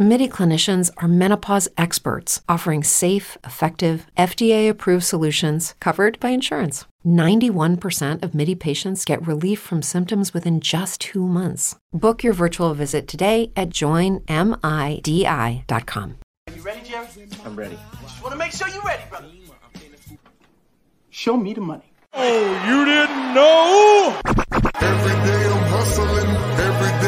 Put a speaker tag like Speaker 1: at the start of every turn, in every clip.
Speaker 1: MIDI clinicians are menopause experts offering safe, effective, FDA approved solutions covered by insurance. 91% of MIDI patients get relief from symptoms within just two months. Book your virtual visit today at joinmidi.com.
Speaker 2: Are you ready, Jerry?
Speaker 3: I'm ready.
Speaker 2: Just want to make sure you're ready, brother. Show me the money.
Speaker 4: Oh, you didn't know?
Speaker 5: Every day I'm hustling. Every day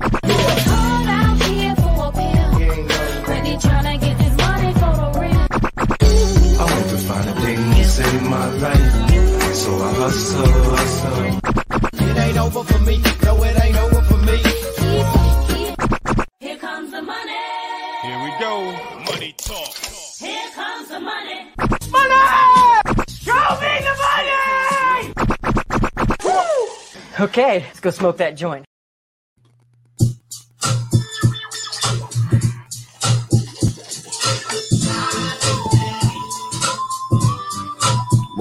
Speaker 6: Thing to save my life. So I hustle, hustle.
Speaker 2: It ain't over for me. No, it ain't over for me.
Speaker 7: Here comes the money.
Speaker 4: Here we go. Money talk.
Speaker 7: Here comes the money. Money! Show me the money! Woo!
Speaker 8: Okay, let's go smoke that joint.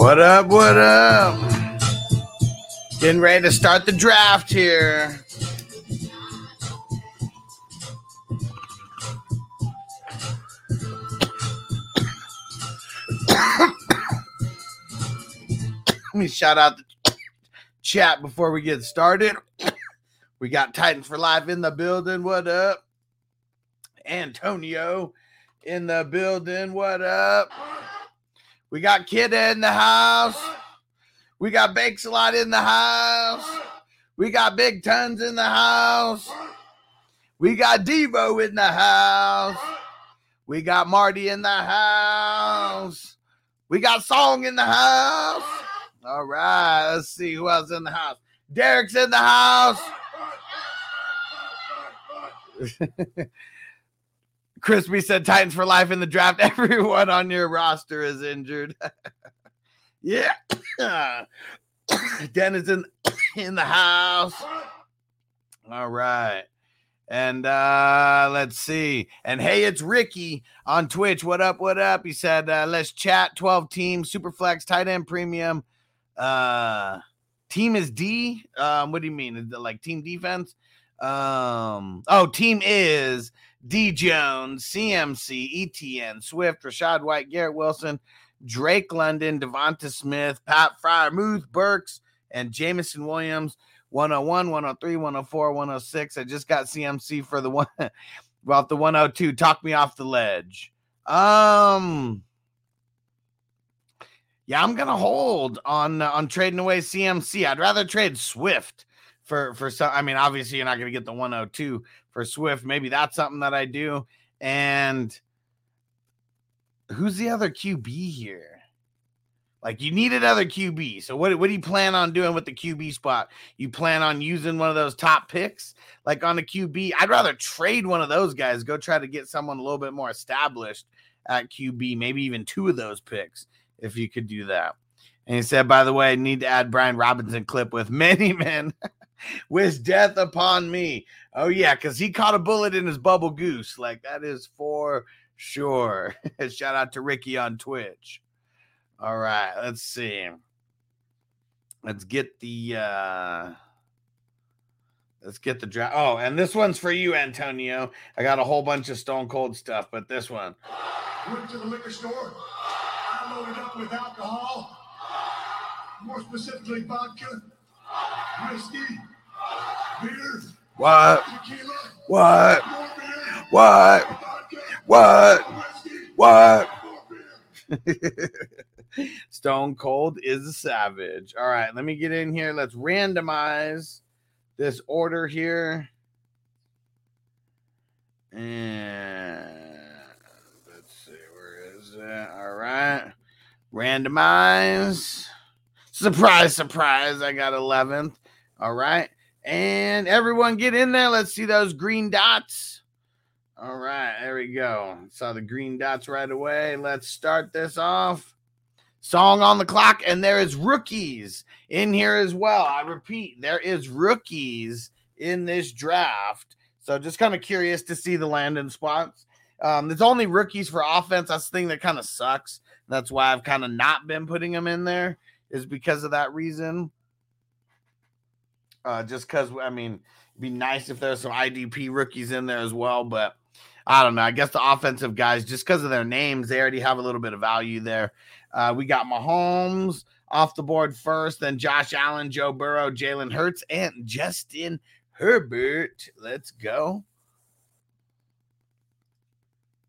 Speaker 3: What up? What up? Getting ready to start the draft here. Let me shout out the chat before we get started. We got Titans for Life in the building. What up? Antonio in the building. What up? We got Kidda in the house. We got Bakes a lot in the house. We got Big Tons in the house. We got Devo in the house. We got Marty in the house. We got Song in the house. All right, let's see who else in the house. Derek's in the house. Crispy said Titans for life in the draft. Everyone on your roster is injured. yeah. Dennis in, in the house. All right. And uh let's see. And hey, it's Ricky on Twitch. What up? What up? He said, uh, let's chat 12 teams, super flex, tight end premium. Uh team is D. Um, what do you mean? Like team defense? Um, oh, team is D Jones, CMC, ETN, Swift, Rashad White, Garrett Wilson, Drake London, Devonta Smith, Pat Fryer, Muth Burks, and Jameson Williams. 101, 103, 104, 106. I just got CMC for the one well, the 102. Talk me off the ledge. Um yeah, I'm gonna hold on uh, on trading away CMC. I'd rather trade Swift for for some. I mean, obviously you're not gonna get the 102 for Swift. Maybe that's something that I do. And who's the other QB here? Like you need another QB. So what, what do you plan on doing with the QB spot? You plan on using one of those top picks like on the QB? I'd rather trade one of those guys, go try to get someone a little bit more established at QB, maybe even two of those picks if you could do that. And he said, by the way, I need to add Brian Robinson clip with many men with death upon me. Oh, yeah, because he caught a bullet in his bubble goose. Like that is for sure. Shout out to Ricky on Twitch. All right, let's see. Let's get the uh let's get the draft. Oh, and this one's for you, Antonio. I got a whole bunch of stone cold stuff, but this one.
Speaker 5: Went to the liquor store. I loaded up with alcohol. More specifically, vodka, whiskey,
Speaker 3: what? What? What? What? What? Stone Cold is a savage. All right, let me get in here. Let's randomize this order here. And let's see, where is it? All right, randomize. Surprise, surprise, I got 11th. All right, and everyone get in there. Let's see those green dots. All right. There we go. Saw the green dots right away. Let's start this off. Song on the clock. And there is rookies in here as well. I repeat, there is rookies in this draft. So just kind of curious to see the landing spots. Um, there's only rookies for offense. That's the thing that kind of sucks. That's why I've kind of not been putting them in there, is because of that reason. Uh, just because I mean, it'd be nice if there's some IDP rookies in there as well, but I don't know. I guess the offensive guys, just because of their names, they already have a little bit of value there. Uh, we got Mahomes off the board first, then Josh Allen, Joe Burrow, Jalen Hurts, and Justin Herbert. Let's go.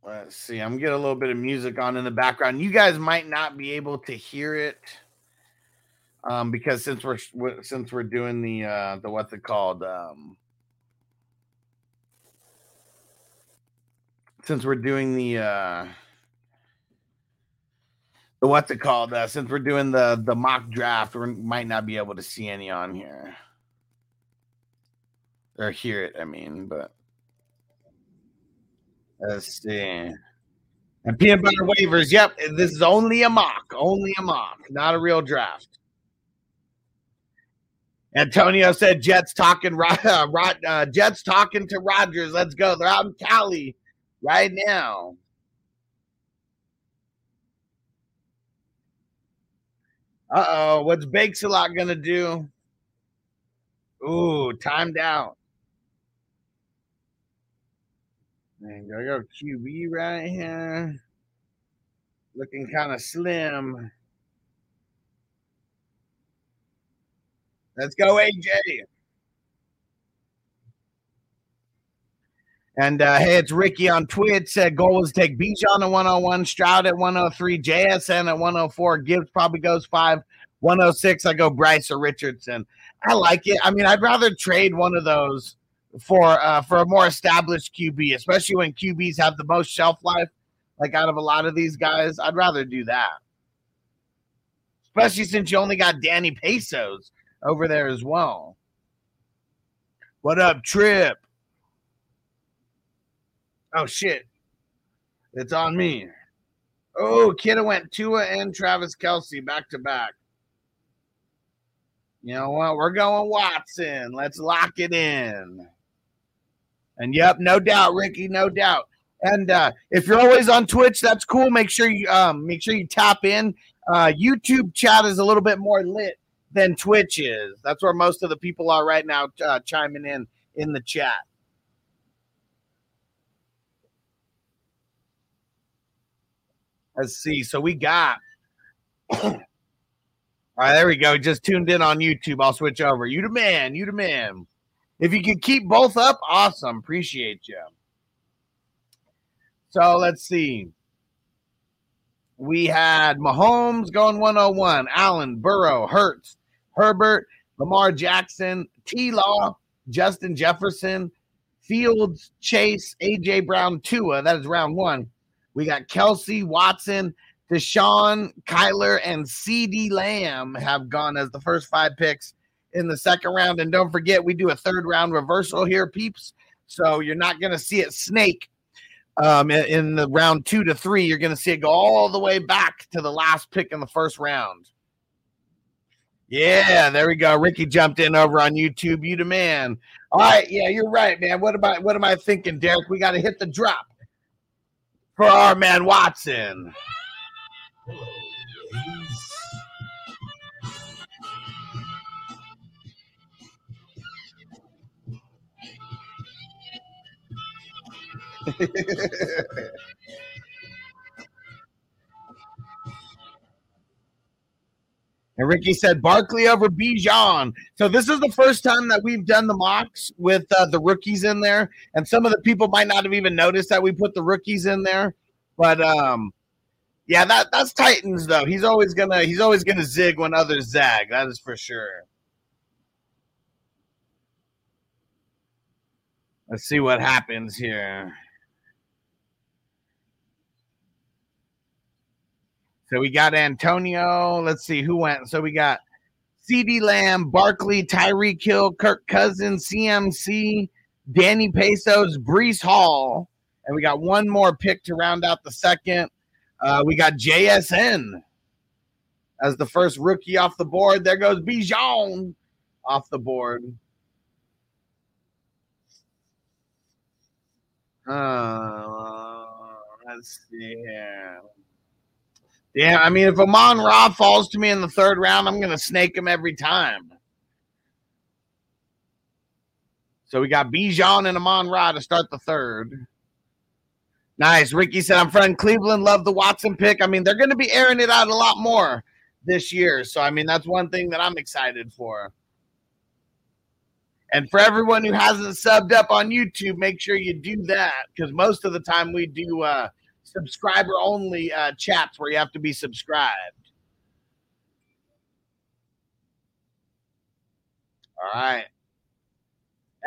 Speaker 3: Let's see. I'm getting a little bit of music on in the background. You guys might not be able to hear it um, because since we're since we're doing the uh, the what's it called um, since we're doing the uh, the what's it called uh, since we're doing the the mock draft, we might not be able to see any on here or hear it. I mean, but. Let's see. And peanut butter waivers. Yep, this is only a mock, only a mock, not a real draft. Antonio said Jets talking uh, uh, Jets talking to Rodgers. Let's go. They're out in Cali right now. Uh oh, what's Bakes a lot gonna do? Ooh, timed out. And I go QB right here. Looking kind of slim. Let's go, AJ. And uh, hey, it's Ricky on Twitch. Said goal is take Bijan at 101, Stroud at 103, JSN at 104. Gibbs probably goes five. 106, I go Bryce or Richardson. I like it. I mean, I'd rather trade one of those for uh, for a more established QB, especially when QBs have the most shelf life, like out of a lot of these guys. I'd rather do that, especially since you only got Danny Pesos over there as well. What up, Trip? Oh shit, it's on me. Oh, Kidda went Tua and Travis Kelce back to back. You know what? We're going Watson. Let's lock it in. And yep, no doubt, Ricky, no doubt. And uh, if you're always on Twitch, that's cool. Make sure you um, make sure you tap in. Uh, YouTube chat is a little bit more lit than Twitch is. That's where most of the people are right now, uh, chiming in in the chat. Let's see. So we got. All right, there we go. Just tuned in on YouTube. I'll switch over. You the man. You the man. If you can keep both up, awesome. Appreciate you. So let's see. We had Mahomes going 101, Allen, Burrow, Hurts, Herbert, Lamar Jackson, T Law, Justin Jefferson, Fields, Chase, AJ Brown, Tua. That is round one. We got Kelce, Watson, Deshaun, Kyler, and CeeDee Lamb have gone as the first five picks in the second round. And don't forget, we do a third round reversal here, peeps. So you're not going to see it snake um, in, the round two to three. You're going to see it go all the way back to the last pick in the first round. Yeah, there we go. Ricky jumped in over on YouTube. You the man. All right, yeah, you're right, man. What I what am I thinking, Derek? We got to hit the drop for our man Watson. And Ricky said Barkley over Bijan. So this is the first time that we've done the mocks with uh, the rookies in there, and some of the people might not have even noticed that we put the rookies in there. But um, yeah, that that's Titans though. He's always gonna he's always gonna zig when others zag. That is for sure. Let's see what happens here. So we got Antonio. Let's see who went. So we got CeeDee Lamb, Barkley, Tyreek Hill, Kirk Cousins, CMC, Danny Pesos, Breece Hall, and we got one more pick to round out the second. Uh, we got JSN as the first rookie off the board. There goes Bijan off the board. Uh, let's see here. Yeah, I mean, if Amon Ra falls to me in the third round, I'm going to snake him every time. So we got Bijan and Amon Ra to start the third. Nice. Ricky said, I'm from Cleveland. Love the Watson pick. I mean, they're going to be airing it out a lot more this year. So, I mean, that's one thing that I'm excited for. And for everyone who hasn't subbed up on YouTube, make sure you do that because most of the time we do uh, subscriber only uh, chats where you have to be subscribed. All right.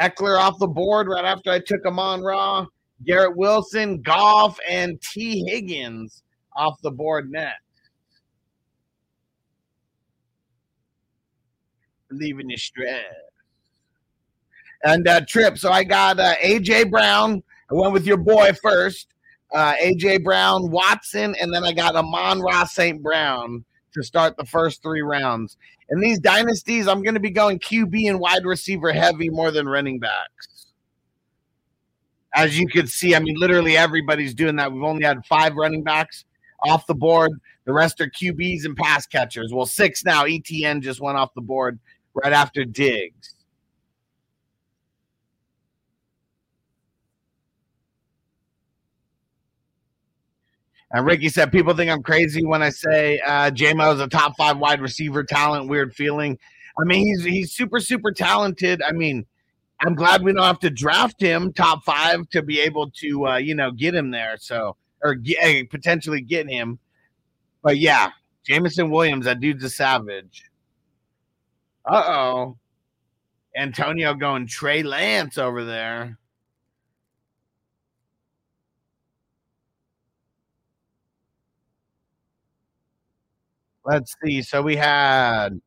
Speaker 3: Ekeler off the board right after I took him Amon Ra. Garrett Wilson, Goff, and T. Higgins off the board next. Leaving in your stress. And uh, Trip, so I got uh, AJ Brown. I went with your boy first. Uh, AJ Brown, Watson, and then I got Amon Ra St. Brown to start the first three rounds. In these dynasties, I'm going to be going QB and wide receiver heavy more than running backs. As you can see, I mean, literally everybody's doing that. We've only had five running backs off the board. The rest are QBs and pass catchers. Well, six now. ETN just went off the board right after Diggs. And Ricky said, people think I'm crazy when I say uh, JMO is a top five wide receiver talent. Weird feeling. I mean, he's he's super super talented. I mean, I'm glad we don't have to draft him top five to be able to uh, you know get him there. So or get, eh, potentially get him. But yeah, Jameson Williams, that dude's a savage. Uh oh, Antonio going Trey Lance over there. Let's see. So we had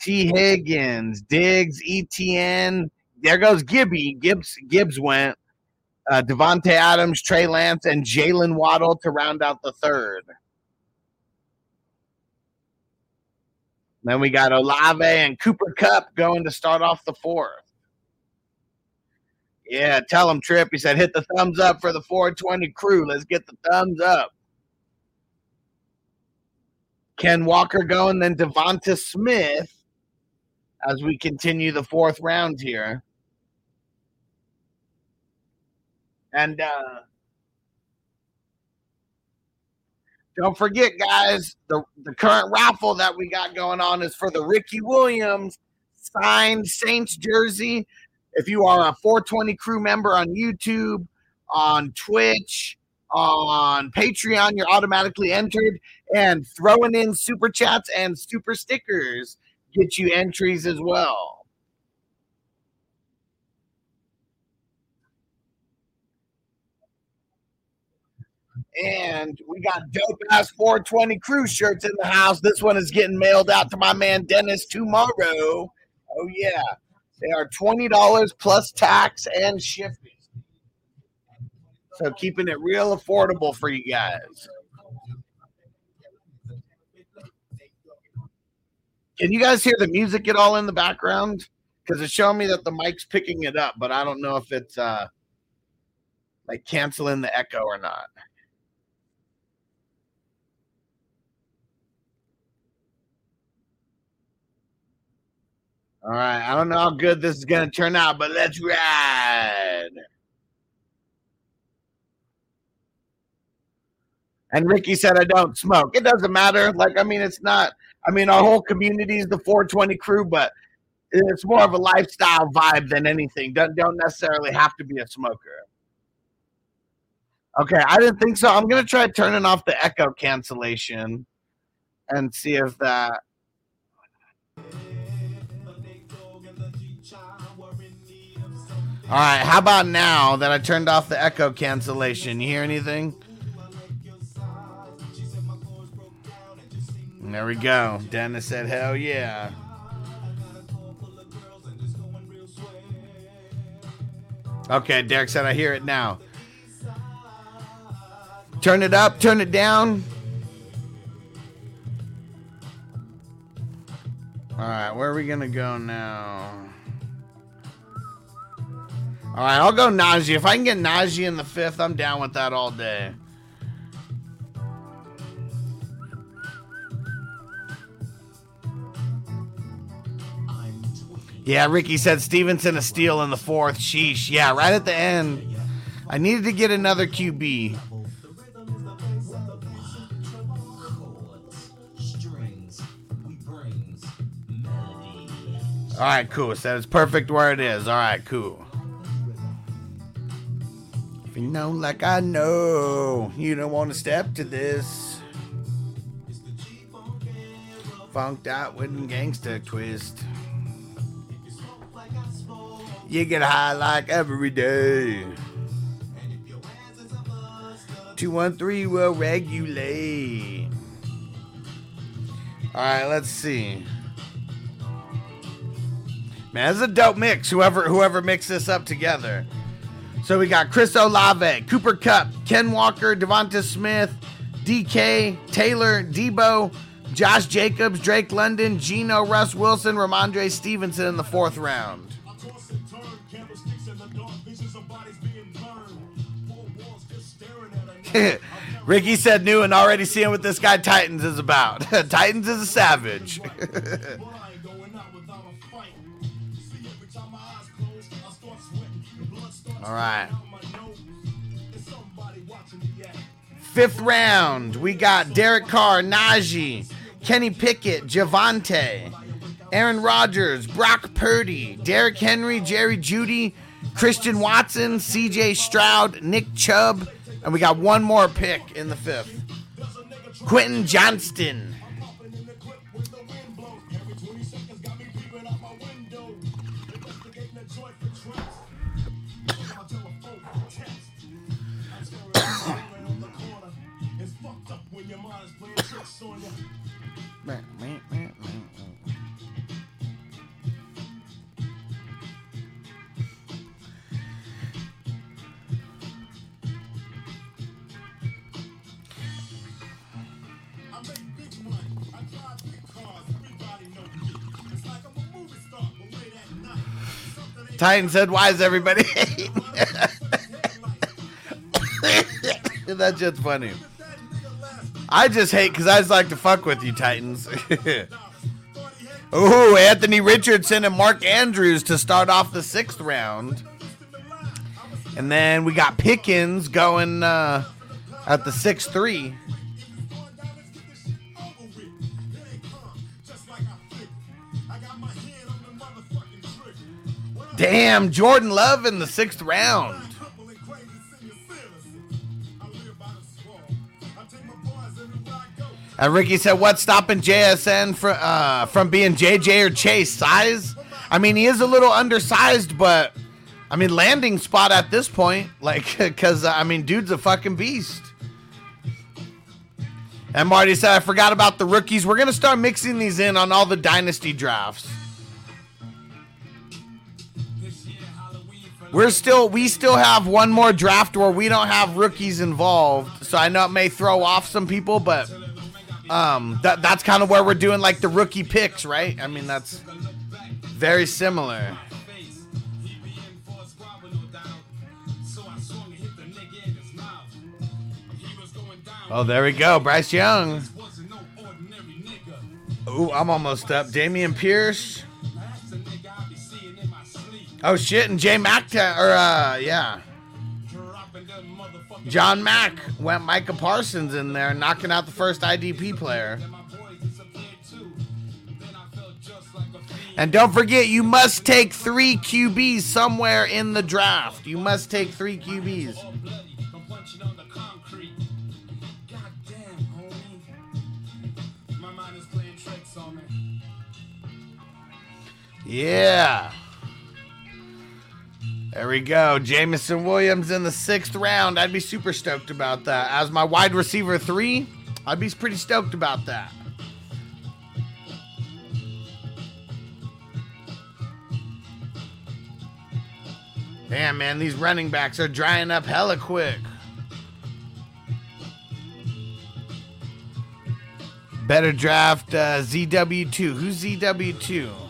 Speaker 3: T. Higgins, Diggs, ETN. There goes Gibby. Gibbs Gibbs went. Uh, Davante Adams, Trey Lance, and Jaylen Waddle to round out the third. Then we got Olave and Cooper Kupp going to start off the fourth. Yeah, tell him Trip. He said, hit the thumbs up for the 420 crew. Let's get the thumbs up. Ken Walker go, and then Devonta Smith as we continue the fourth round here. And uh, don't forget, guys, the, the current raffle that we got going on is for the Ricky Williams signed Saints jersey. If you are a 420 crew member on YouTube, on Twitch, on Patreon, you're automatically entered. And throwing in super chats and super stickers get you entries as well. And we got dope ass 420 crew shirts in the house. This one is getting mailed out to my man Dennis tomorrow. Oh, yeah. They are $20 plus tax and shipping. So keeping it real affordable for you guys. Can you guys hear the music at all in the background? Because it's showing me that the mic's picking it up, but I don't know if it's uh like canceling the echo or not. All right. I don't know how good this is going to turn out, but let's ride. And Ricky said, I don't smoke. It doesn't matter. Like, I mean, it's not, I mean, our whole community is the 420 crew, but it's more of a lifestyle vibe than anything. Don't, don't necessarily have to be a smoker. Okay. I didn't think so. I'm going to try turning off the echo cancellation and see if that. All right, how about now that I turned off the echo cancellation? You hear anything? There we go. Dennis said, hell yeah. Okay, Derek said, I hear it now. Turn it up, turn it down. All right, where are we to go now? All right, I'll go Najee. If I can get Najee in the fifth, I'm down with that all day. Yeah, Ricky said Stevenson a steal in the fourth. Sheesh. Yeah, right at the end. I needed to get another QB. All right, cool. Said it's perfect where it is. All right, cool. If you know like I know, you don't want to step to this. Funked out with a gangster twist. You get high like every day. 213 will regulate. All right, let's see. Man, this is a dope mix. Whoever whoever mixed this up together. So we got Chris Olave, Cooper Kupp, Ken Walker, Devonta Smith, DK, Taylor, Deebo, Josh Jacobs, Drake London, Geno, Russ Wilson, Rhamondre Stevenson in the fourth round. Ricky said new and already seeing what this guy Titans is about. Titans is a savage. All right. Fifth round, we got Derek Carr, Najee, Kenny Pickett, Javonte, Aaron Rodgers, Brock Purdy, Derrick Henry, Jerry Jeudy, Christian Watson, CJ Stroud, Nick Chubb, and we got one more pick in the fifth. Quentin Johnston. Titan said, "Why is everybody hating?" That's just funny. I just hate because I just like to fuck with you, Titans. oh, Anthony Richardson and Mark Andrews to start off the sixth round, and then we got Pickens going uh, at the six three. Damn, Jordan Love in the sixth round. And Ricky said, "What's stopping JSN from uh, from being JJ or Chase size? I mean, he is a little undersized, but I mean, landing spot at this point, like, because I mean, dude's a fucking beast." And Marty said, "I forgot about the rookies. We're gonna start mixing these in on all the dynasty drafts." We're still we still have one more draft where we don't have rookies involved. So I know it may throw off some people, but um that that's kind of where we're doing like the rookie picks, right? I mean that's very similar. Oh, there we go. Bryce Young. Ooh, I'm almost up. Dameon Pierce. Oh shit, and Jay Mack, or uh, yeah, John Mack went Micah Parsons in there, knocking out the first IDP player. And don't forget, you must take three QBs somewhere in the draft. You must take three QBs. Yeah. There we go. Jameson Williams in the sixth round. I'd be super stoked about that. As my wide receiver three, I'd be pretty stoked about that. Damn, man, these running backs are drying up hella quick. Better draft uh, ZW2. Who's ZW2?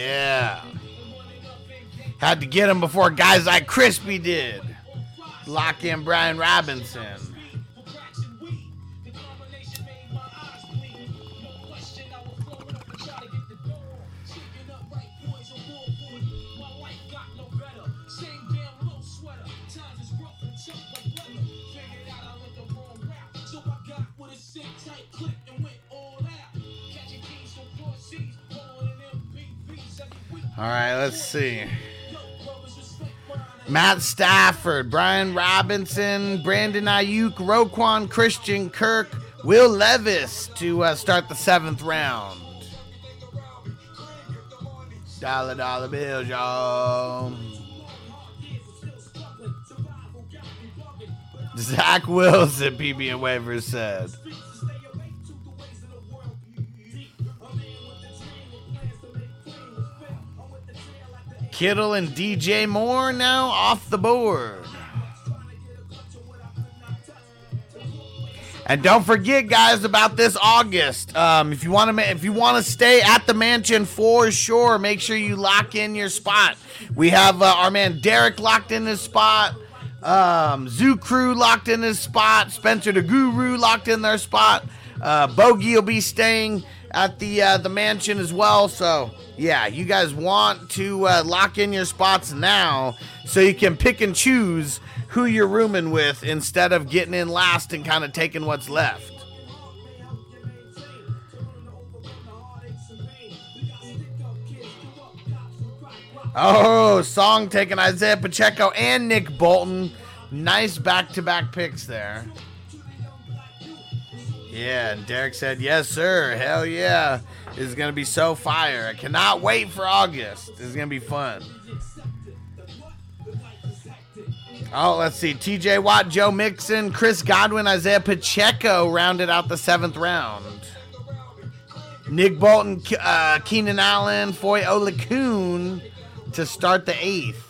Speaker 3: Yeah. Had to get him before guys like Crispy did. Lock in Brian Robinson. All right, let's see. Matt Stafford, Brian Robinson, Brandon Aiyuk, Roquan Christian Kirk, Will Levis to uh, start the seventh round. Dollar dollar bills, y'all. Zach Wilson, PB and waivers said. Kittle and DJ Moore now off the board. And don't forget, guys, about this August. Um, if you want to, if you want to stay at the mansion for sure, make sure you lock in your spot. We have uh, our man Derek locked in his spot. Um, Zoo Crew locked in his spot. Spencer the Guru locked in their spot. Uh, Bogey will be staying at the uh, the mansion as well. So yeah, you guys want to uh, lock in your spots now so you can pick and choose who you're rooming with instead of getting in last and kind of taking what's left. Oh, song taking Isaiah Pacheco and Nick Bolton. Nice back to back picks there. Yeah, and Derek said, Yes, sir. Hell yeah. This is going to be so fire. I cannot wait for August. This is going to be fun. Oh, let's see. TJ Watt, Joe Mixon, Chris Godwin, Isaiah Pacheco rounded out the seventh round. Nick Bolton, uh, Keenan Allen, Foye Oluokun to start the eighth.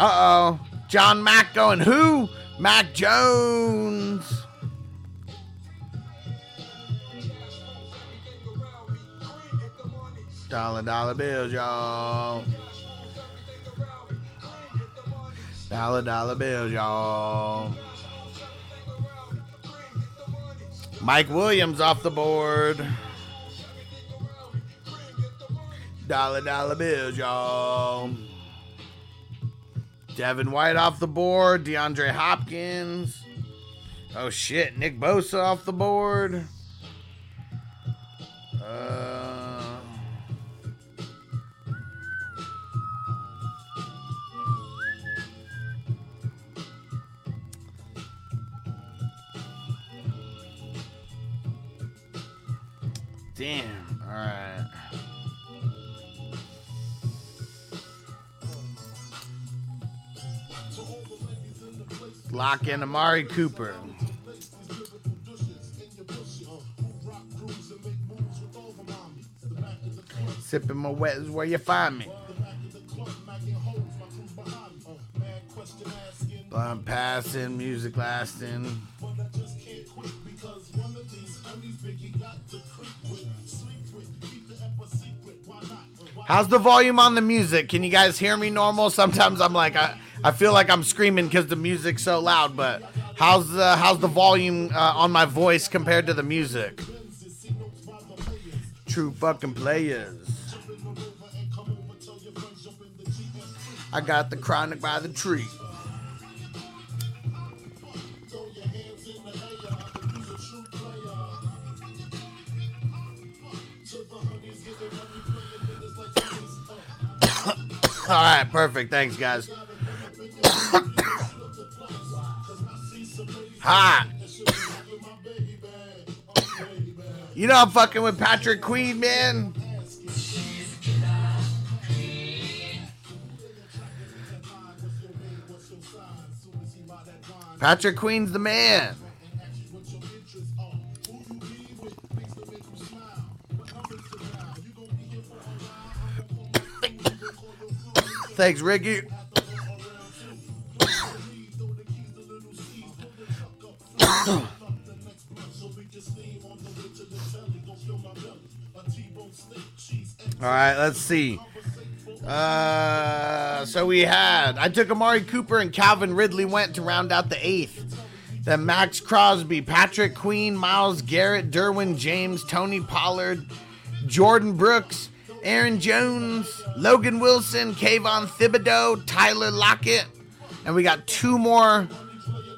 Speaker 3: Uh oh.
Speaker 5: John Mack going who? Mac Jones. Dollar dollar bills, y'all. Dollar dollar bills, y'all. Mike Williams off the board. Dollar dollar bills, y'all. Devin White off the board. DeAndre Hopkins. Oh shit, Nick Bosa off the board. Uh, damn. All right. Lock in Amari Cooper. Sipping my wet is where you find me. Blind passing, music lasting. How's the volume on the music? Can you guys hear me normal? Sometimes I'm like I, I feel like I'm screaming because the music's so loud. But how's the how's the volume uh, on my voice compared to the music? True fucking players. I got the chronic by the tree. All right, perfect. Thanks, guys. Hot. You know I'm fucking with Patrick Queen, man. Patrick Queen's the man. Thanks, Ricky. All right, let's see. Uh, so we had I took Amari Cooper and Calvin Ridley went to round out the eighth. Then Maxx Crosby, Patrick Queen, Myles Garrett, Derwin James, Tony Pollard, Jordyn Brooks, Aaron Jones, Logan Wilson, Kayvon Thibodeaux, Tyler Lockett, and we got two more.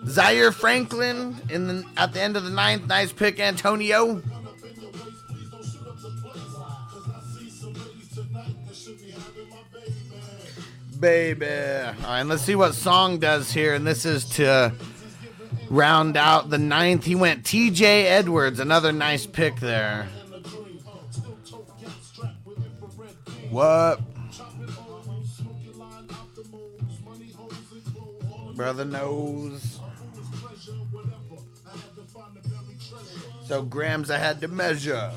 Speaker 5: Zaire Franklin in the at the end of the ninth, nice pick, Antonio. Baby. All right, let's see what Song does here. And this is to round out the ninth. He went TJ Edwards, another nice pick there. What? Brother knows. So grams I had to measure.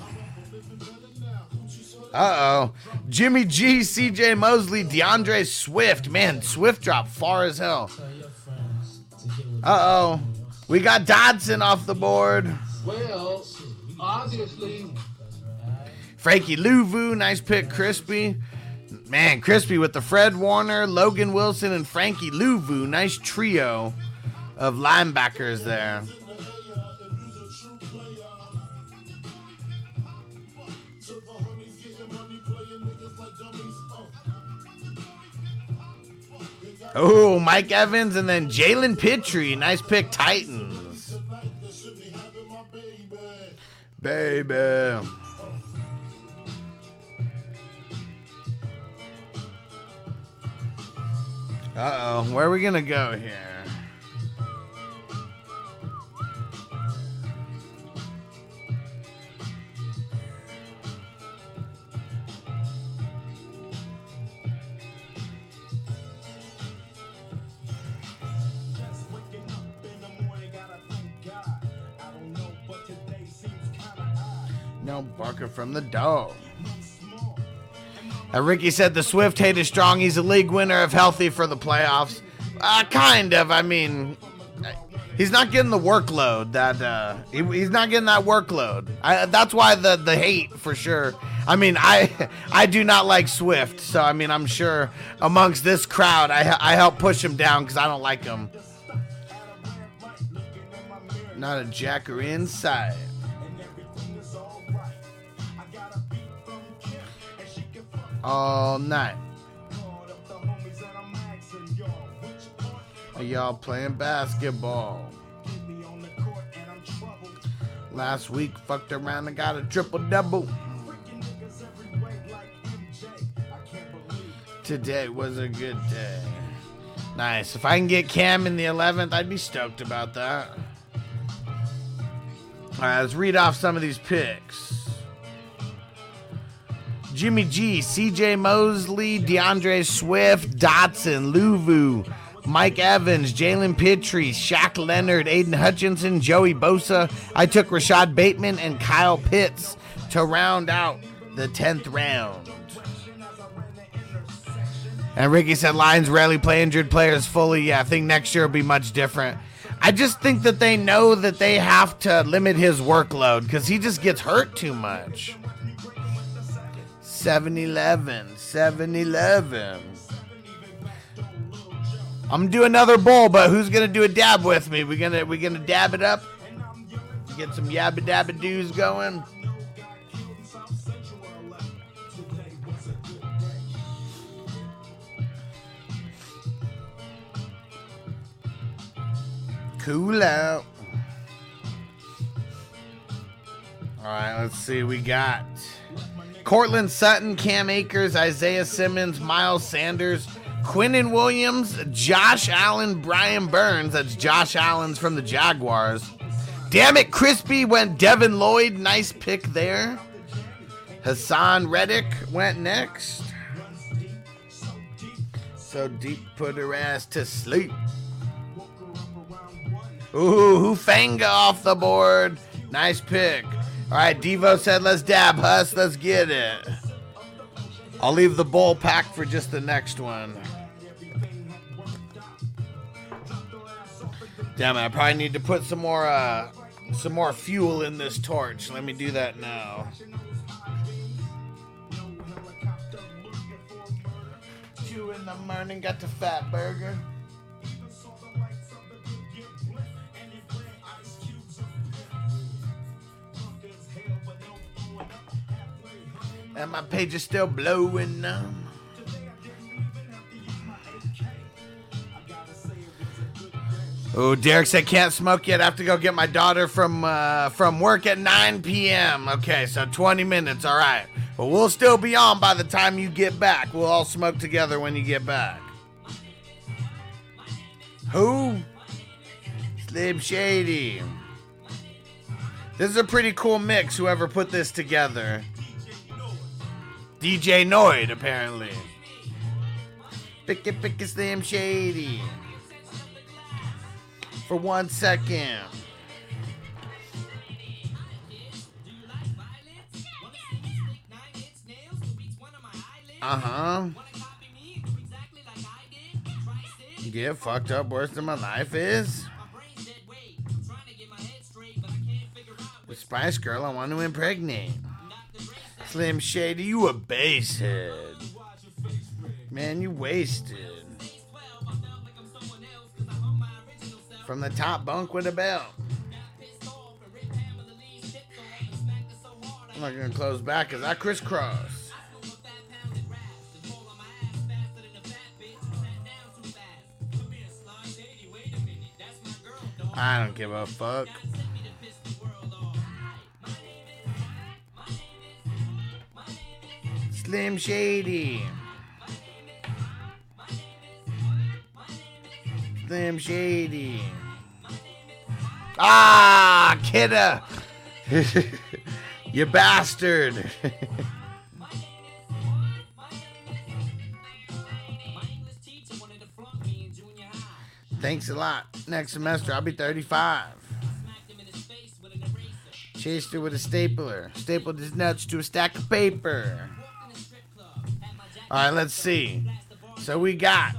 Speaker 5: Uh oh. Jimmy G, CJ Mosley, D'Andre Swift. Man, Swift dropped far as hell. Uh oh. We got Dodson off the board.
Speaker 9: Well, obviously,
Speaker 5: Frankie Luvu, nice pick, Crispy. Man, Crispy with the Fred Warner, Logan Wilson, and Frankie Luvu. Nice trio of linebackers there. Oh, Mike Evans and then Jalen Pitre. Nice pick, Titans. Baby. Uh oh, where are we gonna go here? No barker from the dog. Uh, Ricky said the Swift hate is strong. He's a league winner if healthy for the playoffs.
Speaker 3: Uh, kind of. I mean, he's not getting the workload that uh, he, he's not getting that workload. I, that's why the the hate for sure. I mean, I I do not like Swift, so I mean, I'm sure amongst this crowd, I I help push him down because I don't like him. Not a jacker inside. All night. Are y'all playing basketball? Last week, fucked around and got a triple double. Today was a good day. Nice. If I can get Cam in the 11th, I'd be stoked about that. All right, let's read off some of these picks. Jimmy G, CJ Mosley, D'Andre Swift, Dotson, Luvu, Mike Evans, Jalen Pitre, Shaq Leonard, Aidan Hutchinson, Joey Bosa. I took Rashod Bateman and Kyle Pitts to round out the 10th round. And Ricky said Lions rarely play injured players fully. Yeah, I think next year will be much different. I just think that they know that they have to limit his workload because he just gets hurt too much. 7 11, 7 11. I'm gonna do another bowl, but who's gonna do a dab with me? We gonna we gonna dab it up? Get some yabba dabba doos going. Cool out. All right, let's see. We got Courtland Sutton, Cam Akers, Isaiah Simmons, Miles Sanders, Quinnen Williams, Josh Allen, Brian Burns. That's Josh Allen's from the Jaguars. Damn it, Crispy went Devin Lloyd. Nice pick there. Haason Reddick went next. So deep, put her ass to sleep. Ooh, Hufanga off the board. Nice pick. All right, Devo said, let's dab, Hus. Let's get it. I'll leave the bowl packed for just the next one. Damn it, I probably need to put some more uh some more fuel in this torch. Let me do that now. Two in the morning, got the fat burger. And my page is still blowing um. Oh, Derek said can't smoke yet. I have to go get my daughter from uh, from work at 9 p.m. Okay, so 20 minutes. All right, but we'll still be on by the time you get back. We'll all smoke together when you get back. Who? Slim Shady. This is a pretty cool mix. Whoever put this together. DJ Noid, apparently. Pick it, pick it, Slim Shady. For one second. Uh huh. Get fucked up worse than my life is. The Spice Girl I want to impregnate. Slim Shady, you a basehead. Man, you wasted. From the top bunk with a belt. I'm not gonna close back because I crisscross. I don't give a fuck. Slim Shady. Slim Shady. Ah, kidda. you bastard. Thanks a lot. Next semester, I'll be 35. Chased her with a stapler. Stapled his nuts to a stack of paper. All right, let's see. So we got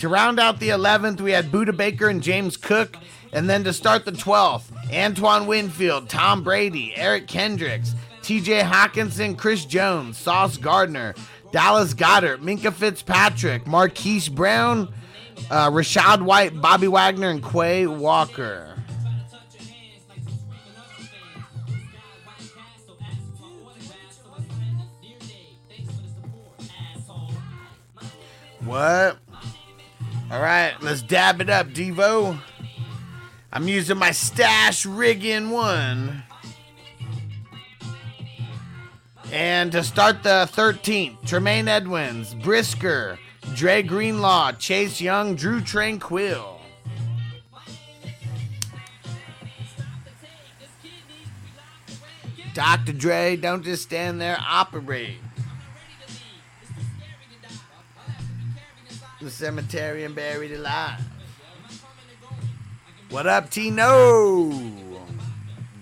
Speaker 3: To round out the 11th, we had Budda Baker and James Cook. And then to start the 12th, Antoine Winfield, Tom Brady, Eric Kendricks, TJ Hockenson, Chris Jones, Sauce Gardner, Dallas Goedert, Minkah Fitzpatrick, Marquise Brown, uh, Rachaad White, Bobby Wagner, and Quay Walker. What? All right, let's dab it up, Devo. I'm using my stash rigging one. And to start the 13th, Tremaine Edmunds, Brisker, Dre Greenlaw, Chase Young, Drue Tranquill. Dr. Dre, don't just stand there, operate. The cemetery and buried alive. What up, Tino?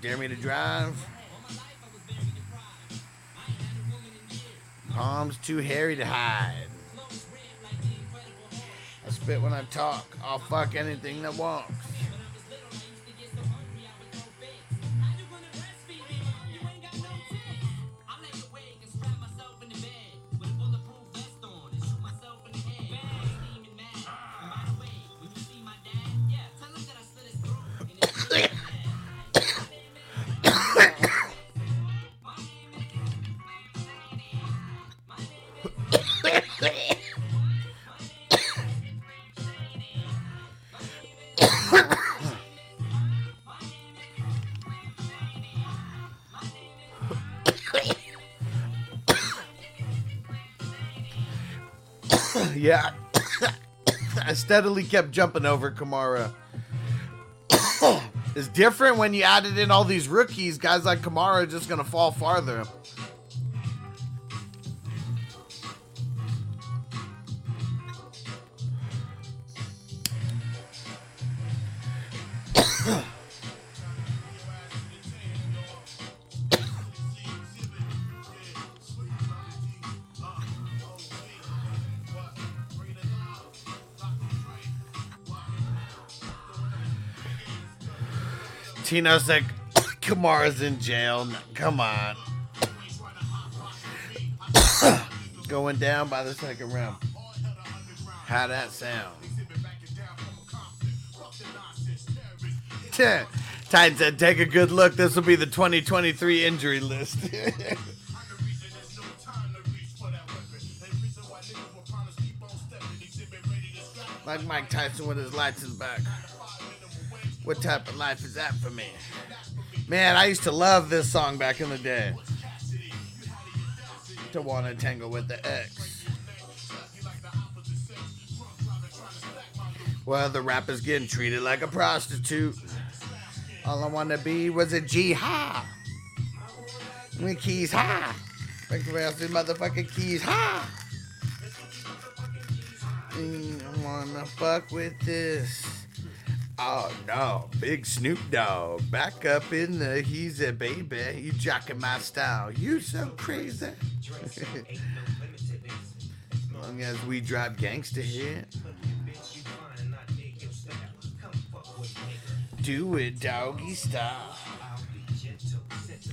Speaker 3: Dare me to drive? Palms too hairy to hide. I spit when I talk. I'll fuck anything that walks. Yeah. I steadily kept jumping over Kamara. it's different when you added in all these rookies. Guys like Kamara just going to fall farther. Tino's like, Kamara's in jail. Come on. Going down by the second round. How that sound? Titan said, take a good look. This will be the 2023 injury list. like Mike Tyson with his lights back. What type of life is that for me? Man, I used to love this song back in the day. To want to tangle with the ex. Well, the rapper's getting treated like a prostitute. All I want to be was a G ha. Me keys ha. Like the rest of motherfucking keys ha. Mm, I wanna fuck with this. Oh no, big Snoop Dogg back up in the he's a baby. You jocking my style. You so crazy. as long as we drive gangster here. Do it doggy style.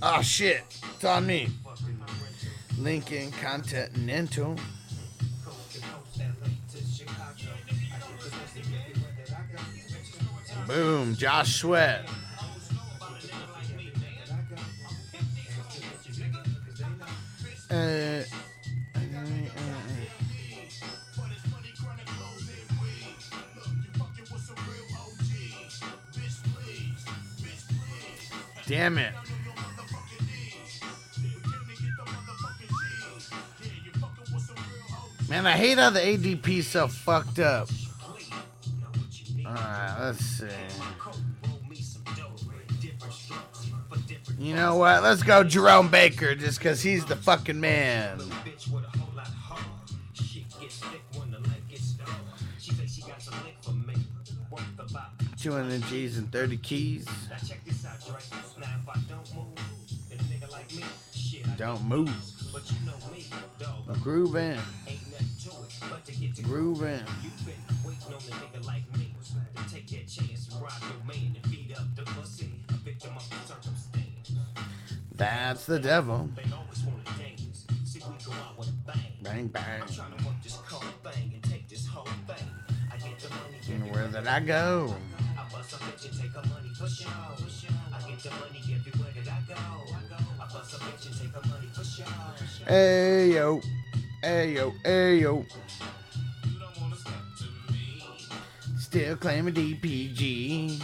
Speaker 3: Oh shit, it's on me. Lincoln Continental. Boom, Josh Sweat. Uh, Damn it. Man, I hate how the ADP's so fucked up. Alright, let's see. Know what? Let's go Jerome Baker just because he's the fucking man. Two hundred G's and thirty keys.
Speaker 5: Don't move. I'm grooving. Grooving. That's the devil. Bang bang. Bang. I'm trying to work this call bank and where did I get the money everywhere that I go? Hey yo, hey yo, hey yo. Still claiming DPG.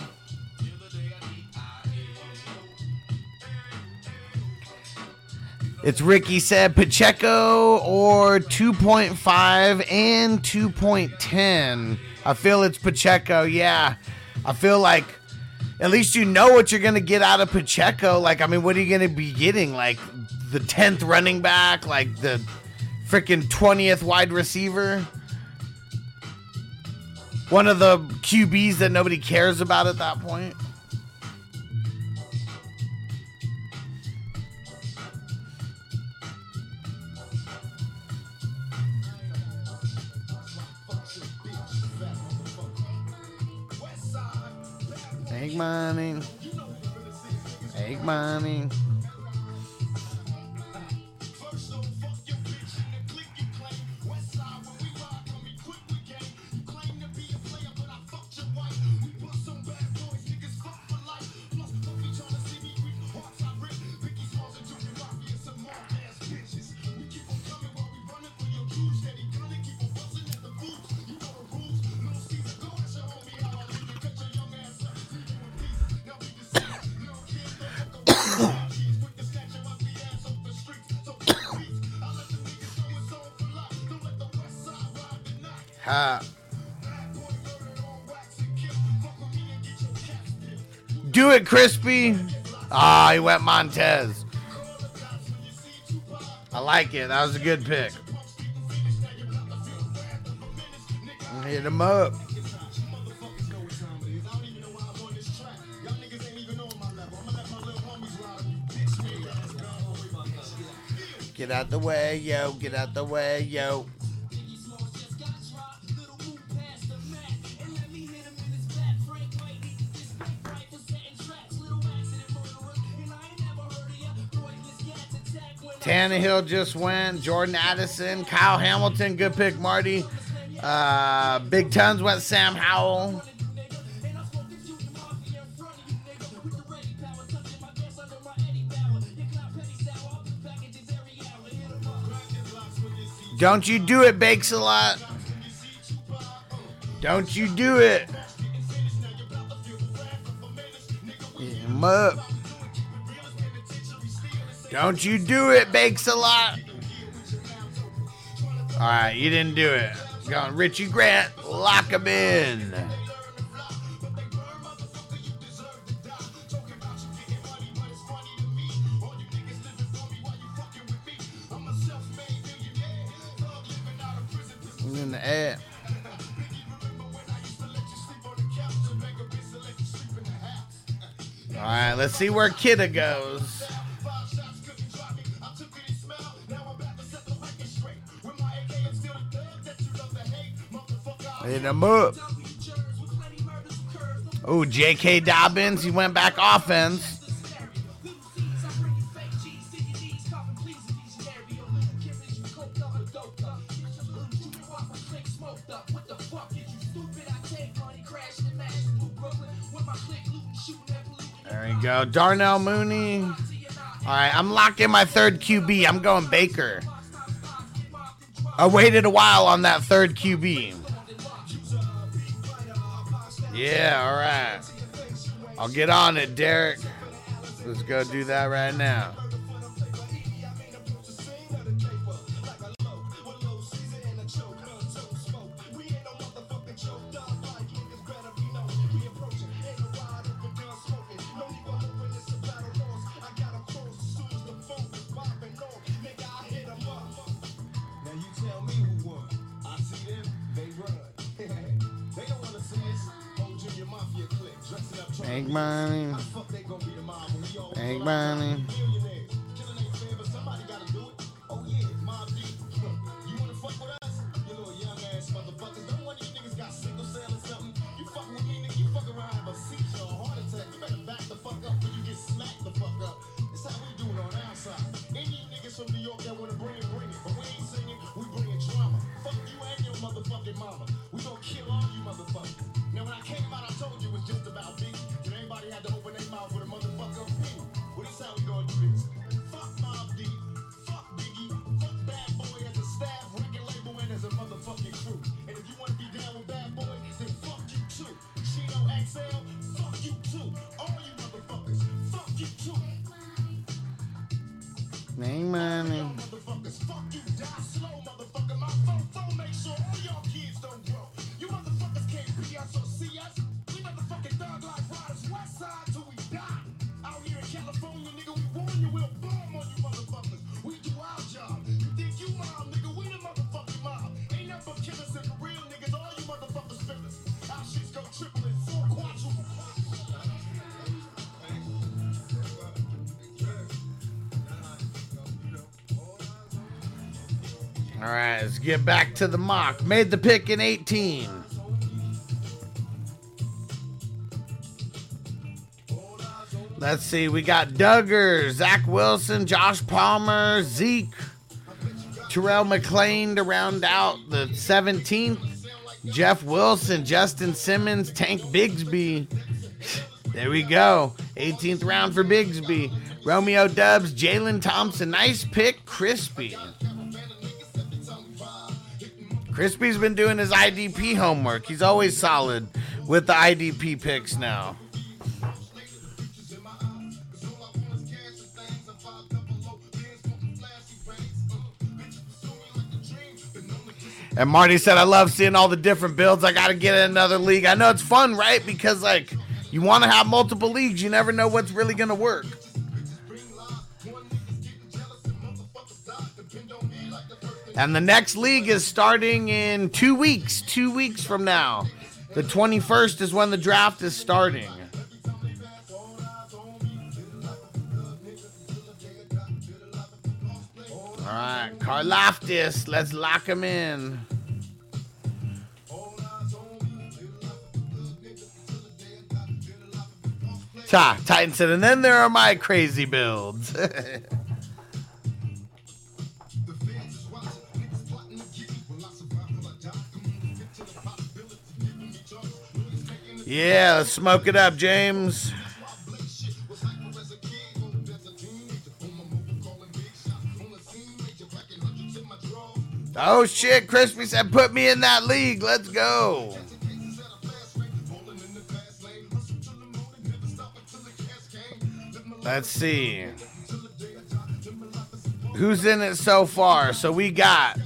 Speaker 5: It's Ricky said Pacheco or 2.5 and 2.10. I feel it's Pacheco. Yeah. I feel like at least you know what you're going to get out of Pacheco. Like, I mean, what are you going to be getting? Like the 10th running back? Like the freaking 20th wide receiver? One of the QBs that nobody cares about at that point? Egg money. Egg money. Ha. Do it, Crispy. Ah, he went Montez. I like it. That was a good pick. Hit him up. Get out the way, yo. Get out the way, yo. Tannehill just went. Jordan Addison, Kyle Hamilton, good pick, Marty. Uh, Big Tons went Sam Howell. Don't you do it, Bakes a lot. Don't you do it. Hit him up. Don't you do it, Bakes a lot. All right, you didn't do it. Going Richie Grant, lock him in. In the air. All right, let's see where Kidda goes. Hit him up. Oh, J.K. Dobbins, he went back offense. There you go. Darnell Mooney. All right, I'm locking my third QB. I'm going Baker. I waited a while on that third QB. Yeah, all right. I'll get on it, Derek. Let's go do that right now.
Speaker 3: Get back to the mock. Made the pick in 18. Let's see, we got Dugger, Zach Wilson, Josh Palmer, Zeke, Terrell McLean to round out the 17th. Jeff Wilson, Justin Simmons, Tank Bigsby. There we go. 18th round for Bigsby. Romeo Doubs, Jalen Thompson. Nice pick, Crispy. Crispy's been doing his IDP homework. He's always solid with the IDP picks now. And Marty said, I love seeing all the different builds. I got to get in another league. I know it's fun, right? Because, like, you want to have multiple leagues. You never know what's really going to work. And the next league is starting in two weeks. Two weeks from now. The 21st is when the draft is starting. All right, Karlaftis, let's lock him in. Ta, Titan said, and then there are my crazy builds. yeah, smoke it up, James. Oh shit, Crispy said put me in that league. Let's go. Let's see. Who's in it so far? So we got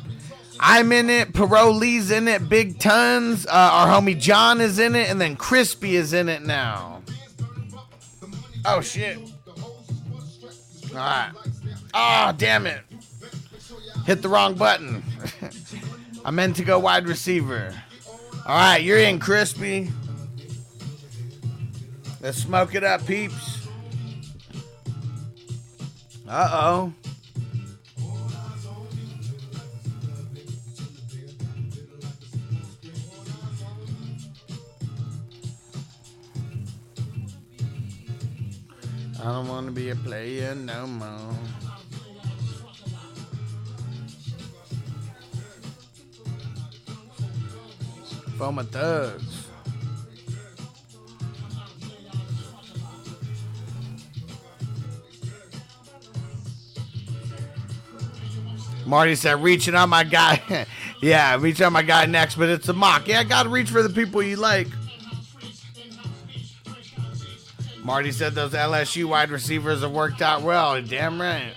Speaker 3: I'm in it, Parolee's in it, Big Tons, uh, our homie John is in it, and then Crispy is in it now. Oh shit. Alright. Oh, damn it. Hit the wrong button. I meant to go wide receiver. All right, you're in, Crispy. Let's smoke it up, peeps. Uh oh. I don't want to be a player no more. For my thugs. Marty said, reaching on my guy. yeah, reach on my guy next, but it's a mock. Yeah, I gotta reach for the people you like. Marty said those LSU wide receivers have worked out well. Damn right.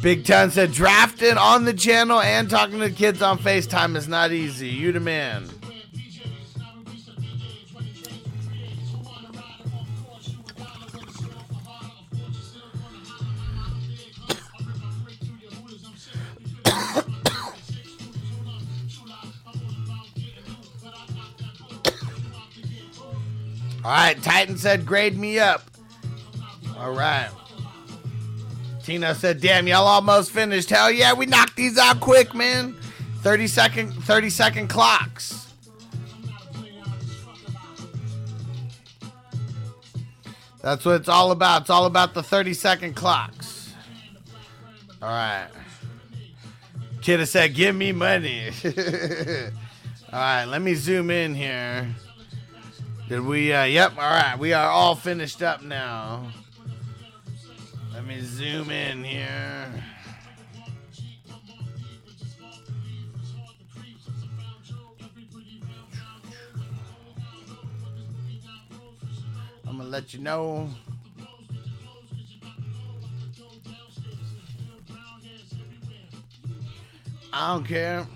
Speaker 3: Big Ton said drafting on the channel and talking to the kids on FaceTime is not easy. You the man. All right, Titan said, grade me up. All right. Tina said, damn, y'all almost finished. Hell yeah, we knocked these out quick, man. 30 second, 30 second clocks. That's what it's all about. It's all about the 30 second clocks. All right. Kid said, give me money. all right, let me zoom in here. Did we? Uh, yep, all right. We are all finished up now. Let me zoom in here. I'm gonna let you know. I don't care.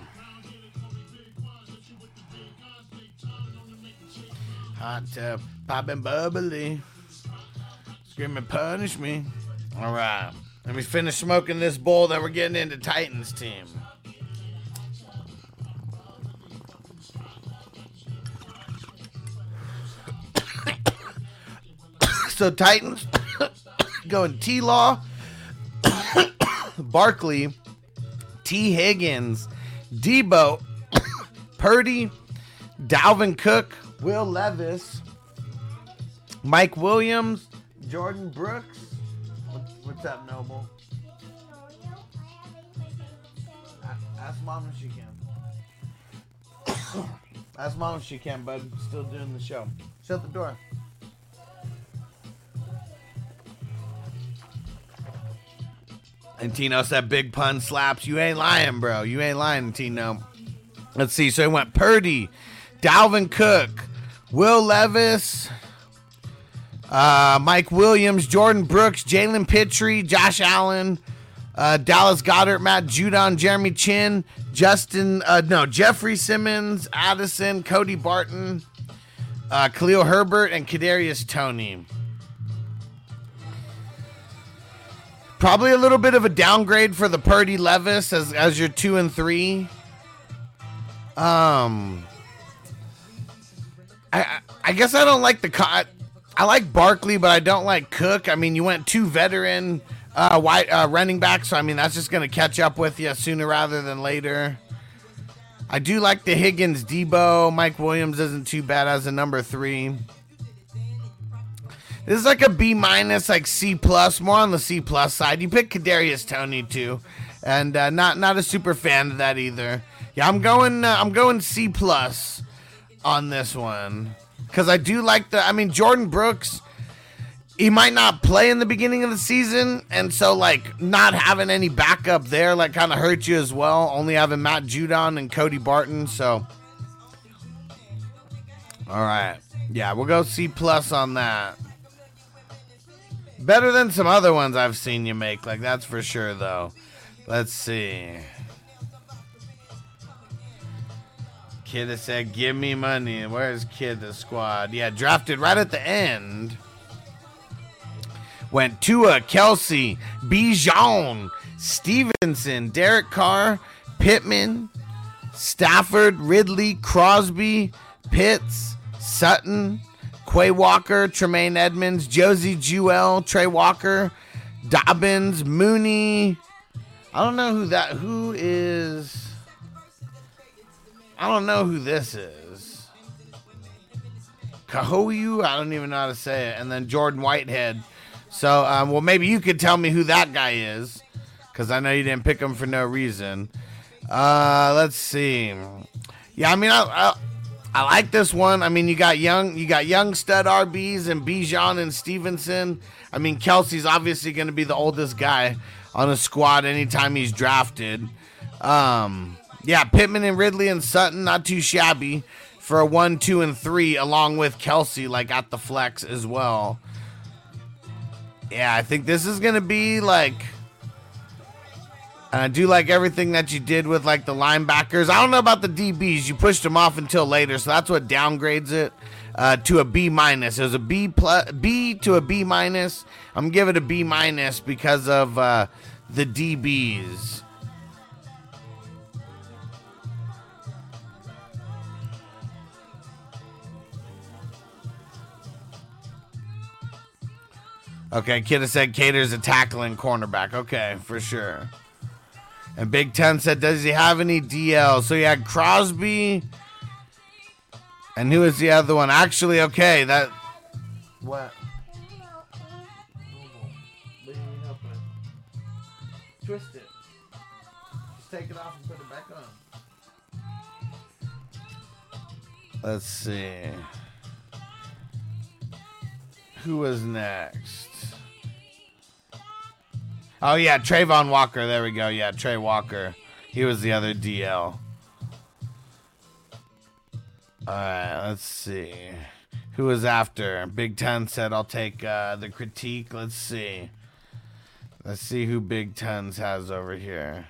Speaker 3: Hot tub, popping bubbly, screaming, punish me. All right, let me finish smoking this bowl that we're getting into Titans team. so Titans going T Law, Barkley, T Higgins, Deebo, Purdy, Dalvin Cook, Will Levis, Mike Williams, Jordyn Brooks. What- What's up, Noble? Ask mom if she can. Ask mom if she can, bud. Still doing the show. Shut the door. And Tino said big pun slaps. You ain't lying, bro. You ain't lying, Tino. Let's see. So it went Purdy, Dalvin Cook, Will Levis, uh, Mike Williams, Jordyn Brooks, Jalen Pitre, Josh Allen, uh, Dallas Goedert, Matt Judon, Jeremy Chinn, Justin, uh, no, Jeffrey Simmons, Addison, Cody Barton, uh, Khalil Herbert, and Kadarius Toney. Probably a little bit of a downgrade for the Purdy Levis as as your two and three. Um, I I- guess I don't like the co- I like Barkley, but I don't like Cook. I mean, you went two veteran uh, uh, running backs, so I mean that's just gonna catch up with you sooner rather than later. I do like the Higgins, Deebo, Mike Williams isn't too bad as a number three. This is like a B minus, like C plus, more on the C plus side. You pick Kadarius Toney too, and uh, not not a super fan of that either. Yeah, I'm going uh, I'm going C plus on this one because I do like the. I mean, Jordyn Brooks. He might not play in the beginning of the season, and so like not having any backup there like kind of hurt you as well. Only having Matt Judon and Cody Barton, so. All right, yeah, we'll go C plus on that. Better than some other ones I've seen you make, like that's for sure though. Let's see. Kid has said, "Give me money." Where's Kid the squad? Yeah, drafted right at the end. Went Tua, Kelce, Bijan, Stevenson, Derek Carr, Pittman, Stafford, Ridley, Crosby, Pitts, Sutton, Quay Walker, Tremaine Edmunds, Josey Jewell, Trey Walker, Dobbins, Mooney. I don't know who that who is. I don't know who this is. Kahoyu, I don't even know how to say it. And then Jordan Whitehead. So, um, well, maybe you could tell me who that guy is, because I know you didn't pick him for no reason. Uh, let's see. Yeah, I mean, I, I I like this one. I mean, you got young, you got young stud RBs and Bijan and Stevenson. I mean, Kelce's obviously going to be the oldest guy on a squad anytime he's drafted. Um, yeah, Pittman and Ridley and Sutton, not too shabby for a one, two, and three, along with Kelce, like at the flex as well. Yeah, I think this is gonna be like. And I do like everything that you did with like the linebackers. I don't know about the DBs. You pushed them off until later, so that's what downgrades it uh, to a B minus. It was a B plus, B to a B minus. I'm giving it a B minus because of uh, the DBs. Okay, Kidda said Cater's a tackling cornerback. Okay, for sure. And Big Ten said, does he have any DL? So he had Crosby. And who is the other one? Actually, okay, that. What? Twist it. Just take it off and put it back on. Let's see. Who was next? Oh yeah, Travon Walker. There we go. Yeah, Trey Walker. He was the other DL. All right, let's see. Who was after? Big Ten said I'll take uh, the critique. Let's see. Let's see who Big Tens has over here.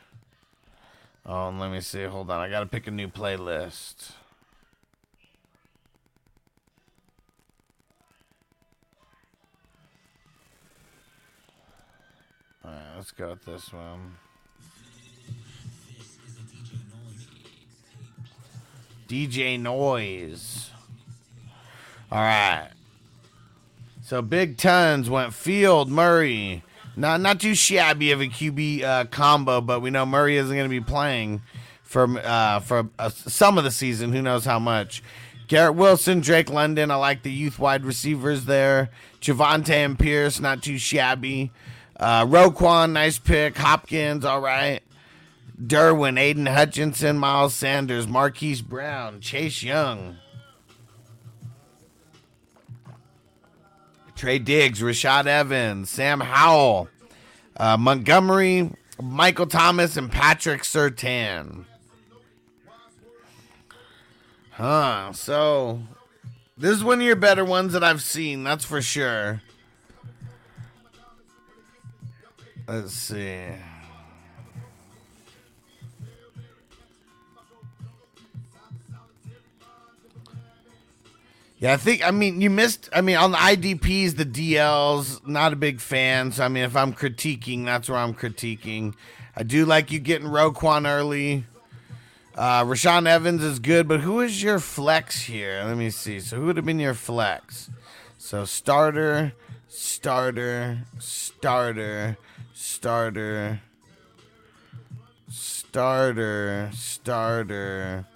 Speaker 3: Oh, let me see. Hold on. I got to pick a new playlist. All right, let's go with this one. DJ Noise. All right. So Big Tons went Field Murray. Not not too shabby of a QB uh, combo, but we know Murray isn't going to be playing for uh, for uh, some of the season. Who knows how much? Garrett Wilson, Drake London. I like the youth wide receivers there. Javonte and Pierce, not too shabby. Uh, Roquan, nice pick. Hopkins, all right. Derwin, Aidan Hutchinson, Miles Sanders, Marquise Brown, Chase Young. Trey Diggs, Rashad Evans, Sam Howell, uh, Montgomery, Michael Thomas, and Patrick Surtain. Huh. So, this is one of your better ones that I've seen, that's for sure. Let's see. Yeah, I think I mean you missed. I mean on the IDPs, the DLs, not a big fan. So I mean, if I'm critiquing, that's where I'm critiquing. I do like you getting Roquan early. Uh, Rashawn Evans is good, but who is your flex here? Let me see. So who would have been your flex? So starter, starter, starter, starter, starter, starter.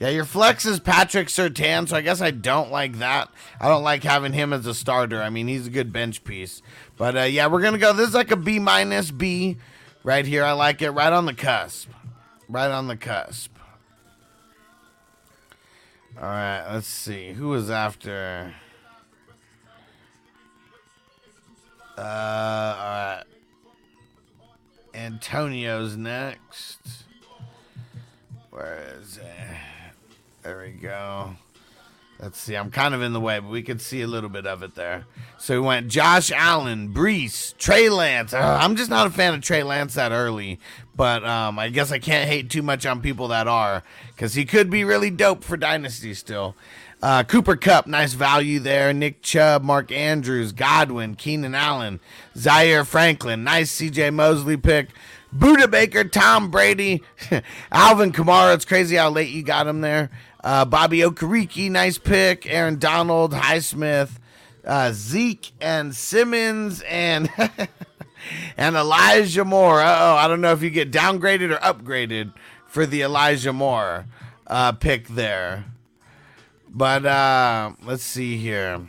Speaker 3: Yeah, your flex is Patrick Surtain, so I guess I don't like that. I don't like having him as a starter. I mean, he's a good bench piece. But uh, yeah, we're gonna go. This is like a B minus B right here. I like it. Right on the cusp. Right on the cusp. All right, let's see. Who was after? Uh, all right. Antonio's next. Where is it? There we go. Let's see. I'm kind of in the way, but we could see a little bit of it there. So we went Josh Allen, Breece, Trey Lance. Uh, I'm just not a fan of Trey Lance that early, but um, I guess I can't hate too much on people that are because he could be really dope for Dynasty still. Uh, Cooper Kupp, nice value there. Nick Chubb, Mark Andrews, Godwin, Keenan Allen, Zaire Franklin, nice CJ Mosley pick. Budda Baker, Tom Brady, Alvin Kamara. It's crazy how late you got him there. Uh, Bobby Okereke, nice pick. Aaron Donald, Highsmith, uh, Zeke and Simmons and and Elijah Moore. oh, I don't know if you get downgraded or upgraded for the Elijah Moore uh, pick there. But uh, let's see here.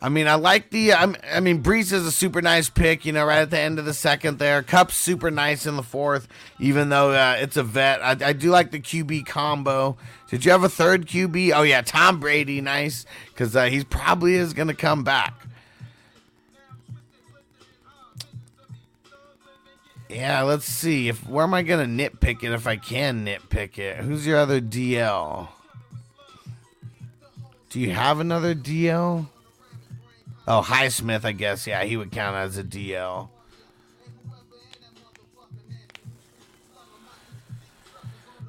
Speaker 3: I mean, I like the. I I mean, Breece is a super nice pick. You know, right at the end of the second there. Kupp's super nice in the fourth, even though uh, it's a vet. I, I do like the QB combo. Did you have a third QB? Oh yeah, Tom Brady, nice, because uh, he's probably is gonna come back. Yeah, let's see. If where am I gonna nitpick it if I can nitpick it? Who's your other DL? Do you have another DL? Oh, Highsmith, I guess. Yeah, he would count as a DL.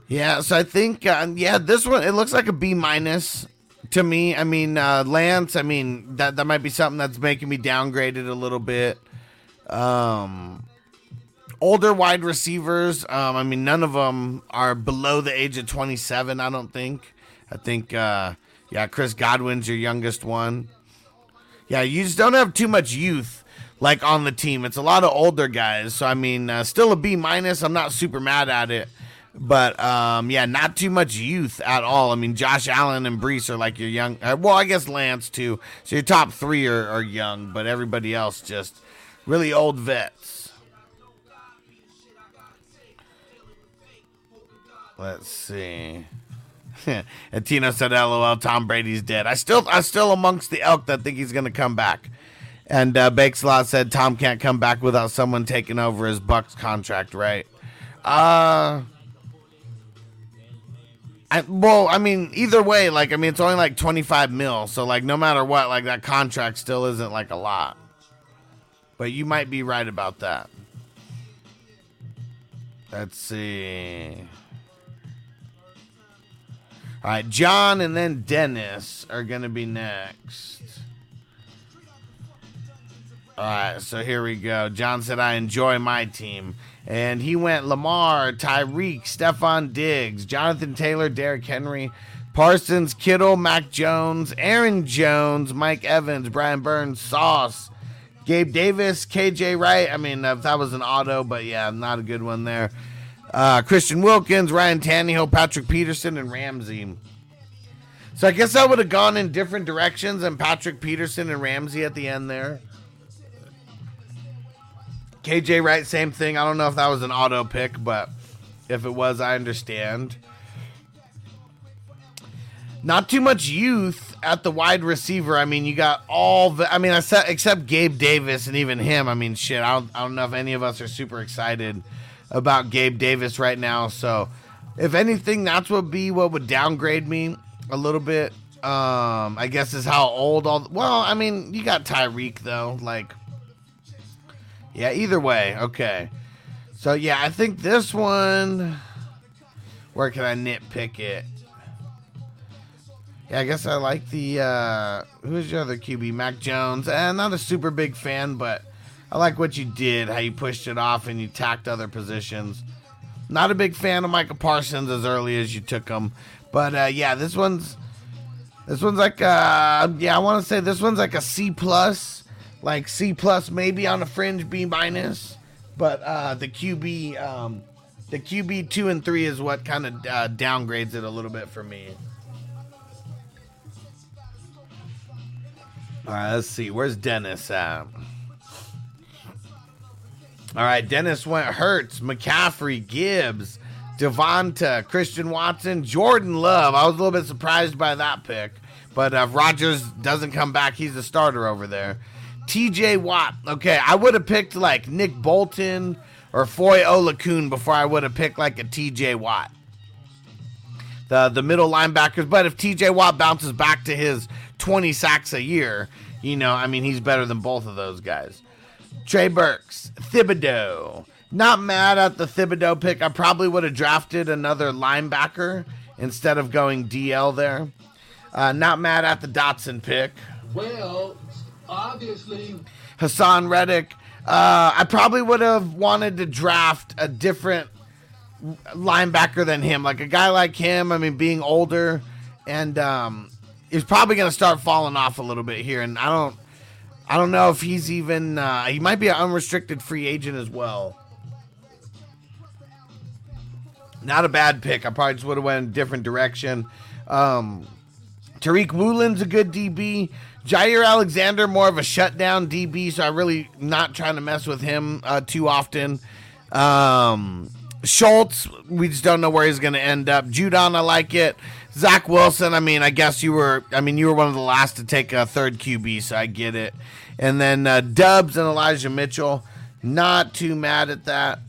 Speaker 3: Yeah, so I think uh, yeah, this one it looks like a B minus to me. I mean, uh, Lance. I mean that that might be something that's making me downgraded a little bit. Um, older wide receivers. Um, I mean, none of them are below the age of twenty seven. I don't think. I think uh, yeah, Chris Godwin's your youngest one. Yeah, you just don't have too much youth like on the team. It's a lot of older guys. So I mean, uh, still a B minus. I'm not super mad at it, but um, yeah, not too much youth at all. I mean, Josh Allen and Breece are like your young. Uh, well, I guess Lance too. So your top three are, are young, but everybody else just really old vets. Let's see. and Tino said, "LOL, Tom Brady's dead." I still, I still amongst the elk that think he's going to come back. And uh, Bakeslot said Tom can't come back without someone taking over his Bucs contract, right? Uh I, well, I mean, either way, like, I mean, it's only like 25 mil. So, like, no matter what, like, that contract still isn't like a lot. But you might be right about that. Let's see. All right, John and then Dennis are going to be next. All right, so here we go. John said, I enjoy my team. And he went Lamar, Tyreek, Stefon Diggs, Jonathan Taylor, Derrick Henry, Parsons, Kittle, Mac Jones, Aaron Jones, Mike Evans, Brian Burns, Sauce, Gabe Davis, KJ Wright. I mean, that was an auto, but yeah, not a good one there. Uh, Christian Wilkins, Ryan Tannehill, Patrick Peterson, and Ramsey. So I guess I would have gone in different directions and Patrick Peterson and Ramsey at the end there. KJ Wright, same thing. I don't know if that was an auto pick, but if it was, I understand. Not too much youth at the wide receiver. I mean, you got all the. I mean, I sa except Gabe Davis and even him. I mean, shit. I don't, I don't know if any of us are super excited about Gabe Davis right now. So, if anything, that's what be what would downgrade me a little bit. Um, I guess is how old all. Well, I mean, you got Tyreek though. Like, yeah, either way. Okay. So, yeah, I think this one. Where can I nitpick it? Yeah, I guess I like the. Uh, who's your other QB? Mac Jones. And not a super big fan, but I like what you did, how you pushed it off and you tacked other positions. Not a big fan of Michael Parsons as early as you took him. But uh, yeah, this one's. This one's like uh yeah, I want to say this one's like a C plus like C plus, maybe on the fringe B minus. But uh, the QB, um, the QB two and three is what kind of uh, downgrades it a little bit for me. All right, let's see. Where's Dennis at? All right, Dennis went Hurts, McCaffrey, Gibbs, Devonta, Christian Watson, Jordan Love. I was a little bit surprised by that pick, but uh, if Rodgers doesn't come back, he's the starter over there. TJ Watt. Okay, I would have picked like Nick Bolton or Foye Oluokun before I would have picked like a TJ Watt. The the middle linebackers, but if TJ Watt bounces back to his 20 sacks a year, you know, I mean he's better than both of those guys. Trey Burks, Thibodeaux. Not mad at the Thibodeaux pick. I probably would have drafted another linebacker instead of going DL there. Uh, not mad at the Dotson pick.
Speaker 9: Well, obviously
Speaker 3: Haason Reddick. Uh, I probably would have wanted to draft a different linebacker than him, like a guy like him. I mean, being older and um, he's probably going to start falling off a little bit here. And I don't, I don't know if he's even. Uh, he might be an unrestricted free agent as well. Not a bad pick. I probably just would have went in a different direction. Um, Tariq Woolen's a good DB. Jaire Alexander, more of a shutdown DB, so I really not trying to mess with him uh, too often. Um, Schultz, we just don't know where he's going to end up. Judon, I like it. Zach Wilson, I mean, I guess you were, I mean, you were one of the last to take a third QB, so I get it. And then uh, Doubs and Elijah Mitchell, not too mad at that.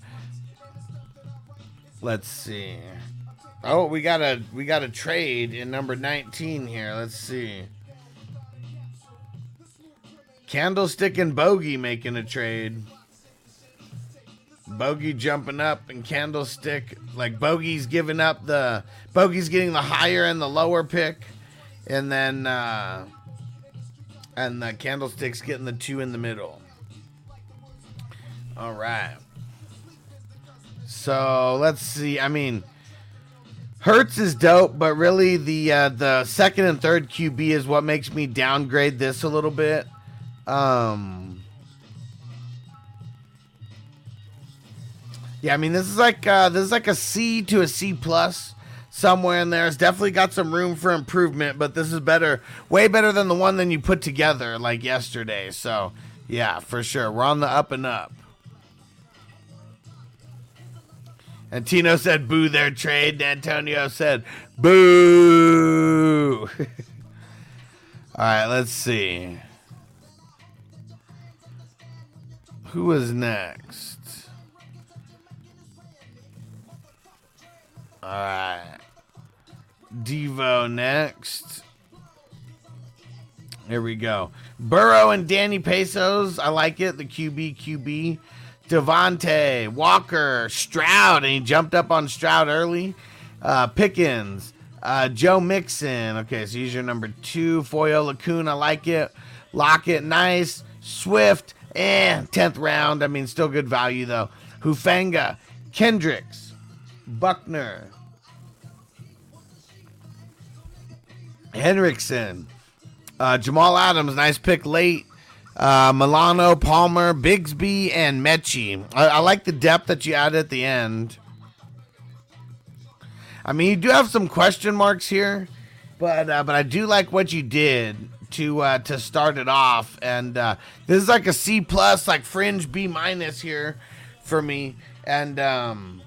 Speaker 3: Let's see. Oh, we got a we got a trade in number 19 here. Let's see. Candlestick and Bogey making a trade. Bogey jumping up and Candlestick like Bogey's giving up the Bogey's getting the higher and the lower pick, and then uh, and the Candlestick's getting the two in the middle. All right. So let's see. I mean, Hurts is dope, but really the uh, the second and third QB is what makes me downgrade this a little bit. Um, yeah, I mean this is like uh, this is like a C to a C plus somewhere in there. It's definitely got some room for improvement, but this is better, way better than the one that you put together like yesterday. So Yeah, for sure. We're on the up and up. And Tino said, boo their trade. And Antonio said, boo. All right, let's see. Who is next? All right. Devo next. Here we go. Burrow and Danny Pesos. I like it. The QB, QB. Devontae, Walker, Stroud, and he jumped up on Stroud early. Uh, Pickens, uh, Joe Mixon. Okay, so he's your number two. Foye Oluokun, I like it. Lockett, nice. Swift, eh, 10th round. I mean, still good value, though. Hufanga, Kendricks, Buckner, Hendrickson, uh, Jamal Adams, nice pick late. Uh, Milano, Palmer, Bigsby, and Mechie. I, I like the depth that you added at the end. I mean, you do have some question marks here, but uh, but I do like what you did to uh, to start it off. And uh, this is like a C plus, like fringe B minus here for me. And um,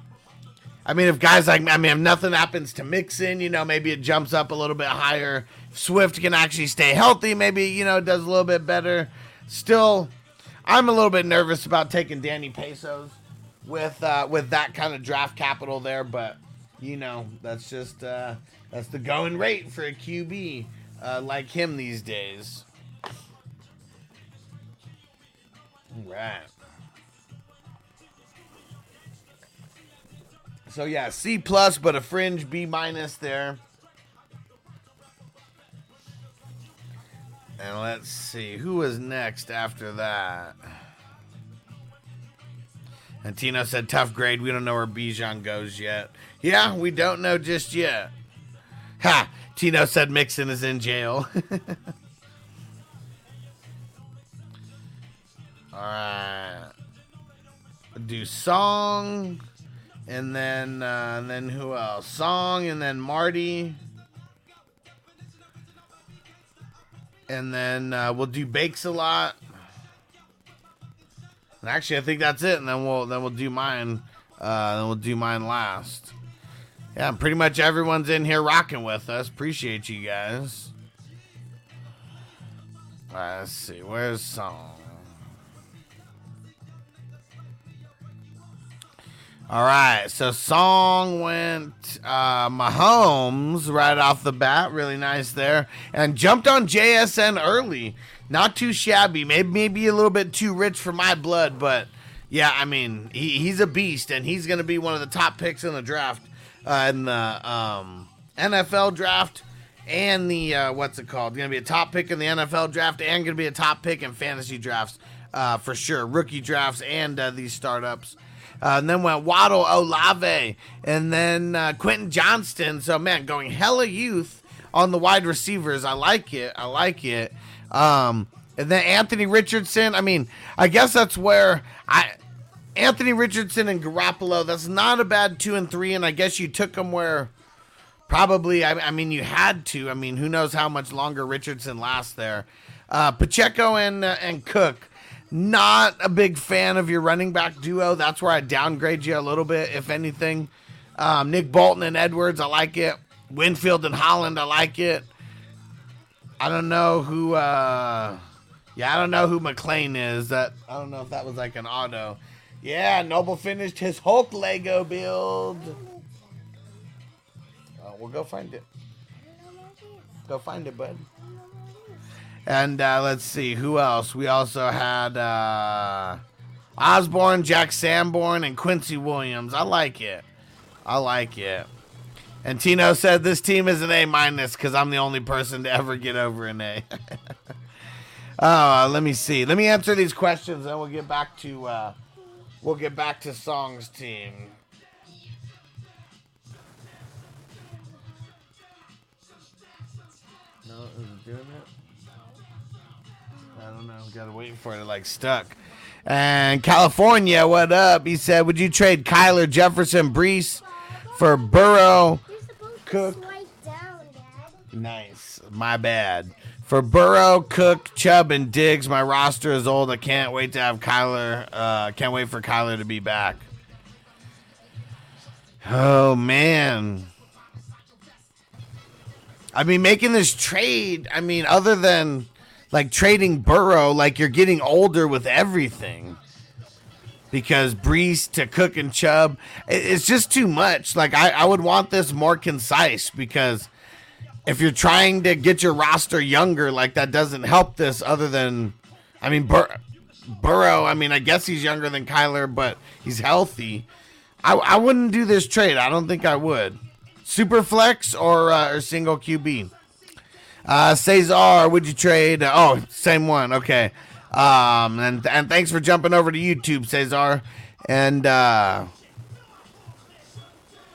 Speaker 3: I mean, if guys like I mean, if nothing happens to Mixon, you know, maybe it jumps up a little bit higher. If Swift can actually stay healthy, maybe you know, does a little bit better. Still, I'm a little bit nervous about taking Danny Pesos with uh, with that kind of draft capital there, but you know, that's just uh, that's the going rate for a QB uh, like him these days. Right. So yeah, C plus, but a fringe B minus there. And let's see who was next after that. And Tino said tough grade. We don't know where Bijan goes yet. Yeah, we don't know just yet. Ha! Tino said Mixon is in jail. All right. Do song, and then uh, and then who else? Song, and then Marty, and then uh, we'll do bakes a lot. And actually, I think that's it. And then we'll then we'll do mine. Uh, then we'll do mine last. Yeah, pretty much everyone's in here rocking with us. Appreciate you guys. Let's see. Where's song? All right, so song went uh, Mahomes right off the bat, really nice there, and jumped on JSN early. Not too shabby, maybe maybe a little bit too rich for my blood, but yeah, I mean he, he's a beast, and he's going to be one of the top picks in the draft, uh, in the um, NFL draft, and the uh, what's it called? Going to be a top pick in the NFL draft, and going to be a top pick in fantasy drafts uh, for sure, rookie drafts and uh, these startups. Uh, and then went Waddle Olave, and then uh, Quentin Johnston. So man, going hella youth on the wide receivers. I like it. I like it. Um, and then Anthony Richardson. I mean, I guess that's where I. Anthony Richardson and Garoppolo. That's not a bad two and three, and I guess you took them where probably. I, I mean, you had to. I mean, who knows how much longer Richardson lasts there. Uh, Pacheco and uh, and Cook. Not a big fan of your running back duo. That's where I downgrade you a little bit, if anything. Um, Nick Bolton and Edwards, I like it. Winfield and Holland, I like it. I don't know who. uh Yeah, I don't know who McLean is. That I don't know if that was like an auto. Yeah, Noble finished his Hulk Lego build. Oh, we'll go find it. Go find it, bud. And uh, let's see who else. We also had uh, Osborne, Jack Sanborn, and Quincy Williams. I like it. I like it. And Tino said this team is an A minus because I'm the only person to ever get over an A. uh, let me see. Let me answer these questions, and we'll get back to uh, we'll get back to Song's team. No, is it doing it? I don't know. Gotta wait for it like stuck. And California, what up? He said, Would you trade Kyler Jefferson Breece for Burrow Cook? Nice. My bad. For Burrow, Cook, Chubb, and Diggs, my roster is old. I can't wait to have Kyler. Uh, can't wait for Kyler to be back. Oh man. I mean, making this trade. I mean, other than like trading Burrow, like you're getting older with everything. Because Breece to Cook and Chubb, it's just too much. Like I, I would want this more concise because if you're trying to get your roster younger, like that doesn't help this. Other than, I mean, Bur- Burrow. I mean, I guess he's younger than Kyler, but he's healthy. I, I wouldn't do this trade. I don't think I would. Super flex or uh, or single QB. Uh, Cesar, would you trade? Oh, same one. Okay. Um, and and thanks for jumping over to YouTube, Cesar. And uh,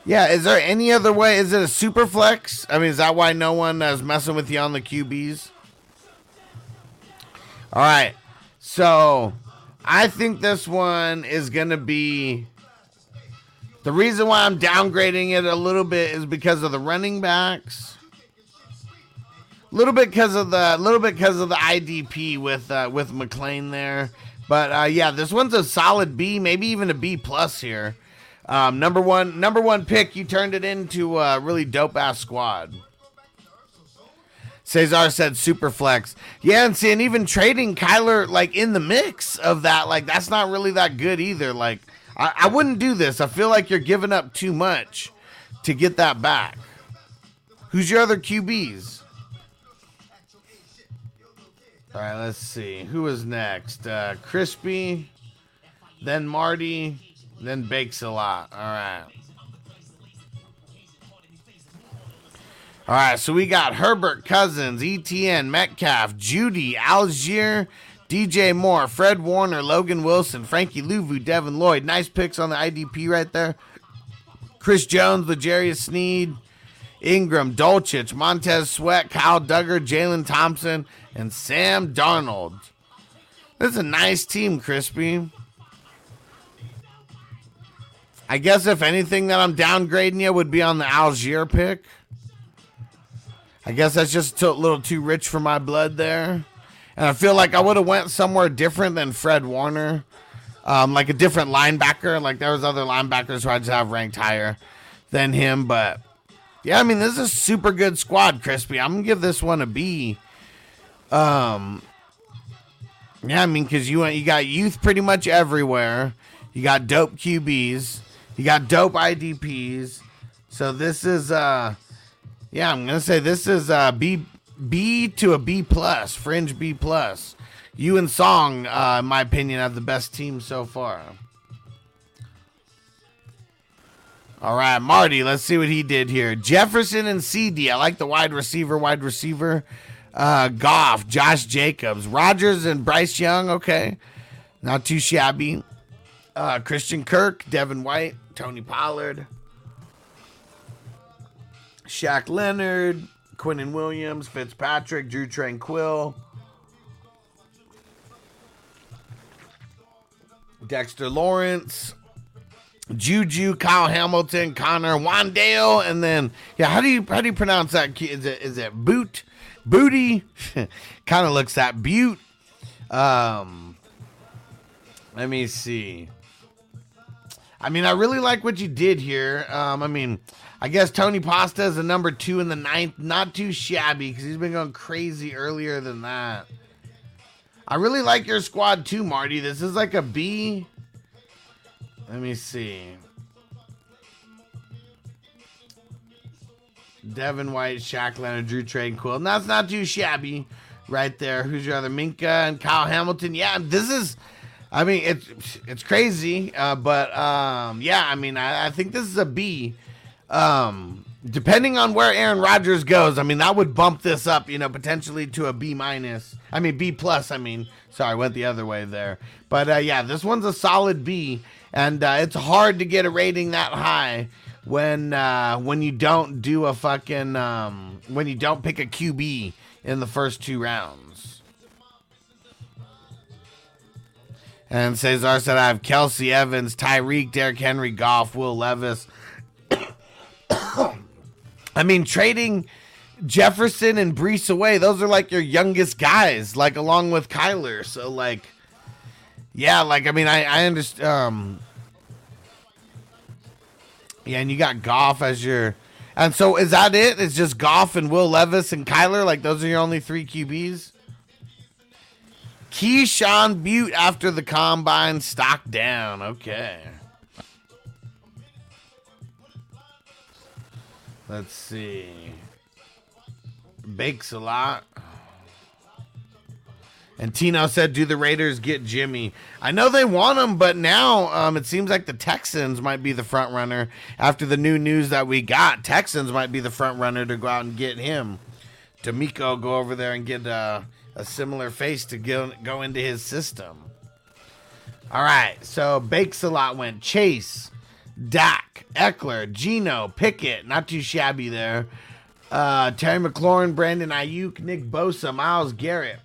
Speaker 3: yeah, is there any other way? Is it a super flex? I mean, is that why no one is messing with you on the QBs? All right. So I think this one is gonna be. The reason why I'm downgrading it a little bit is because of the running backs. A little bit because of the little bit because of the IDP with uh, with McLean there, but uh, yeah, this one's a solid B, maybe even a B plus here. Um, number one, number one pick, you turned it into a really dope ass squad. Cesar said super flex. Yeah, and see, and even trading Kyler like in the mix of that, like that's not really that good either. Like I, I wouldn't do this. I feel like you're giving up too much to get that back. Who's your other QBs? All right, let's see. Who is next? Uh, Crispy, then Marty, then Bakes a lot. All right. All right, so we got Herbert Cousins, ETN, Metcalf, Jeudy, Allgeier, DJ Moore, Fred Warner, Logan Wilson, Frankie Luvu, Devin Lloyd. Nice picks on the IDP right there. Chris Jones, L'Jarius Sneed, Ingram, Dulcich, Montez Sweat, Kyle Dugger, Jalen Thompson, and Sam Darnold. This is a nice team, Crispy. I guess if anything that I'm downgrading you would be on the Allgeier pick. I guess that's just a little too rich for my blood there. And I feel like I would have went somewhere different than Fred Warner. Um, like a different linebacker. Like there was other linebackers who I just have ranked higher than him. But yeah, I mean, this is a super good squad, Crispy. I'm gonna give this one a B. Um, yeah, I mean, because you you got youth pretty much everywhere. You got dope QBs. You got dope IDPs. So this is uh, yeah, I'm gonna say this is uh B B to a B plus, fringe B plus. You and Song, uh, in my opinion, have the best team so far. All right, Marty, let's see what he did here. Jefferson and CeeDee. I like the wide receiver, wide receiver. Uh, Goff, Josh Jacobs, Rodgers and Bryce Young. Okay, not too shabby. Uh, Christian Kirk, Devin White, Tony Pollard, Shaq Leonard, Quinnen Williams, Fitzpatrick, Drue Tranquill, Dexter Lawrence, Juju, Kyle Hamilton, Connor Wandale, and then yeah, how do you how do you pronounce that? Is it is it Boot? Booty? kind of looks that Butte. Um, let me see. I mean, I really like what you did here. Um, I mean, I guess Tony Pasta is a number two in the ninth. Not too shabby because he's been going crazy earlier than that. I really like your squad too, Marty. This is like a B. Let me see. Devin White, Shaq Leonard, Drue Tranquill. And that's not too shabby right there. Who's your other? Minkah and Kyle Hamilton. Yeah, this is. I mean, it's it's crazy, uh, but um, yeah, I mean, I, I think this is a B. Um, depending on where Aaron Rodgers goes, I mean, that would bump this up, you know, potentially to a B minus. I mean, B plus. I mean, sorry, went the other way there. But uh, yeah, this one's a solid B, and uh, it's hard to get a rating that high when uh, when you don't do a fucking um, when you don't pick a QB in the first two rounds. And Cesar said, I have Kelce Evans, Tyreek, Derrick Henry, Goff, Will Levis. I mean, trading Jefferson and Breece away. Those are like your youngest guys, like along with Kyler. So like, yeah, like I mean, I I understand. Um, yeah, and you got Goff as your, and so is that it? It's just Goff and Will Levis and Kyler. Like those are your only three QBs. Keyshawn Butte after the combine stock down. Okay. Let's see. Bakes a lot. And Tino said, "Do the Raiders get Jimmy?" I know they want him, but now um, it seems like the Texans might be the front runner after the new news that we got. Texans might be the front runner to go out and get him. DeMeco go over there and get uh, a similar face to go, go into his system. All right, so Bakes a lot went Chase, Dak, Ekeler, Geno, Pickett, not too shabby there. Uh, Terry McLaurin, Brandon Aiyuk, Nick Bosa, Myles Garrett,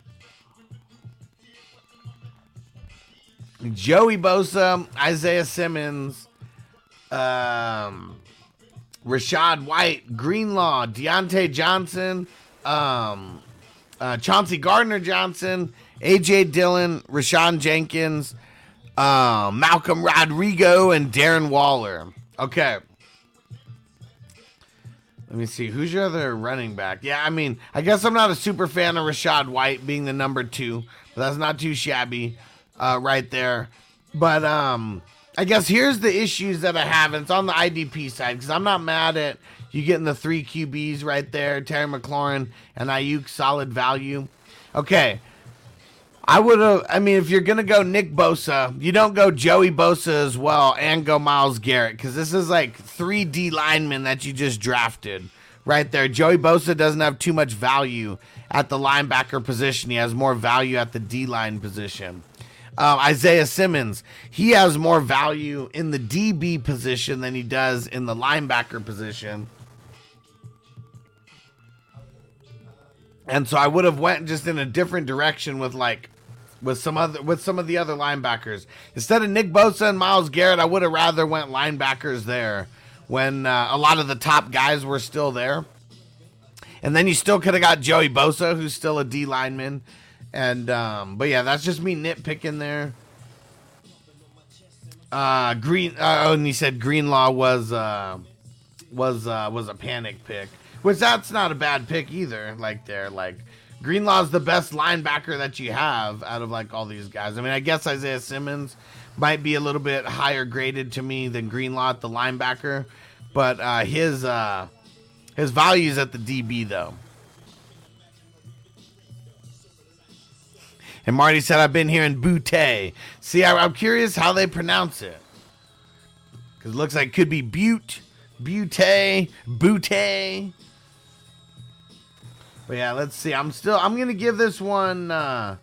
Speaker 3: Joey Bosa, Isaiah Simmons, um, Rachaad White, Greenlaw, Diontae Johnson, um, uh, Chauncey Gardner Johnson, AJ Dillon, Rayshawn Jenkins, uh, Malcolm Rodrigo, and Darren Waller. Okay. Let me see. Who's your other running back? Yeah, I mean, I guess I'm not a super fan of Rachaad White being the number two, but that's not too shabby uh, right there. But um, I guess here's the issues that I have. And it's on the IDP side because I'm not mad at you getting the three QBs right there, Terry McLaurin and Aiyuk, solid value. Okay. I would have. I mean, if you're gonna go Nick Bosa, you don't go Joey Bosa as well, and go Myles Garrett because this is like three D linemen that you just drafted right there. Joey Bosa doesn't have too much value at the linebacker position. He has more value at the D line position. Um, Isaiah Simmons, he has more value in the DB position than he does in the linebacker position. And so I would have went just in a different direction with like with some other with some of the other linebackers. Instead of Nick Bosa and Myles Garrett, I would have rather went linebackers there when uh, a lot of the top guys were still there. And then you still could have got Joey Bosa, who's still a D lineman. And um, but yeah, that's just me nitpicking there. Uh, Green. Uh, oh, and he said Greenlaw was uh, was uh, was a panic pick, which that's not a bad pick either. Like there, like Greenlaw's the best linebacker that you have out of like all these guys. I mean, I guess Isaiah Simmons might be a little bit higher graded to me than Greenlaw the linebacker, but uh, his uh, his values at the DB though. And Marty said, I've been here in Butte. See, I, am curious how they pronounce it. Because it looks like it could be Butte, Butte, Butte. But yeah, let's see. I'm still, I'm going to give this one, uh,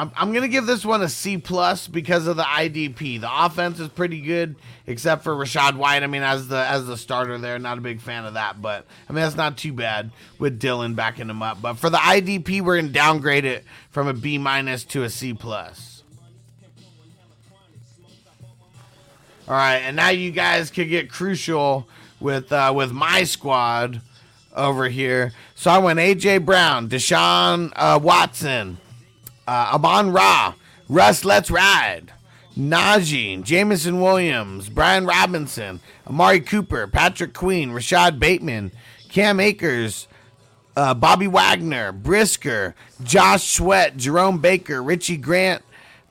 Speaker 3: I'm, I'm to give this one a C plus because of the IDP. The offense is pretty good, except for Rachaad White. I mean, as the as the starter there, not a big fan of that, but I mean that's not too bad with Dillon backing him up. But for the IDP, we're to downgrade it from a B minus to a C plus. All right, and now you guys can get crucial with uh, with my squad over here. So I went AJ Brown, Deshaun uh, Watson uh, Amon Ra, Russ Let's Ride, Najee, Jameson Williams, Brian Robinson, Amari Cooper, Patrick Queen, Rashod Bateman, Cam Akers, uh, Bobby Wagner, Brisker, Josh Sweat, Jerome Baker, Richie Grant,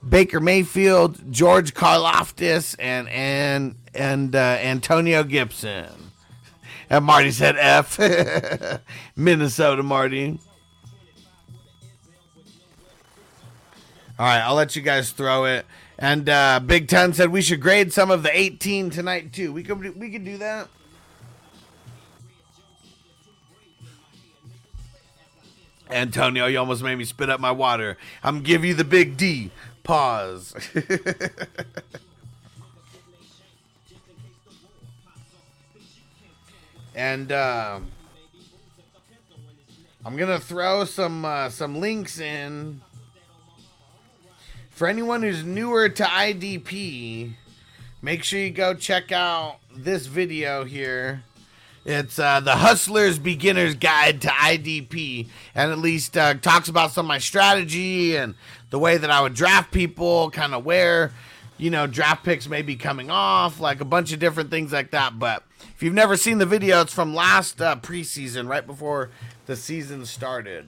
Speaker 3: Baker Mayfield, George Karlaftis, and and and uh, Antonio Gibson. And Marty said F. Minnesota, Marty. All right, I'll let you guys throw it. And uh, Big Ten said we should grade some of the 18 tonight too. We could we could do that. Antonio, you almost made me spit up my water. I'm give you the big D. Pause. and uh, I'm gonna throw some uh, some links in for anyone who's newer to IDP, make sure you go check out this video here It's uh, the Hustler's Beginner's Guide to IDP, and at least uh, talks about some of my strategy and the way that I would draft people, kind of where, you know, draft picks may be coming off, like a bunch of different things like that. But if you've never seen the video, it's from last uh, preseason, right before the season started.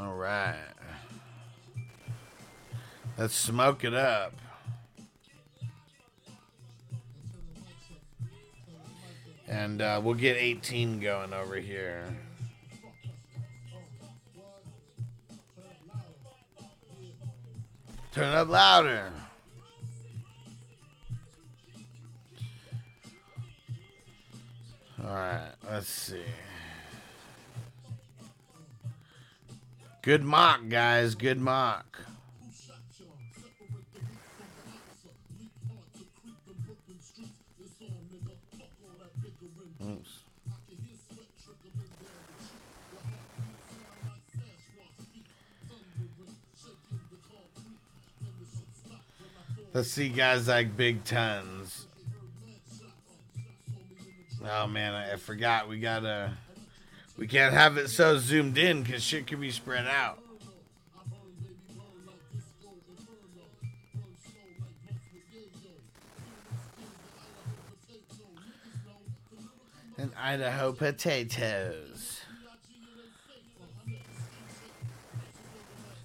Speaker 3: All right. Let's smoke it up. And uh, we'll get 18 going over here. Turn up louder. All right, let's see. Good mock, guys. Good mock. Oops. Let's see guys like Big Tons. Oh man, I forgot we gotta we can't have it so zoomed in because shit can be spread out. And Idaho potatoes.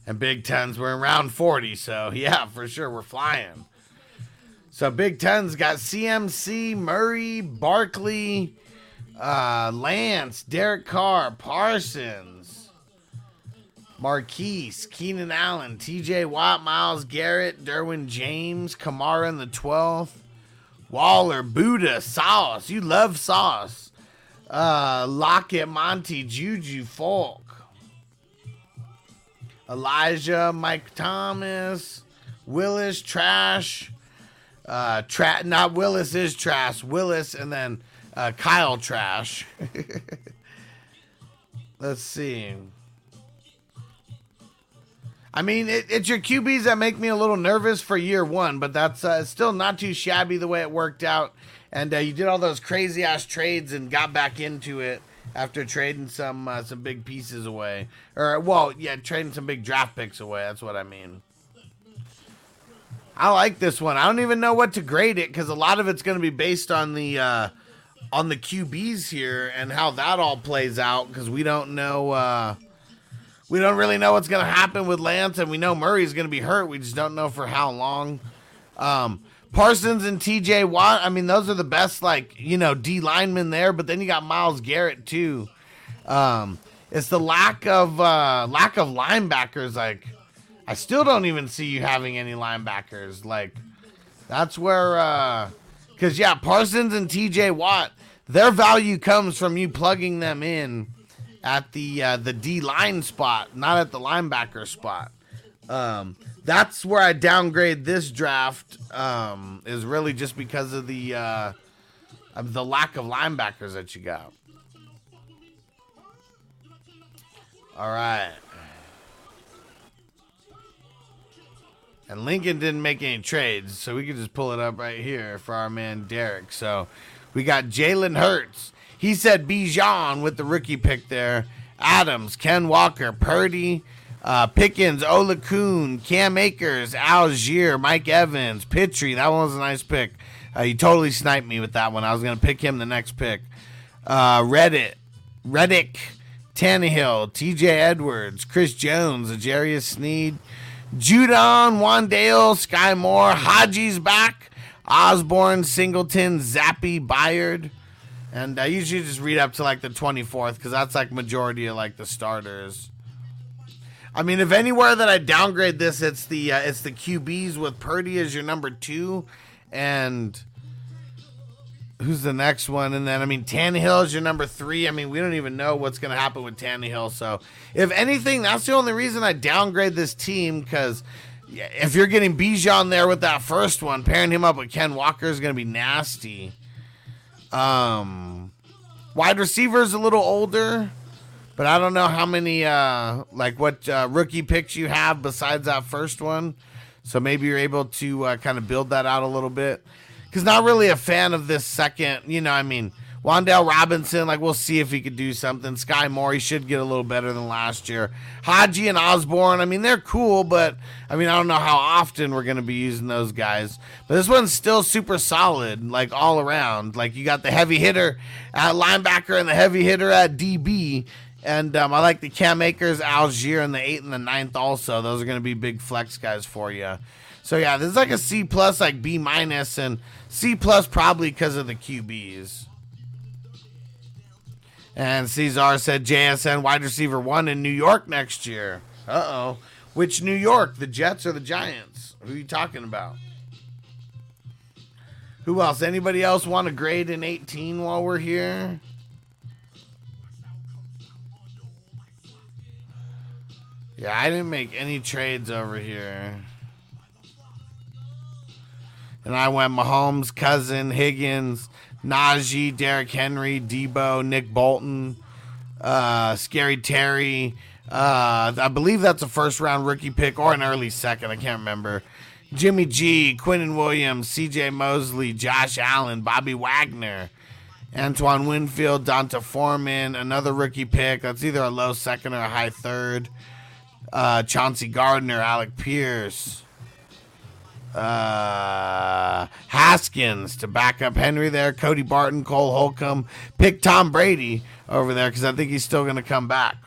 Speaker 3: And Big Tens, we're in round 40, so yeah, for sure, we're flying. So Big Ten's got CMC, Murray, Barkley, uh, Lance, Derek Carr, Parsons, Marquise, Keenan Allen, TJ Watt, Myles Garrett, Derwin James, Kamara in the 12th, Waller, Budda, Sauce. You love Sauce. Uh, Lockett, Monty, Juju, Folk, Elijah, Mike Thomas, Willis, Trash. Uh, tra- not Willis is trash. Willis and then uh, Kyle Trash. Let's see. I mean, it, it's your QBs that make me a little nervous for year one, but that's uh, still not too shabby the way it worked out. And uh, you did all those crazy ass trades and got back into it after trading some uh, some big pieces away, or well, yeah, trading some big draft picks away. That's what I mean. I like this one. I don't even know what to grade it because a lot of it's going to be based on the uh, on the QBs here and how that all plays out because we don't know. Uh, we don't really know what's going to happen with Lance, and we know Murray's going to be hurt. We just don't know for how long. Um, Parsons and TJ Watt. I mean, those are the best, like you know, D linemen there. But then you got Myles Garrett too. Um, it's the lack of uh, lack of linebackers. Like, I still don't even see you having any linebackers. Like, that's where, uh, because yeah, Parsons and TJ Watt, their value comes from you plugging them in at the uh, the D line spot, not at the linebacker spot. Um, that's where I downgrade this draft. Um, is really just because of the uh, of the lack of linebackers that you got. All right. And Lincoln didn't make any trades, so we could just pull it up right here for our man Derek. So we got Jalen Hurts. He said Bijan with the rookie pick there. Adams, Ken Walker, Purdy, uh, Pickens, Oluokun, Cam Akers, Allgeier, Mike Evans, Pitre. That one was a nice pick. Uh, you totally sniped me with that one. I was going to pick him the next pick. Uh, Reddit, Reddick, Tannehill, TJ Edwards, Chris Jones, Ajarius Sneed, Judon, Wandale, Sky Moore, Haji's back, Osborne, Singleton, Zappe, Byard. And I usually just read up to like the 24th because that's like majority of like the starters. I mean, if anywhere that I downgrade this, it's the uh, it's the QBs with Purdy as your number two, and who's the next one? And then I mean, Tannehill is your number three. I mean, we don't even know what's to happen with Tannehill. So, if anything, that's the only reason I downgrade this team because if you're getting Bijan there with that first one, pairing him up with Ken Walker is to be nasty. Um, wide receiver is a little older, but I don't know how many uh like what uh, rookie picks you have besides that first one. So maybe you're able to uh, kind of build that out a little bit. Because not really a fan of this second. You know, I mean, Wandale Robinson, like we'll see if he could do something. Sky Moore, he should get a little better than last year. Haji and Osborne, I mean, they're cool, but I mean, I don't know how often we're gonna be using those guys. But this one's still super solid, like all around. Like you got the heavy hitter at linebacker and the heavy hitter at DB. And um, I like the Cam Akers, Allgeier, and the eighth and the ninth also. Those are going to be big flex guys for you. So yeah, this is like a C plus, like B minus, and C plus probably because of the QBs. And Cesar said JSN wide receiver one in New York next year. Uh oh. Which New York? The Jets or the Giants? Who are you talking about? Who else? Anybody else want to grade in 18 while we're here? Yeah, I didn't make any trades over here. And I went Mahomes, Cousin, Higgins, Najee, Derrick Henry, Deebo, Nick Bolton, uh, Scary Terry. Uh, I believe that's a first round rookie pick or an early second. I can't remember. Jimmy G, Quinnen Williams, CJ Mosley, Josh Allen, Bobby Wagner, Antoine Winfield, D'Onta Foreman, another rookie pick. That's either a low second or a high third. Uh, Chauncey Gardner, Alec Pierce, uh, Haskins to back up Henry there, Cody Barton, Cole Holcomb, pick Tom Brady over there because I think he's still going to come back.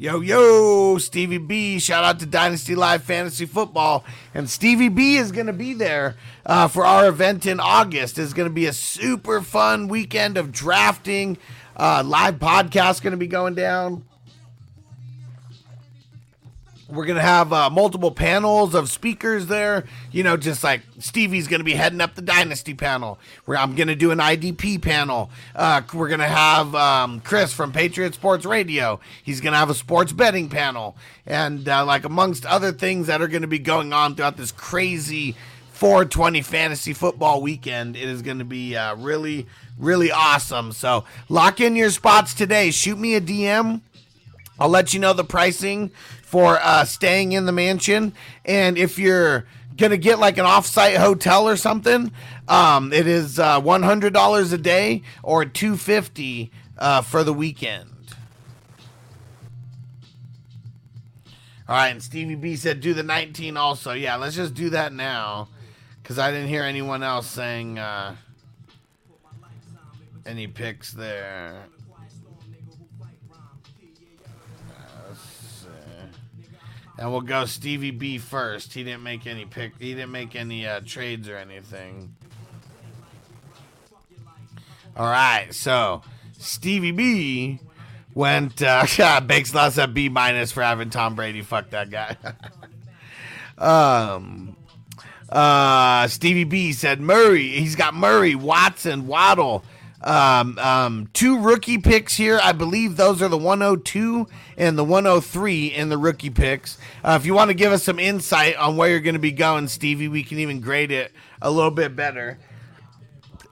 Speaker 3: Yo, yo, Stevie B. Shout out to Dynasty Live Fantasy Football. And Stevie B is going to be there uh, for our event in August. It's going to be a super fun weekend of drafting. Uh, live podcast going to be going down. We're to have uh, multiple panels of speakers there. You know, just like Stevie's to be heading up the Dynasty panel. Where I'm to do an IDP panel. Uh, we're to have um, Chris from Patriot Sports Radio. He's to have a sports betting panel. And, uh, like, amongst other things that are to be going on throughout this crazy 420 fantasy football weekend, it is going to be uh, really, really awesome. So, lock in your spots today. Shoot me a DM. I'll let you know the pricing for uh, staying in the mansion. And if you're gonna get like an off-site hotel or something, um, it is uh, one hundred dollars a day or two fifty uh, for the weekend. All right, and Stevie B said do the nineteen also. Yeah, let's just do that now, because I didn't hear anyone else saying uh, any picks there. And we'll go Stevie B first. He didn't make any pick. He didn't make any uh, trades or anything. All right, so Stevie B went. Uh, Bakes lost at B minus for having Tom Brady. Fuck that guy. um. Uh, Stevie B said Murray. He's got Murray, Watson, Waddle. Um, um, two rookie picks here. I believe those are the 102 and the 103 in the rookie picks. Uh, if you want to give us some insight on where you're going to be going, Stevie, we can even grade it a little bit better.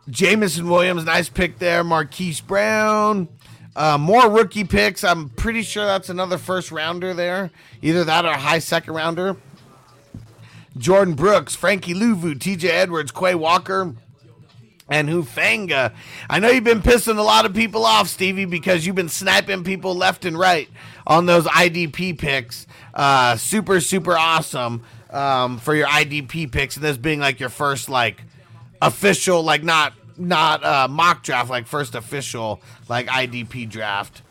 Speaker 3: Jameson Williams, nice pick there. Marquise Brown. Uh, more rookie picks. I'm pretty sure that's another first rounder there. Either that or a high second rounder. Jordyn Brooks, Frankie Luvu, TJ Edwards, Quay Walker, and Hufanga. I know you've been pissing a lot of people off, Stevie, because you've been sniping people left and right on those IDP picks. Uh, super, super awesome um, for your IDP picks, and this being like your first like official, like not not uh, mock draft, like first official like IDP draft.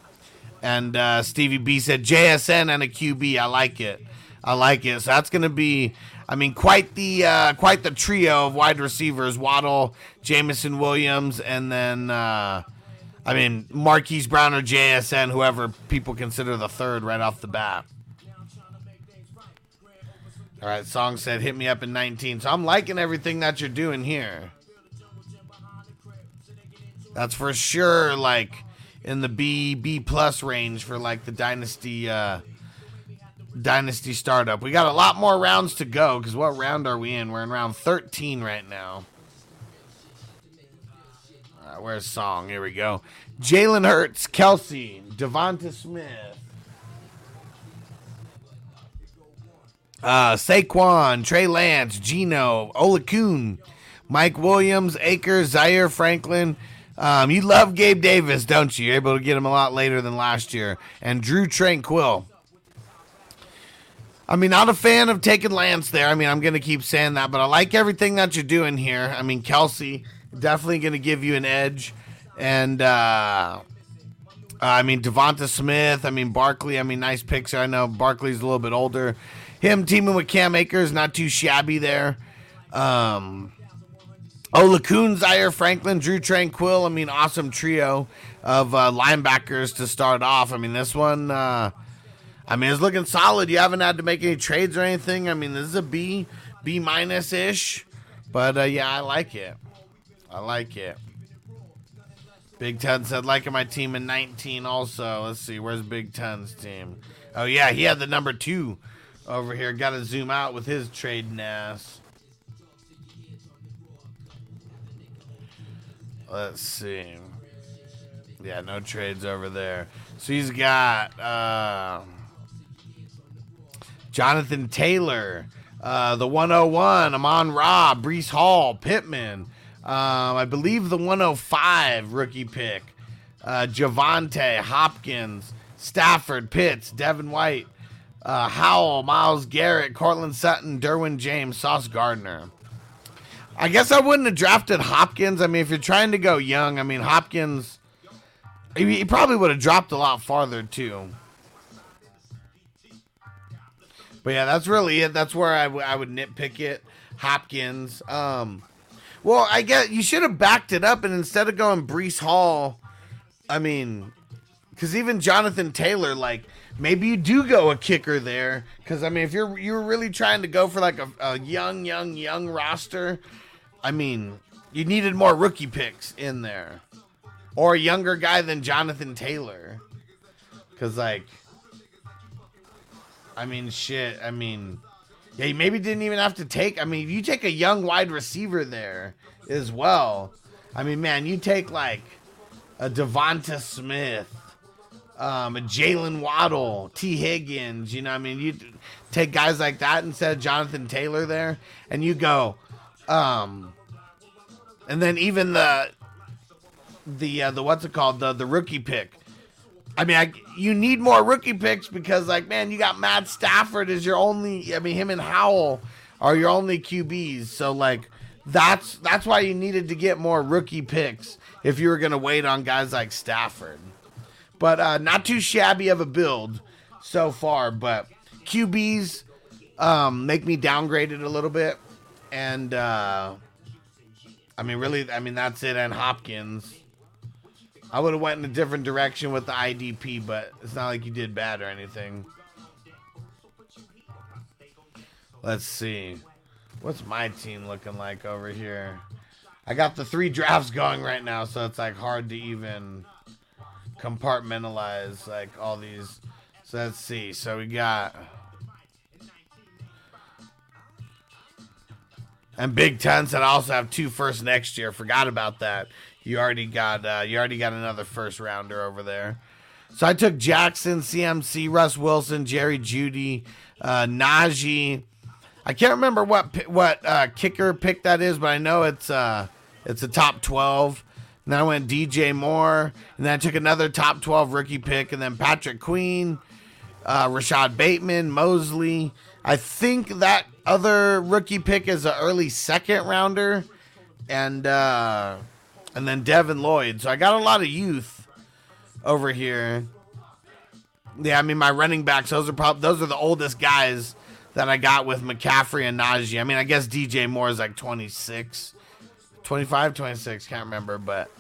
Speaker 3: And uh, Stevie B said JSN and a QB. I like it. I like it. So that's gonna be I mean, quite the uh, quite the trio of wide receivers: Waddle, Jameson Williams, and then uh, I mean Marquise Brown or JSN, whoever people consider the third right off the bat. All right, song said, "Hit me up in 19." So I'm liking everything that you're doing here. That's for sure, like in the B B plus range for like the dynasty. Uh, Dynasty Startup. We got a lot more rounds to go because what round are we in? We're in round 13 right now. Where's Song? Here we go. Jalen Hurts, Kelce, Devonta Smith. uh, Saquon, Trey Lance, Geno, Oluokun, Mike Williams, Akers, Zaire Franklin. Um, you love Gabe Davis, don't you? You're able to get him a lot later than last year. And Drue Tranquill. I mean, not a fan of taking Lance there. I mean, I'm going to keep saying that, but I like everything that you're doing here. I mean, Kelce definitely going to give you an edge, and uh, I mean DeVonta Smith. I mean Barkley. I mean, nice picks. I know Barkley's a little bit older. Him teaming with Cam Akers, not too shabby there. Um, Oluokun, Zaire Franklin, Drue Tranquill. I mean, awesome trio of uh, linebackers to start off. I mean, this one. Uh, I mean, it's looking solid. You haven't had to make any trades or anything. I mean, this is a B, B minus ish, but uh, yeah, I like it. I like it. Big Ten said liking my team in 19. Also, let's see, where's Big Ten's team? Oh yeah, he had the number two over here. Got to zoom out with his trading ass. Let's see. Yeah, no trades over there. So he's got. Uh, Jonathan Taylor, uh, the 101, Amon Ra, Breece Hall, Pittman. Um, I believe the 105 rookie pick, uh, Javonte, Hopkins, Stafford, Pitts, Devin White, uh, Howell, Myles Garrett, Courtland Sutton, Derwin James, Sauce Gardner. I guess I wouldn't have drafted Hopkins. I mean, if you're trying to go young, I mean, Hopkins, he, he probably would have dropped a lot farther too. But yeah, that's really it. That's where I, w- I would nitpick it. Hopkins. Um, well, I guess you should have backed it up, and instead of going Breece Hall, I mean, because even Jonathan Taylor, like maybe you do go a kicker there. Because I mean, if you're you're really trying to go for like a, a young, young, young roster, I mean, you needed more rookie picks in there, or a younger guy than Jonathan Taylor. Because like I mean, shit. I mean, you maybe didn't even have to take. I mean, if you take a young wide receiver there as well, I mean, man, you take like a DeVonta Smith, um, a Jaylen Waddle, Tee Higgins. You know, I mean, you take guys like that instead of Jonathan Taylor there, and you go, um, and then even the the uh, the what's it called the the rookie pick. I mean, I, you need more rookie picks because, like, man, you got Matt Stafford as your only. I mean, him and Howell are your only QBs. So, like, that's that's why you needed to get more rookie picks if you were going to wait on guys like Stafford. But uh, not too shabby of a build so far. But QBs um, make me downgrade it a little bit, and uh, I mean, really, I mean that's it. And Hopkins. I would have went in a different direction with the IDP, but it's not like you did bad or anything. Let's see. What's my team looking like over here? I got the three drafts going right now, so it's like hard to even compartmentalize like all these. So let's see. So we got and Big Ten said I also have two first next year. Forgot about that. You already got uh, you already got another first rounder over there. So I took Jackson, CMC, Russ Wilson, Jerry Jeudy, uh, Najee. I can't remember what what uh, kicker pick that is, but I know it's uh, it's a top twelve. And then I went DJ Moore, and then I took another top twelve rookie pick, and then Patrick Queen, uh, Rashod Bateman, Mosley. I think that other rookie pick is an early second rounder, and uh, and then Devin Lloyd. So I got a lot of youth over here. Yeah, I mean my running backs; those are probably those are the oldest guys that I got with McCaffrey and Najee. I mean, I guess DJ Moore is like 26, 25, 26, can't remember, but.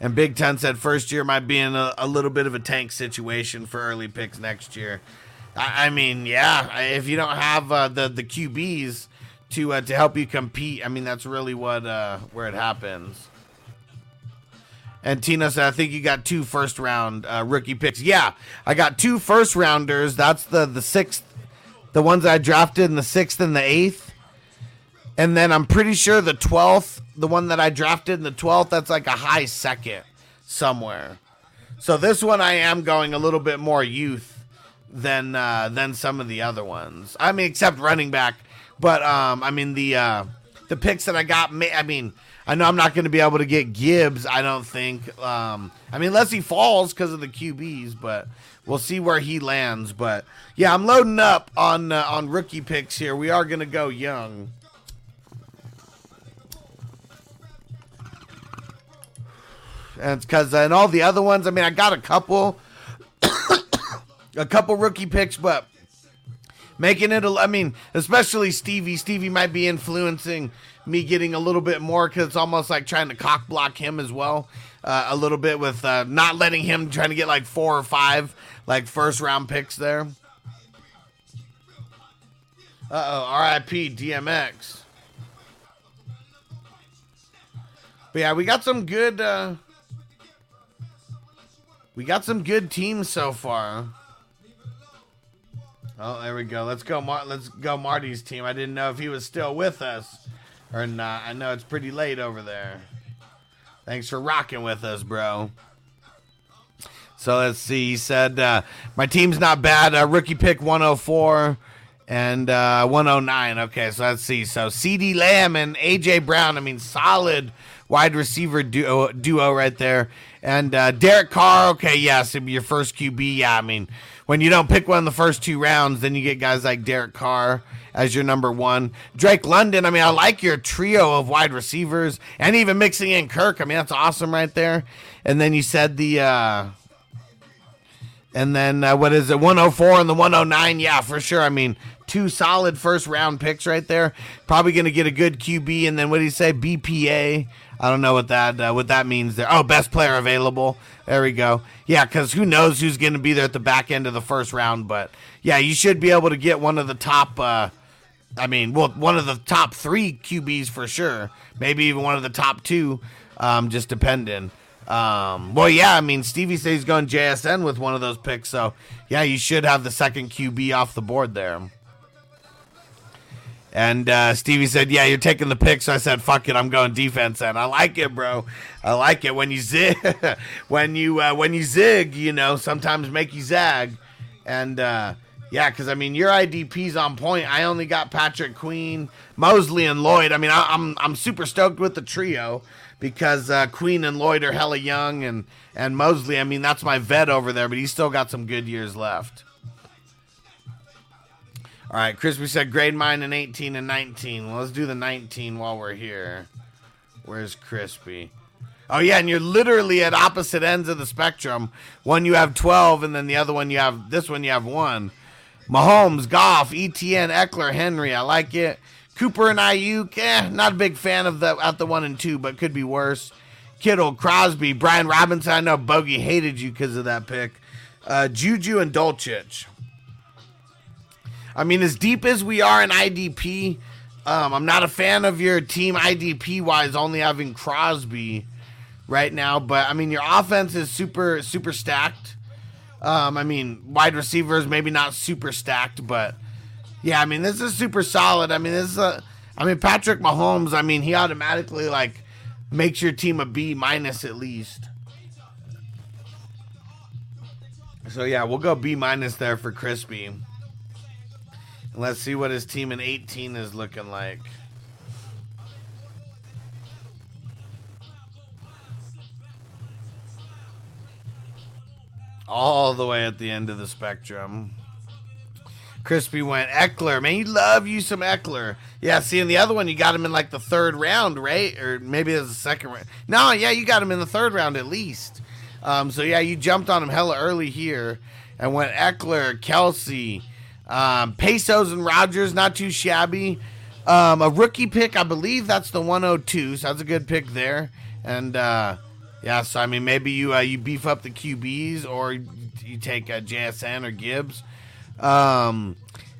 Speaker 3: And Big Ten said first year might be in a, a little bit of a tank situation for early picks next year. I, I mean, yeah, if you don't have uh, the the QBs to uh, to help you compete, I mean that's really what uh, where it happens. And Tina said, I think you got two first round uh, rookie picks. Yeah, I got two first rounders. That's the the sixth, the ones I drafted in the sixth and the eighth. And then I'm pretty sure the twelfth, the one that I drafted in the twelfth, that's like a high second somewhere. So this one I am going a little bit more youth than uh, than some of the other ones. I mean, except running back. But um, I mean the uh, the picks that I got. I mean, I know I'm not going to be able to get Gibbs. I don't think. Um, I mean, unless he falls because of the QBs, but we'll see where he lands. But yeah, I'm loading up on uh, on rookie picks here. We are going to go young. And because and all the other ones. I mean, I got a couple, a couple rookie picks, but making it. a- I mean, especially Stevie. Stevie might be influencing me getting a little bit more because it's almost like trying to cock block him as well. Uh, a little bit with uh, not letting him trying to get like four or five like first round picks there. Uh oh, RIP DMX. But yeah, we got some good. Uh, we got some good teams so far. Oh, there we go. Let's go. Mar- let's go. Marty's team. I didn't know if he was still with us or not. I know it's pretty late over there. Thanks for rocking with us, bro. So let's see. He said uh, my team's not bad. Uh, rookie pick 104 and uh, 109. Okay, so let's see. So CeeDee Lamb and A.J. Brown. I mean, solid wide receiver duo, duo right there. And uh, Derek Carr. Okay, yes, it'd be your first QB. Yeah, I mean, when you don't pick one in the first two rounds, then you get guys like Derek Carr as your number one. Drake London. I mean, I like your trio of wide receivers, and even mixing in Kirk. I mean, that's awesome right there. And then you said the. Uh, and then uh, what is it? 104 and the 109. Yeah, for sure. I mean, two solid first round picks right there. Probably going to get a good QB. And then what did he say? BPA. I don't know what that uh, what that means there. Oh, best player available. There we go. Yeah, because who knows who's going to be there at the back end of the first round. But yeah, you should be able to get one of the top. Uh, I mean, well, one of the top three QBs for sure. Maybe even one of the top two, um, just depending. Um, well, yeah, I mean, Stevie says he's going JSN with one of those picks, so yeah, you should have the second QB off the board there. And uh, Stevie said, "Yeah, you're taking the pick." So I said, "Fuck it, I'm going defense." And I like it, bro. I like it when you zig, when you uh, when you zig. You know, sometimes make you zag. And uh, yeah, because I mean, your IDP's on point. I only got Patrick Queen, Mosley, and Lloyd. I mean, I, I'm I'm super stoked with the trio because uh, Queen and Lloyd are hella young, and and Mosley. I mean, that's my vet over there, but he's still got some good years left. All right, Crispy said grade mine in 18 and 19. Well, let's do the 19 while we're here. Where's Crispy? Oh yeah, and you're literally at opposite ends of the spectrum. One you have 12, and then the other one you have this one you have one. Mahomes, Goff, ETN, Ekeler, Henry. I like it. Cooper and Aiyuk, eh, not a big fan of the at the one and two, but could be worse. Kittle, Crosby, Brian Robinson. I know Bogey hated you because of that pick. Uh, Juju and Dulcich. I mean, as deep as we are in IDP, um, I'm not a fan of your team IDP wise only having Crosby right now. But I mean, your offense is super super stacked. Um, I mean, wide receivers maybe not super stacked, but yeah, I mean, this is super solid. I mean, this is a, I mean, Patrick Mahomes. I mean, he automatically like makes your team a B minus at least. So yeah, we'll go B minus there for Crispy. Let's see what his team in 18 is looking like. All the way at the end of the spectrum. Crispy went Ekeler. Man, you love you some Ekeler. Yeah, see, in the other one, you got him in like the third round, right? Or maybe it was the second round. No, yeah, you got him in the third round at least. Um, so yeah, you jumped on him hella early here and went Ekeler, Kelce, um, Pesos and Rodgers, not too shabby. Um, a rookie pick, I believe that's the 102. So that's a good pick there. And uh, yeah, so I mean, maybe you uh, you beef up the QBs or you take uh, JSN or Gibbs. Um,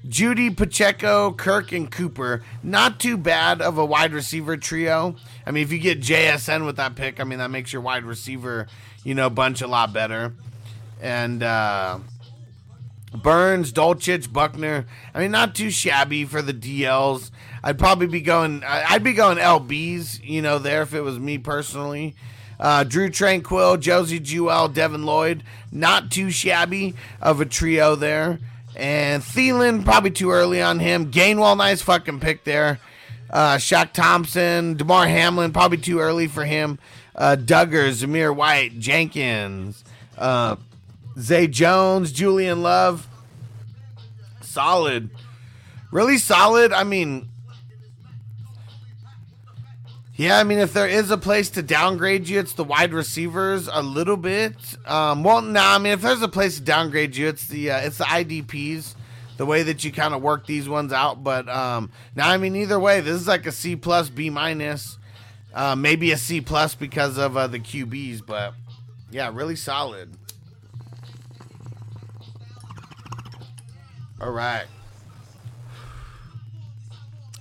Speaker 3: Jeudy, Pacheco, Kirk, and Cooper. Not too bad of a wide receiver trio. I mean, if you get JSN with that pick, I mean, that makes your wide receiver, you know, bunch a lot better. And uh, Burns, Dulcich, Buckner. I mean, not too shabby for the DLs. I'd probably be going. I'd be going LBs, you know, there if it was me personally. Uh, Drue Tranquill, Josey Jewell, Devin Lloyd. Not too shabby of a trio there. And Thielen, probably too early on him. Gainwell, nice fucking pick there. Uh, Shaq Thompson, Damar Hamlin, probably too early for him. Uh, Dugger, Zamir White, Jenkins, uh, Zay Jones, Julian Love. Solid. Really solid. I mean, yeah, I mean, if there is a place to downgrade you, it's the wide receivers a little bit. Um, well, no, nah, I mean, if there's a place to downgrade you, it's the uh, it's the IDPs, the way that you kind of work these ones out. But um, now, I mean, either way, this is like a C plus, B minus, uh, maybe a C plus because of uh, the QBs. But yeah, really solid. All right,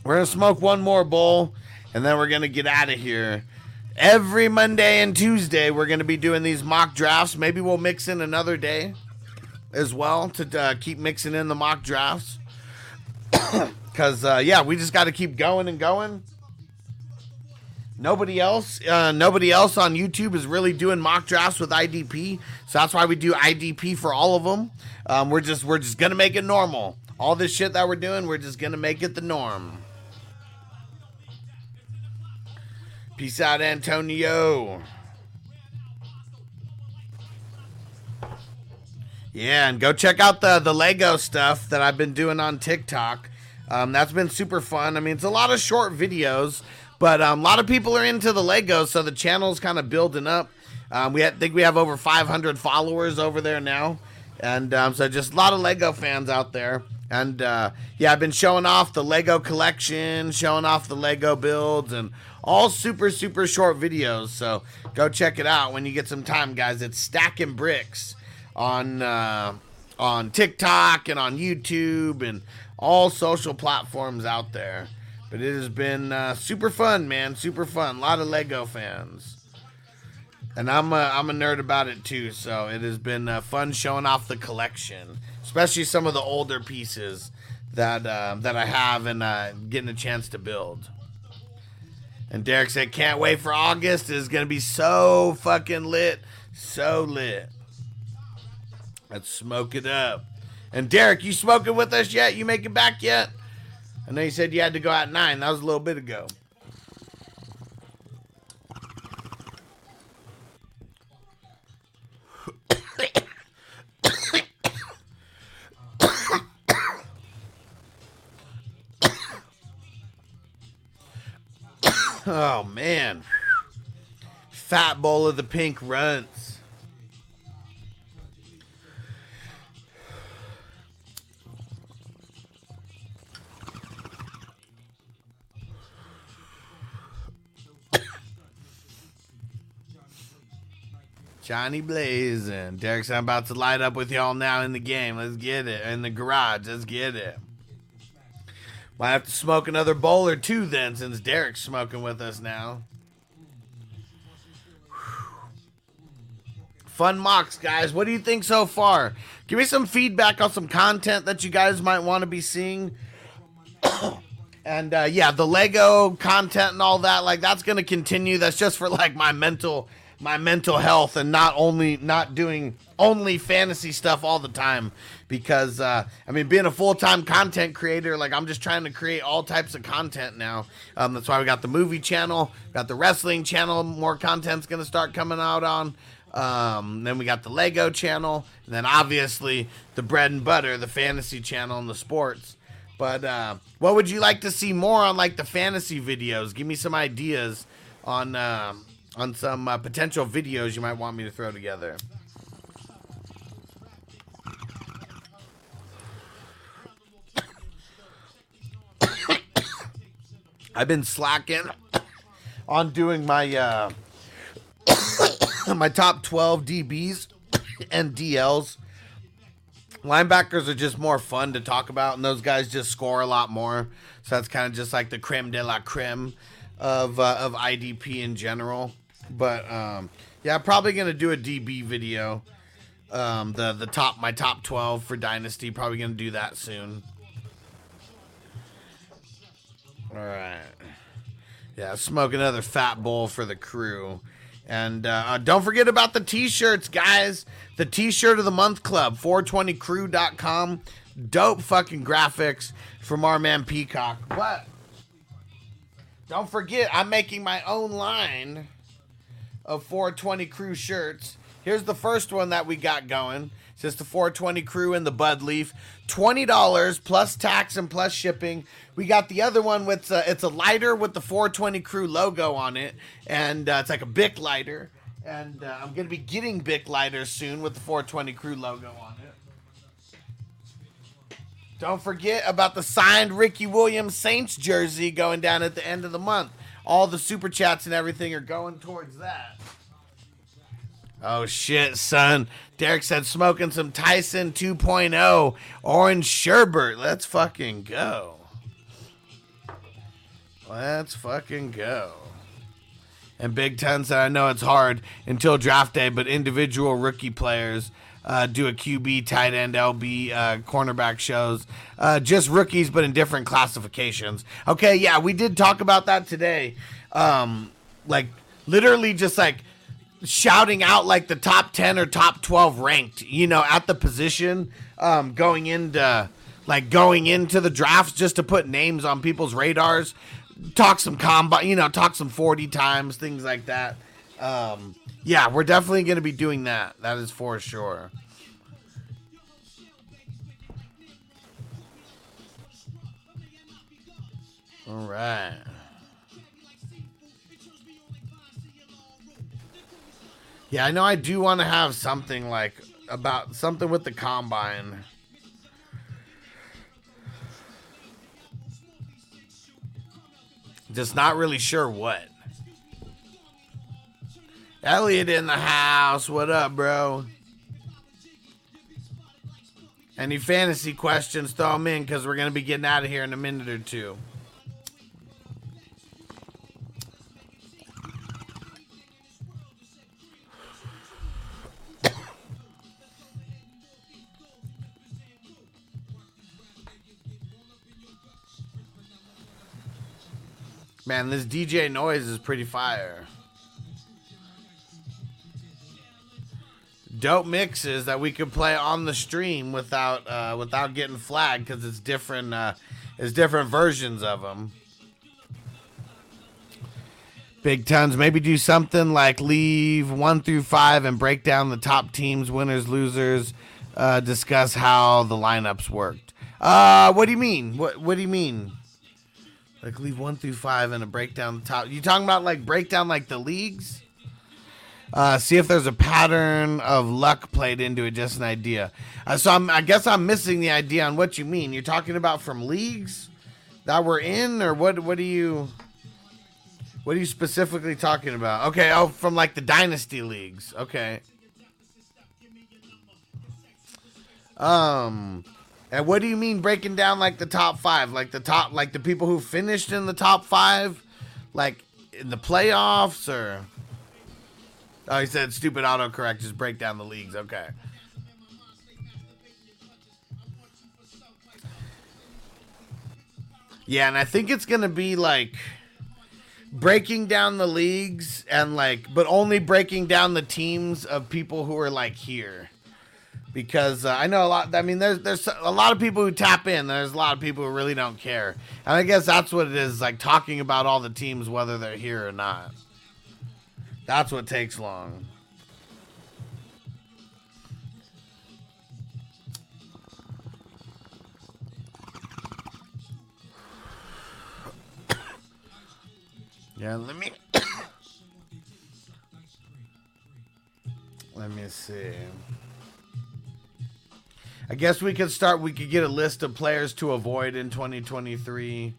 Speaker 3: we're gonna smoke one more bowl and then we're gonna get out of here. Every Monday and Tuesday, we're gonna be doing these mock drafts. Maybe we'll mix in another day as well to uh, keep mixing in the mock drafts. Because uh, yeah, we just got to keep going and going. Nobody else, uh, nobody else on YouTube is really doing mock drafts with IDP, so that's why we do IDP for all of them. Um, we're just we're just gonna make it normal. All this shit that we're doing, we're just gonna make it the norm. Peace out, Antonio. Yeah, and go check out the the Lego stuff that I've been doing on TikTok. Um, that's been super fun. I mean, it's a lot of short videos, but um, a lot of people are into the Legos, so the channel's kind of building up. Um, we think we have over 500 followers over there now, and um, so just a lot of Lego fans out there. And uh, yeah, I've been showing off the Lego collection, showing off the Lego builds, and all super super short videos. So go check it out when you get some time, guys. It's Stacking Bricks on uh, on TikTok and on YouTube and all social platforms out there. But it has been uh, super fun, man. Super fun. A lot of Lego fans. And I'm a, I'm a nerd about it too, so it has been uh, fun showing off the collection, especially some of the older pieces that uh, that I have and uh, getting a chance to build. And Derek said, "Can't wait for August. It's gonna be so fucking lit, so lit. Let's smoke it up." And Derek, you smoking with us yet? You make it back yet? I then you said you had to go at nine. That was a little bit ago. oh man. Fat bowl of the pink runts. Johnny Blazing. Derek's I'm about to light up with y'all now in the game. Let's get it. In the garage. Let's get it. Might have to smoke another bowl or two then, since Derek's smoking with us now. Fun mocks, guys. What do you think so far? Give me some feedback on some content that you guys might want to be seeing. and uh, yeah, the Lego content and all that, like that's gonna continue. That's just for like my mental my mental health and not only not doing only fantasy stuff all the time because uh, I mean being a full time content creator like I'm just trying to create all types of content now. Um, that's why we got the movie channel, got the wrestling channel. More content's gonna start coming out on. Um, then we got the Lego channel, and then obviously the bread and butter, the fantasy channel and the sports. But uh, what would you like to see more on like the fantasy videos? Give me some ideas on uh, on some uh, potential videos you might want me to throw together. I've been slacking on doing my uh, my top 12 DBs and DLs. Linebackers are just more fun to talk about, and those guys just score a lot more. So that's kind of just like the creme de la creme of uh, of IDP in general. But um, yeah, I'm probably gonna do a DB video. Um, the the top my top 12 for Dynasty. Probably gonna do that soon. All right. Yeah, smoke another fat bowl for the crew. And uh, uh, don't forget about the t-shirts, guys. The t-shirt of the month club, 420crew.com. Dope fucking graphics from our man Peacock. But don't forget, I'm making my own line of 420 crew shirts. Here's the first one that we got going. It's just the 420 crew in the Bud Leaf. $20 plus tax and plus shipping. We got the other one with uh, it's a lighter with the 420 crew logo on it, and uh, it's like a Bic lighter. And uh, I'm gonna be getting Bic lighters soon with the 420 crew logo on it. Don't forget about the signed Ricky Williams Saints jersey going down at the end of the month. All the super chats and everything are going towards that. Oh shit, son. Derek said smoking some Tyson 2.0 orange sherbet. Let's fucking go. Let's fucking go. And Big Ten said, I know it's hard until draft day, but individual rookie players uh, do a QB, tight end, LB, uh, cornerback shows. Uh, just rookies, but in different classifications. Okay, yeah, we did talk about that today. Um, like, literally just like shouting out like the top 10 or top 12 ranked, you know, at the position um, going into like going into the drafts just to put names on people's radars talk some combine, you know, talk some 40 times, things like that. Um, yeah, we're definitely going to be doing that. That is for sure. All right. Yeah, I know I do want to have something like about something with the combine. Just not really sure what. Elliot in the house. What up, bro? Any fantasy questions, throw them in because we're going to be getting out of here in a minute or two. Man, this DJ noise is pretty fire. Dope mixes that we could play on the stream without uh, without getting flagged because it's different. Uh, it's different versions of them. Big tons. Maybe do something like leave one through five and break down the top teams, winners, losers. Uh, discuss how the lineups worked. Uh, what do you mean? What What do you mean? Like leave one through five and a breakdown the top. You talking about like breakdown like the leagues? Uh, see if there's a pattern of luck played into it. Just an idea. Uh, so I'm, I guess I'm missing the idea on what you mean. You're talking about from leagues that we're in, or what? What do you? What are you specifically talking about? Okay, oh, from like the dynasty leagues. Okay. Um, and what do you mean breaking down like the top five? Like the top, like the people who finished in the top five, like in the playoffs, or? Oh, he said stupid autocorrect. Just break down the leagues. Okay. Yeah, and I think it's gonna be like breaking down the leagues and like, but only breaking down the teams of people who are like here because uh, I know a lot. I mean, there's there's a lot of people who tap in. There's a lot of people who really don't care, and I guess that's what it is. Like talking about all the teams, whether they're here or not. That's what takes long. Yeah, let me let me see. I guess we could start. We could get a list of players to avoid in 2023.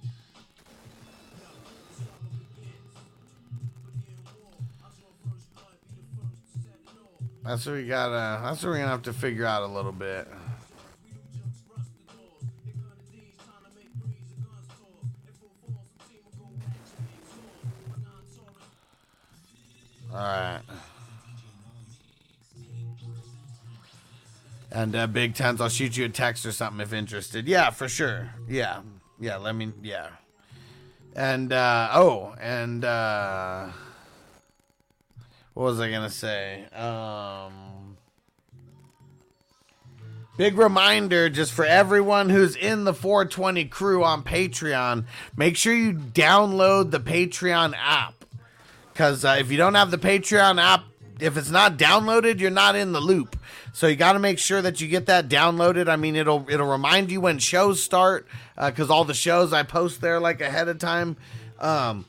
Speaker 3: That's what we gotta. That's what we're gonna have to figure out a little bit. All right. And uh, Big Tens, I'll shoot you a text or something if interested. Yeah, for sure. Yeah, yeah. Let me. Yeah. And uh, oh, and uh, what was I gonna say? Um, big reminder just for everyone who's in the 420 crew on Patreon, make sure you download the Patreon app. Because uh, if you don't have the Patreon app, if it's not downloaded, you're not in the loop. So you got to make sure that you get that downloaded. I mean, it'll it'll remind you when shows start because all the shows I post there like ahead of time. Um,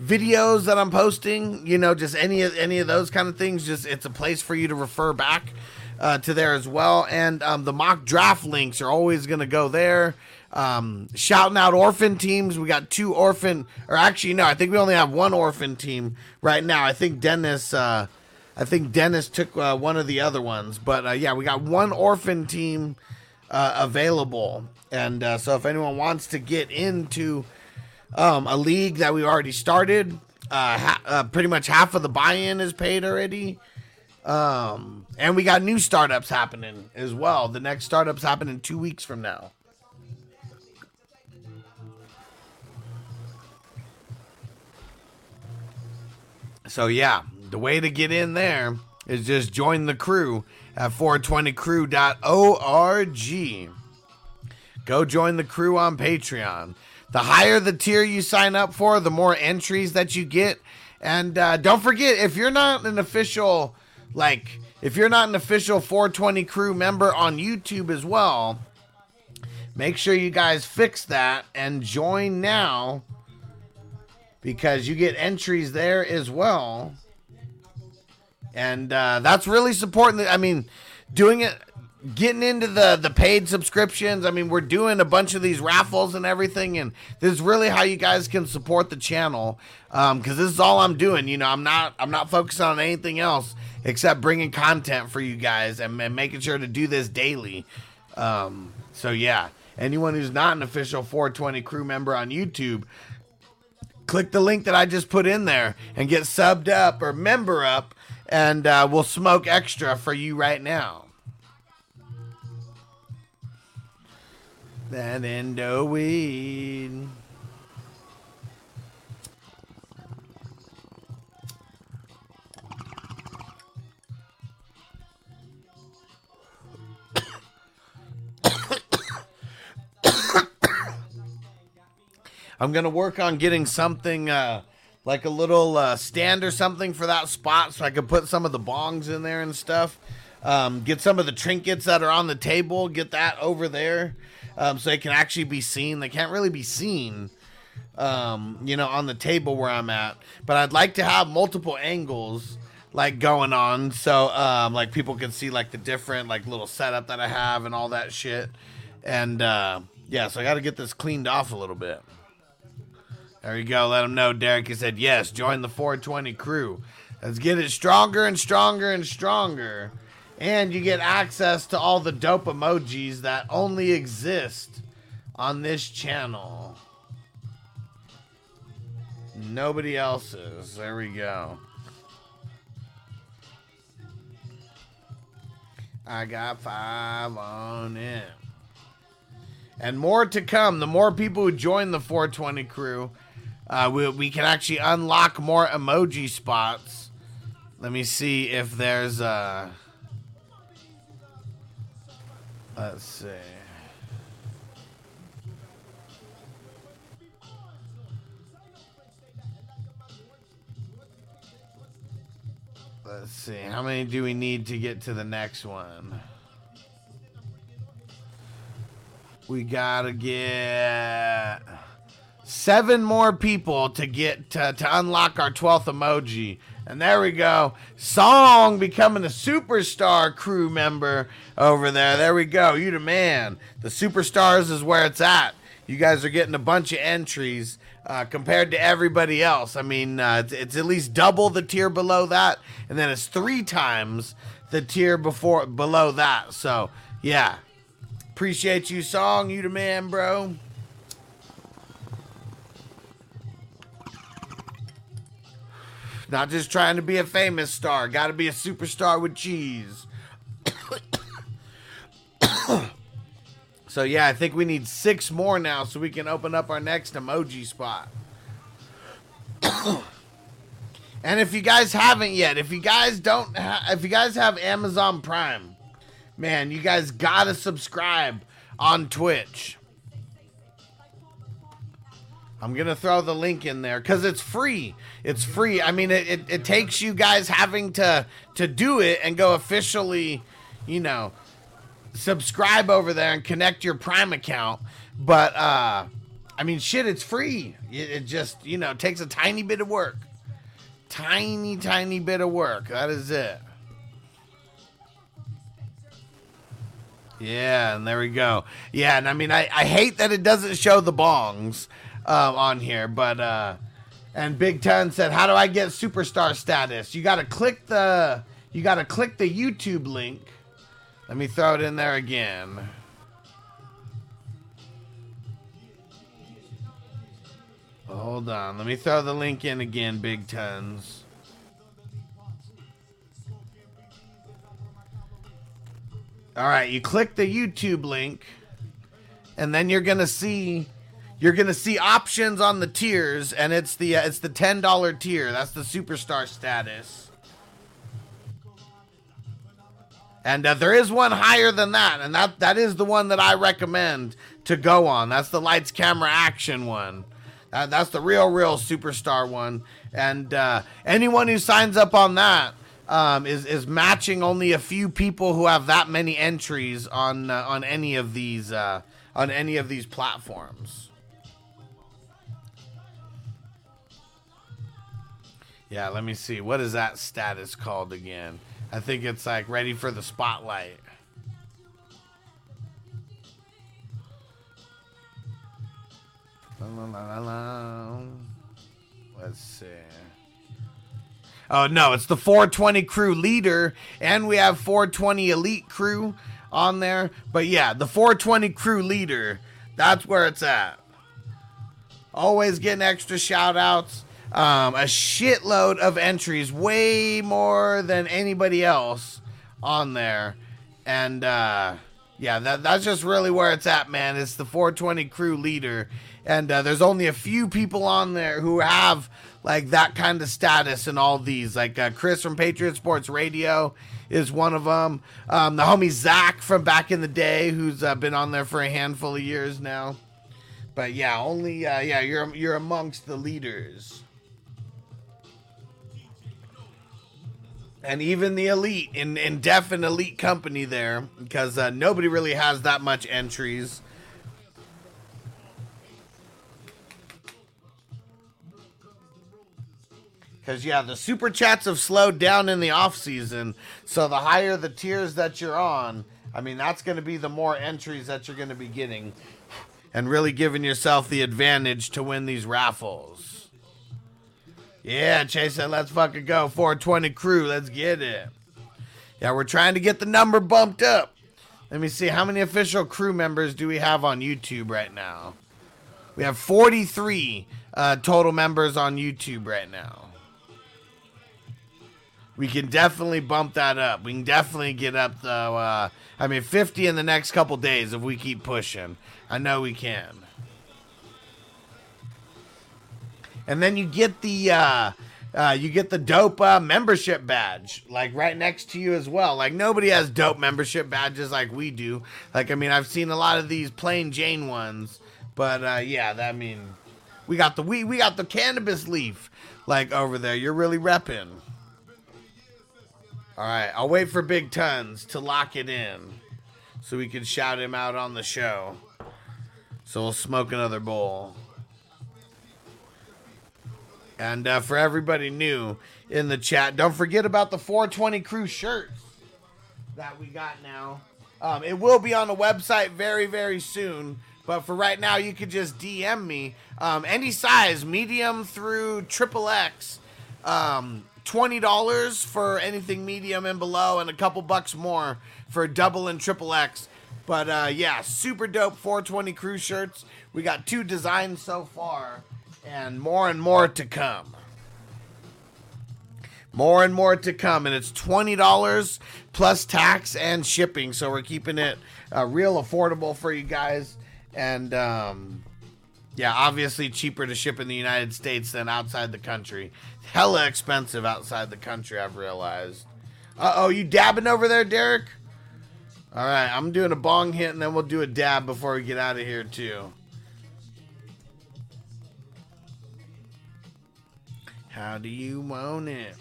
Speaker 3: videos that I'm posting, you know, just any of any of those kind of things. Just it's a place for you to refer back uh, to there as well. And um, the mock draft links are always going to go there. Um, shouting out orphan teams. We got two orphan, or actually no, I think we only have one orphan team right now. I think Dennis. Uh, I think Dennis took uh, one of the other ones, but uh, yeah, we got one orphan team uh, available, and uh, so if anyone wants to get into um, a league that we already started, uh, ha- uh, pretty much half of the buy-in is paid already, um, and we got new startups happening as well. The next startups happening two weeks from now. So yeah, the way to get in there is just join the crew at 420crew.org. Go join the crew on Patreon. The higher the tier you sign up for, the more entries that you get. And uh, don't forget, if you're not an official, like, if you're not an official 420 crew member on YouTube as well, make sure you guys fix that and join now because you get entries there as well. And uh, that's really supporting. The, I mean, doing it, getting into the the paid subscriptions. I mean, we're doing a bunch of these raffles and everything, and this is really how you guys can support the channel. Um, because this is all I'm doing. You know, I'm not I'm not focused on anything else except bringing content for you guys and, and making sure to do this daily. Um, so yeah, anyone who's not an official 420 crew member on YouTube, click the link that I just put in there and get subbed up or member up, and uh, we'll smoke extra for you right now. That endo weed. I'm gonna work on getting something uh, like a little uh, stand or something for that spot, so I could put some of the bongs in there and stuff. Um, get some of the trinkets that are on the table, get that over there, um, so they can actually be seen. They can't really be seen, um, you know, on the table where I'm at. But I'd like to have multiple angles like going on, so um, like people can see like the different like little setup that I have and all that shit. And uh, yeah, so I got to get this cleaned off a little bit. There you go. Let them know Derek has said yes. Join the 420 crew. Let's get it stronger and stronger and stronger. And you get access to all the dope emojis that only exist on this channel. Nobody else's. There we go. I got five on it. And more to come. The more people who join the 420 crew, uh, we, we can actually unlock more emoji spots. Let me see if there's a. Let's see. Let's see. How many do we need to get to the next one? We gotta get seven more people to get to, to unlock our 12th emoji. And there we go. Song becoming a superstar crew member over there. There we go. You the man. The superstars is where it's at. You guys are getting a bunch of entries uh, compared to everybody else. I mean, uh, it's, it's at least double the tier below that, and then it's three times the tier before below that. So yeah, appreciate you, song. You the man, bro. Not just trying to be a famous star. Got to be a superstar with cheese. so yeah, I think we need six more now so we can open up our next emoji spot. And if you guys haven't yet, if you guys don't, ha- if you guys have Amazon Prime, man, you guys gotta subscribe on Twitch. I'm gonna throw the link in there because it's free. It's free. I mean, it, it, it takes you guys having to to do it and go officially, you know, subscribe over there and connect your Prime account. But uh, I mean, shit, it's free. It, it just you know takes a tiny bit of work, tiny tiny bit of work. That is it. Yeah, and there we go. Yeah, and I mean, I, I hate that it doesn't show the bongs uh, on here, but uh, and Big Ten said, "How do I get superstar status?" You got to click the you got to click the YouTube link. Let me throw it in there again. Hold on, let me throw the link in again, Big Tons. All right, you click the YouTube link, and then you're gonna see you're gonna see options on the tiers, and it's the uh, it's the ten dollar tier. That's the superstar status. And uh, there is one higher than that, and that that is the one that I recommend to go on. That's the lights, camera, action one. Uh, that's the real, real superstar one. And uh, anyone who signs up on that um, is is matching only a few people who have that many entries on uh, on any of these uh, on any of these platforms. Yeah, let me see. What is that status called again? I think it's like ready for the spotlight. La, la, la. Let's see. Oh no, it's the 420 crew leader, and we have 420 elite crew on there. But yeah, the 420 crew leader, that's where it's at. Always getting extra shout outs. Um, a shitload of entries, way more than anybody else on there. And uh, yeah, that, that's just really where it's at, man. It's the 420 crew leader. And uh, there's only a few people on there who have like that kind of status in all these. Like uh, Chris from Patriot Sports Radio is one of them. Um, the homie Zach from back in the day, who's uh, been on there for a handful of years now. But yeah, only uh, yeah, you're you're amongst the leaders. And even the elite in in def and elite company there because uh, nobody really has that much entries. Because yeah the super chats have slowed down in the off season so the higher the tiers that you're on i mean that's going to be the more entries that you're going to be getting and really giving yourself the advantage to win these raffles yeah, Chase said, let's fucking go. 420 crew, let's get it. Yeah, we're trying to get the number bumped up. Let me see, how many official crew members do we have on YouTube right now? We have 43 uh, total members on YouTube right now. We can definitely bump that up. We can definitely get up, though. Uh, I mean, 50 in the next couple days if we keep pushing. I know we can. And then you get the uh, uh, you get the dope uh, membership badge like right next to you as well. Like nobody has dope membership badges like we do. Like I mean, I've seen a lot of these plain Jane ones, but uh, yeah, that I mean, we got the we we got the cannabis leaf like over there. You're really repping. All right, I'll wait for Big Tons to lock it in, so we can shout him out on the show. So we'll smoke another bowl. And uh, for everybody new in the chat, don't forget about the 420 Crew shirts that we got now. Um, it will be on the website very, very soon. But for right now, you could just DM me um, any size, medium through triple X. Um, twenty dollars for anything medium and below, and a couple bucks more for double and triple X. But uh, yeah, super dope 420 crew shirts. We got two designs so far and more and more to come. More and more to come, and it's twenty dollars plus tax and shipping. So we're keeping it uh, real affordable for you guys. And um, Yeah, obviously cheaper to ship in the United States than outside the country. Hella expensive outside the country, I've realized. Uh oh, you dabbing over there, Derek? All right, I'm doing a bong hit and then we'll do a dab before we get out of here, too. How do you want it?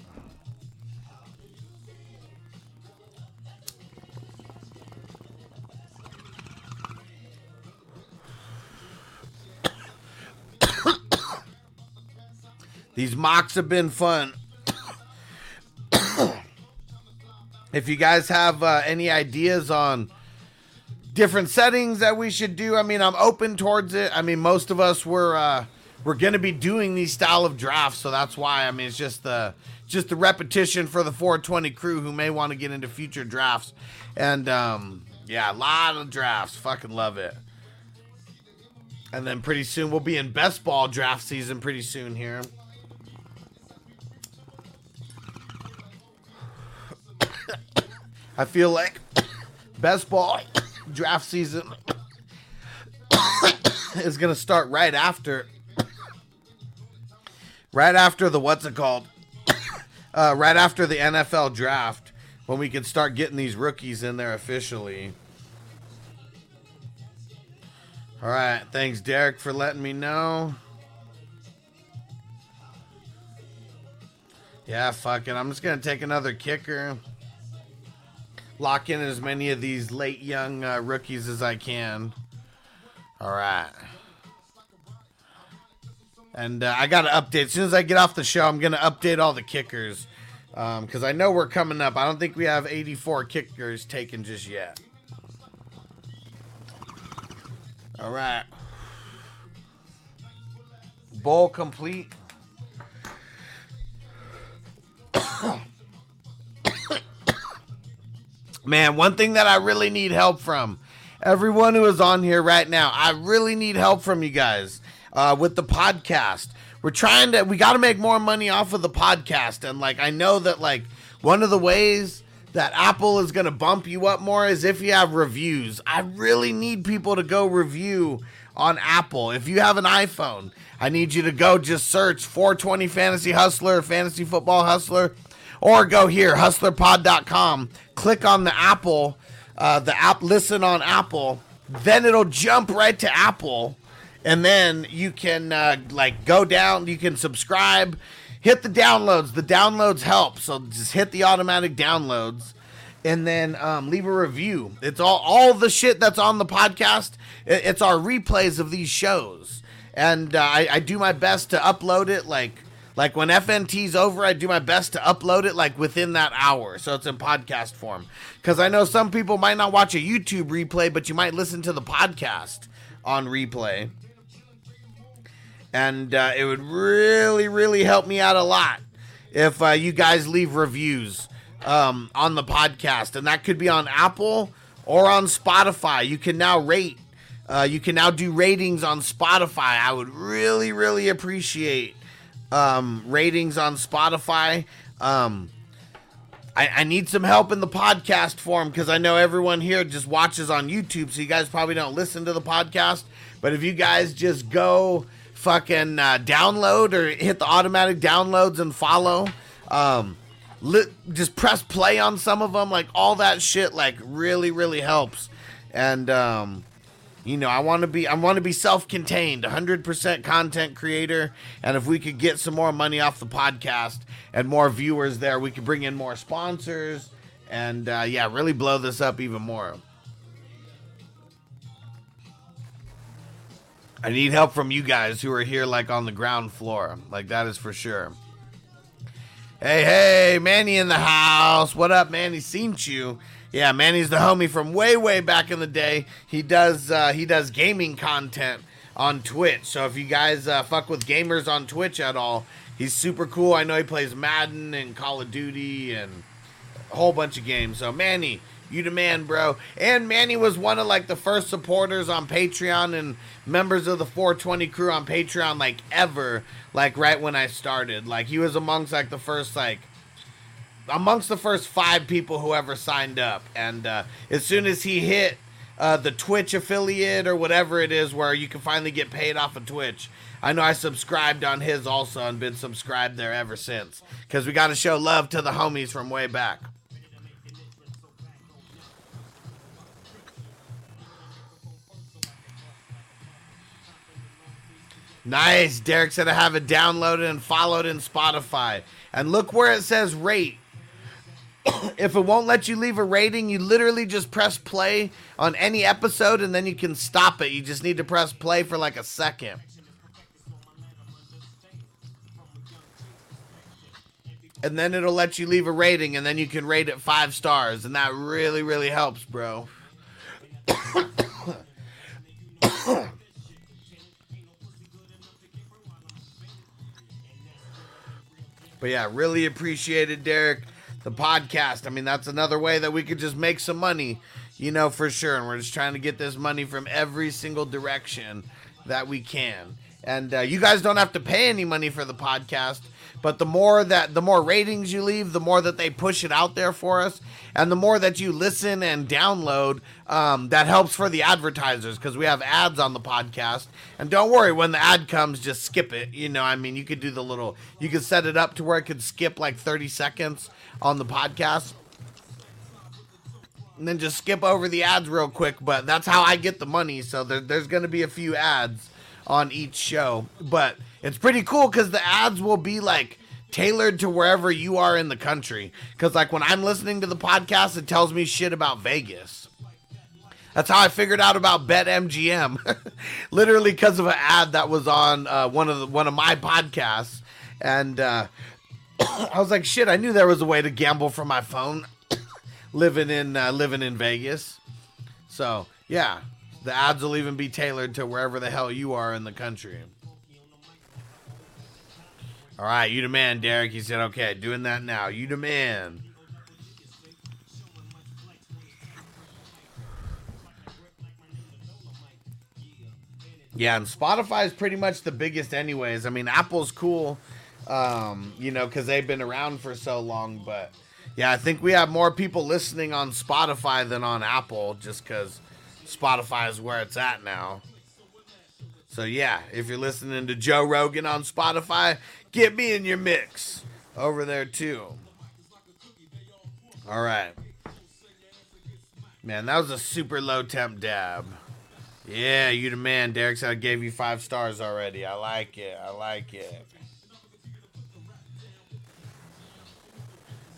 Speaker 3: These mocks have been fun. if you guys have uh, any ideas on different settings that we should do, I mean, I'm open towards it. I mean, most of us were uh, we're gonna be doing these style of drafts, so that's why. I mean, it's just the just the repetition for the 420 crew who may want to get into future drafts, and um, yeah, a lot of drafts. Fucking love it. And then pretty soon we'll be in best ball draft season pretty soon here. I feel like best ball draft season is gonna start right after right after the what's it called uh, right after the NFL draft when we can start getting these rookies in there officially. All right, thanks Derek for letting me know. Yeah, fuck it. I'm just gonna take another kicker lock in as many of these late young uh, rookies as I can. All right. And uh, I got to update. As soon as I get off the show, I'm going to update all the kickers. Because um, I know we're coming up. I don't think we have 84 kickers taken just yet. All right. Bowl complete. Man, one thing that I really need help from everyone who is on here right now, I really need help from you guys uh, with the podcast. We're trying to, we got to make more money off of the podcast. And like, I know that like one of the ways that Apple is going to bump you up more is if you have reviews. I really need people to go review on Apple. If you have an iPhone, I need you to go just search 420 Fantasy Hustler, Fantasy Football Hustler or go here, hustlerpod.com, click on the Apple, uh, the app, listen on Apple, then it'll jump right to Apple, and then you can uh, like go down, you can subscribe, hit the downloads. The downloads help, so just hit the automatic downloads. And then um, leave a review. It's all all the shit that's on the podcast. It's our replays of these shows, and uh, I, I do my best to upload it like like when FNT's over, I do my best to upload it like within that hour, so it's in podcast form. Because I know some people might not watch a YouTube replay, but you might listen to the podcast on replay, and uh, it would really, really help me out a lot if uh, you guys leave reviews um, on the podcast, and that could be on Apple or on Spotify. You can now rate. Uh, you can now do ratings on Spotify. I would really, really appreciate um, ratings on Spotify. Um, I, I, need some help in the podcast form because I know everyone here just watches on YouTube, so you guys probably don't listen to the podcast. But if you guys just go fucking uh, download or hit the automatic downloads and follow, um, li- just press play on some of them, like all that shit, like really, really helps. And um, you know, I want to be I want to be self-contained, 100% content creator, and if we could get some more money off the podcast and more viewers there, we could bring in more sponsors and uh, yeah, really blow this up even more. I need help from you guys who are here like on the ground floor. Like that is for sure. Hey, hey, Manny in the house. What up, Manny? Seen you. Yeah, Manny's the homie from way, way back in the day. He does uh, he does gaming content on Twitch. So if you guys uh, fuck with gamers on Twitch at all, he's super cool. I know he plays Madden and Call of Duty and a whole bunch of games. So Manny, you the man, bro. And Manny was one of like the first supporters on Patreon and members of the 420 crew on Patreon, like ever. Like right when I started, like he was amongst like the first like amongst the first five people who ever signed up. And uh, as soon as he hit uh, the Twitch affiliate or whatever it is where you can finally get paid off of Twitch. I know I subscribed on his also and been subscribed there ever since because we got to show love to the homies from way back. Nice. Derek said I have it downloaded and followed in Spotify. And look where it says rate. if it won't let you leave a rating, you literally just press play on any episode and then you can stop it. You just need to press play for like a second. And then it'll let you leave a rating and then you can rate it five stars. And that really, really helps, bro. But yeah, really appreciated Derek. The podcast. I mean, that's another way that we could just make some money, you know, for sure. And we're just trying to get this money from every single direction that we can. And uh, you guys don't have to pay any money for the podcast, but the more that the more ratings you leave, the more that they push it out there for us, and the more that you listen and download, um, that helps for the advertisers because we have ads on the podcast. And don't worry, when the ad comes, just skip it. You know, I mean, you could do the little, you could set it up to where it could skip like 30 seconds on the podcast. And then just skip over the ads real quick, but that's how I get the money. So there, there's going to be a few ads on each show, but it's pretty cool because the ads will be like tailored to wherever you are in the country. Because like when I'm listening to the podcast, it tells me shit about Vegas. That's how I figured out about BetMGM, literally because of an ad that was on uh, one of the, one of my podcasts, and uh, I was like, shit, I knew there was a way to gamble from my phone, living in uh, living in Vegas. So yeah, the ads will even be tailored to wherever the hell you are in the country. All right, you the man, Derek. He said, okay, doing that now. You the man. Yeah, and Spotify is pretty much the biggest, anyways. I mean, Apple's cool, um, you know, because they've been around for so long. But yeah, I think we have more people listening on Spotify than on Apple, just because Spotify is where it's at now. So yeah, if you're listening to Joe Rogan on Spotify, get me in your mix over there too. All right. Man, that was a super low temp dab. Yeah, you the man. Derek said I gave you five stars already. I like it. I like it.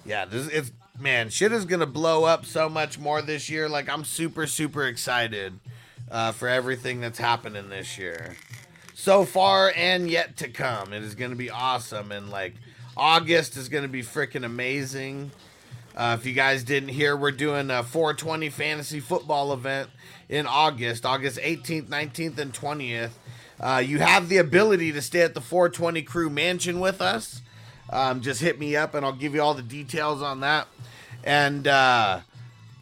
Speaker 3: Yeah, this it's man, shit is gonna blow up so much more this year. Like I'm super, super excited uh, for everything that's happening this year. So far and yet to come. It is gonna be awesome. And like August is gonna be freaking amazing. Uh, if you guys didn't hear, we're doing a 420 fantasy football event in August, August 18th, 19th, and 20th. Uh, you have the ability to stay at the 420 Crew Mansion with us. Um, just hit me up and I'll give you all the details on that. And uh,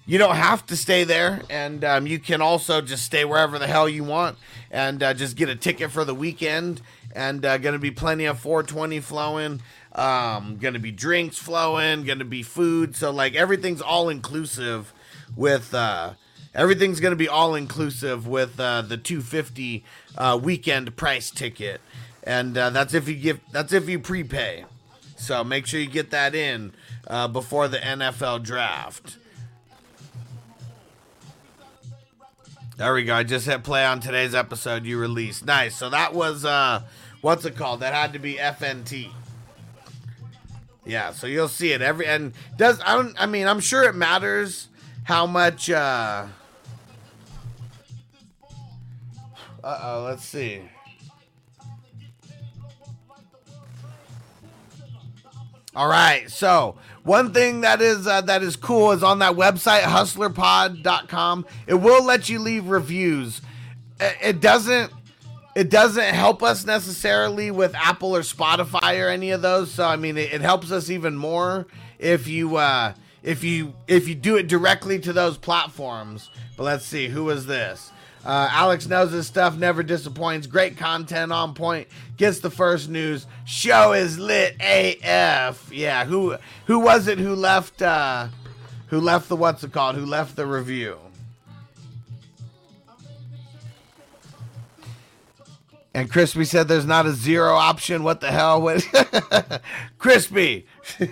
Speaker 3: you don't have to stay there, and um, you can also just stay wherever the hell you want and uh, just get a ticket for the weekend. And uh, going to be plenty of 420 flowing. Um, going to be drinks flowing. Going to be food. So like everything's all inclusive with. Uh, everything's going to be all inclusive with uh, the 250 uh, weekend price ticket, and uh, that's if you give. That's if you prepay. So make sure you get that in uh, before the NFL draft. There we go. I just hit play on today's episode you released. Nice. So that was uh what's it called? That had to be FNT. Yeah, so you'll see it every and does I don't I mean, I'm sure it matters how much uh Uh-oh, let's see. All right. So, one thing that is uh, that is cool is on that website hustlerpod.com. It will let you leave reviews. It, doesn't it doesn't help us necessarily with Apple or Spotify or any of those. So, I mean, it, it helps us even more if you uh if you if you do it directly to those platforms. But let's see, who is this? Uh, Alex knows his stuff, never disappoints. Great content on point. Gets the first news. Show is lit AF. Yeah, who who was it who left uh, who left the what's it called? Who left the review? And Crispy said there's not a zero option. What the hell? What Crispy?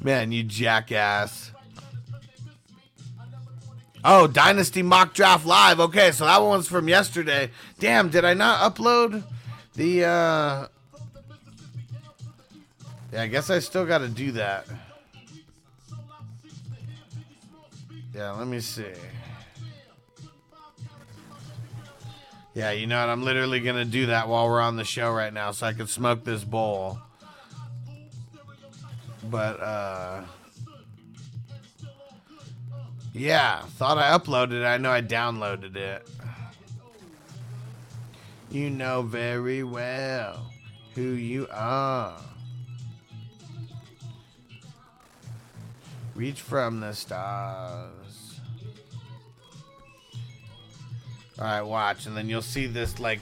Speaker 3: Man, you jackass. Oh, Dynasty Mock Draft Live. Okay, so that one's from yesterday. Damn, did I not upload the uh Yeah, I guess I still got to do that. Yeah, let me see. Yeah, you know what? I'm literally going to do that while we're on the show right now so I can smoke this bowl. But, uh. Yeah, thought I uploaded it. I know I downloaded it. You know very well who you are. Reach from the stars. All right, watch, and then you'll see this like,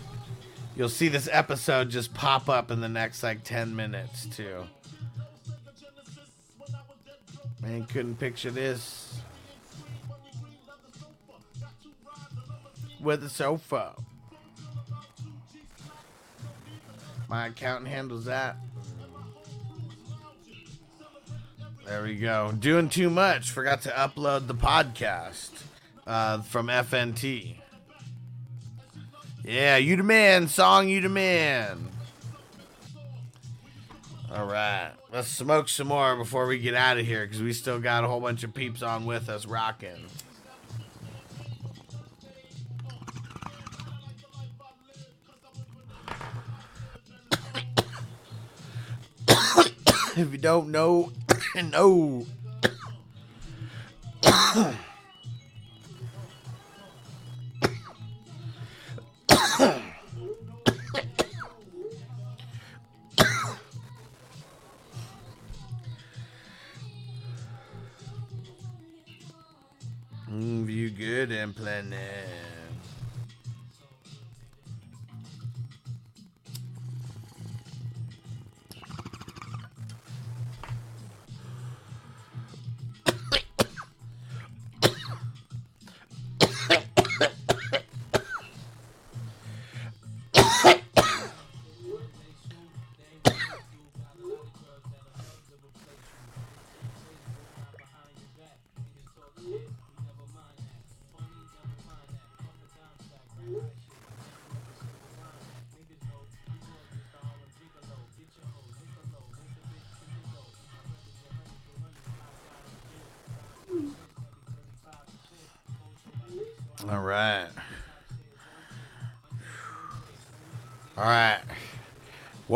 Speaker 3: you'll see this episode just pop up in the next like ten minutes too. Man, couldn't picture this with a sofa. My accountant handles that. There we go. Doing too much. Forgot to upload the podcast uh, from FNT. Yeah, you the man. Song, you the man. All right. Let's smoke some more before we get out of here because we still got a whole bunch of peeps on with us rocking. If you don't know, no. Mm, View good and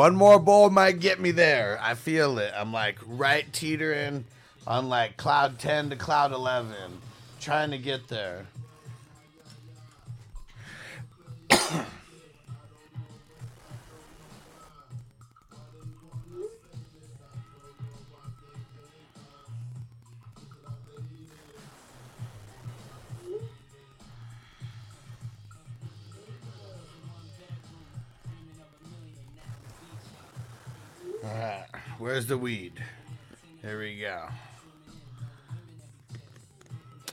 Speaker 3: One more bowl might get me there. I feel it. I'm like right teetering on like cloud 10 to cloud 11, trying to get there. The weed? There we go.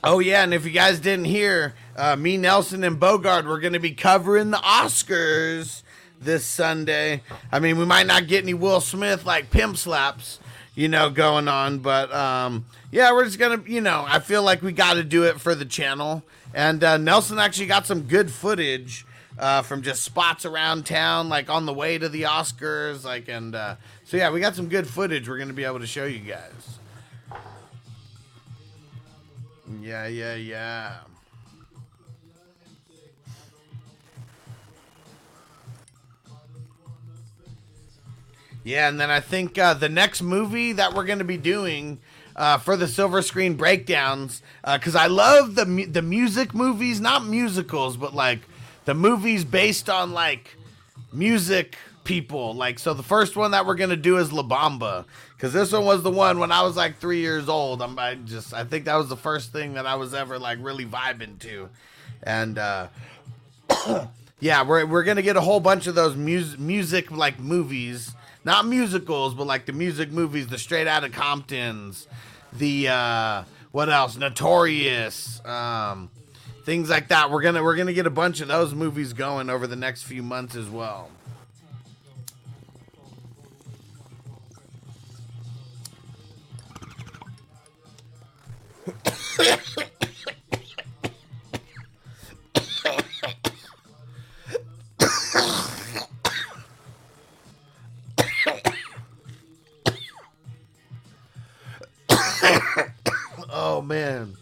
Speaker 3: Oh yeah, and if you guys didn't hear, uh, me, Nelson, and Bogard, we're gonna be covering the Oscars this Sunday. I mean, we might not get any Will Smith like pimp slaps, you know, going on, but um, yeah, we're just gonna, you know, I feel like we got to do it for the channel. And uh, Nelson actually got some good footage uh, from just spots around town, like on the way to the Oscars, like, and uh, so yeah, we got some good footage. We're gonna be able to show you guys. Yeah, yeah, yeah. Yeah, and then I think uh, the next movie that we're going to be doing uh, for the silver screen breakdowns, because I love the mu- the music movies, not musicals, but like the movies based on like music people. Like, so the first one that we're gonna do is La Bamba, because this one was the one when I was like three years old. I'm I just I think that was the first thing that I was ever like really vibing to, and uh, yeah, we're we're gonna get a whole bunch of those music music like movies, not musicals, but like the music movies, the Straight Outta Comptons, the uh, what else, Notorious, um, things like that. We're gonna we're gonna get a bunch of those movies going over the next few months as well. Oh man.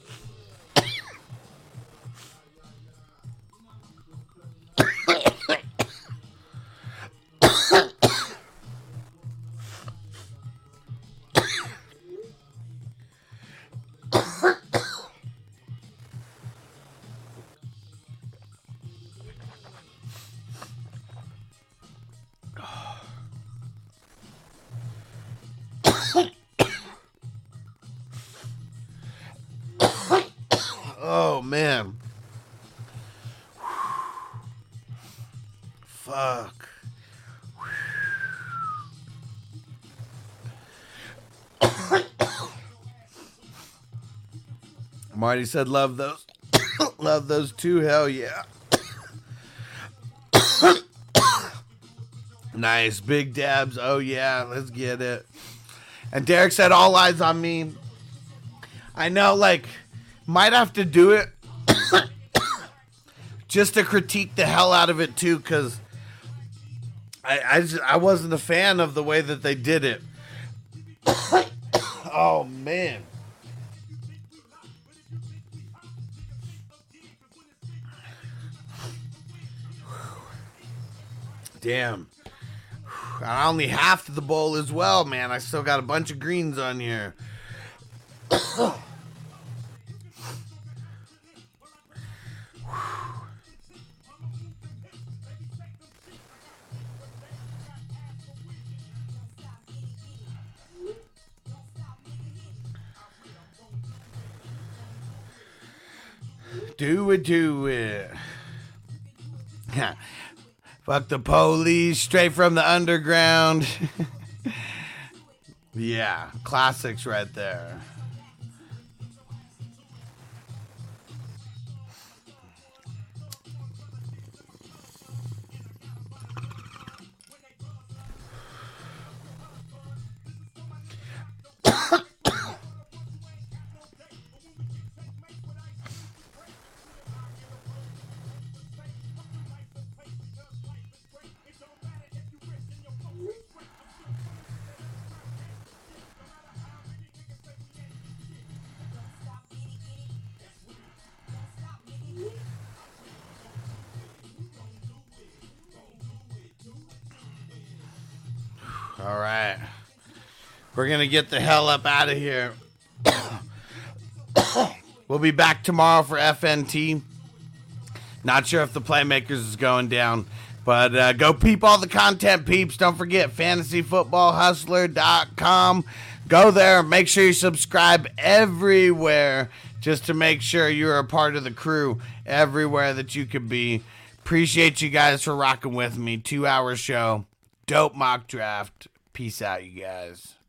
Speaker 3: Marty said love those. love those too. Hell yeah. nice. Big dabs. Oh yeah. Let's get it. And Derek said all eyes on me. I know like might have to do it just to critique the hell out of it too because I, I, just, I wasn't a fan of the way that they did it oh man damn. I only half the bowl as well man. I still got a bunch of greens on here. Do it, do it. Fuck the police, straight from the underground. yeah, classics right there. We're going to get the hell up out of here. we'll be back tomorrow for FNT. Not sure if the Playmakers is going down, but uh, go peep all the content, peeps. Don't forget fantasyfootballhustler.com. Go there. Make sure you subscribe everywhere just to make sure you're a part of the crew everywhere that you could be. Appreciate you guys for rocking with me. Two hour show. Dope mock draft. Peace out, you guys.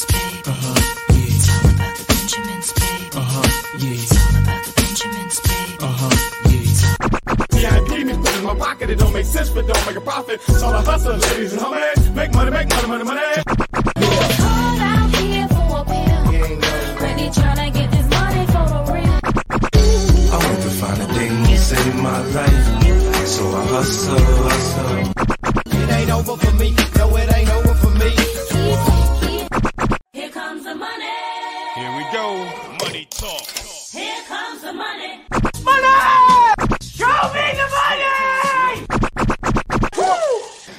Speaker 10: Uh-huh, uh-huh, VIP me put in my pocket, it don't make sense, but don't make a profit. So I hustle, ladies and homies. Make money, make money, money, money.
Speaker 6: I want to find the things in my life, so I hustle, hustle.
Speaker 2: It ain't over for me. No, it ain't over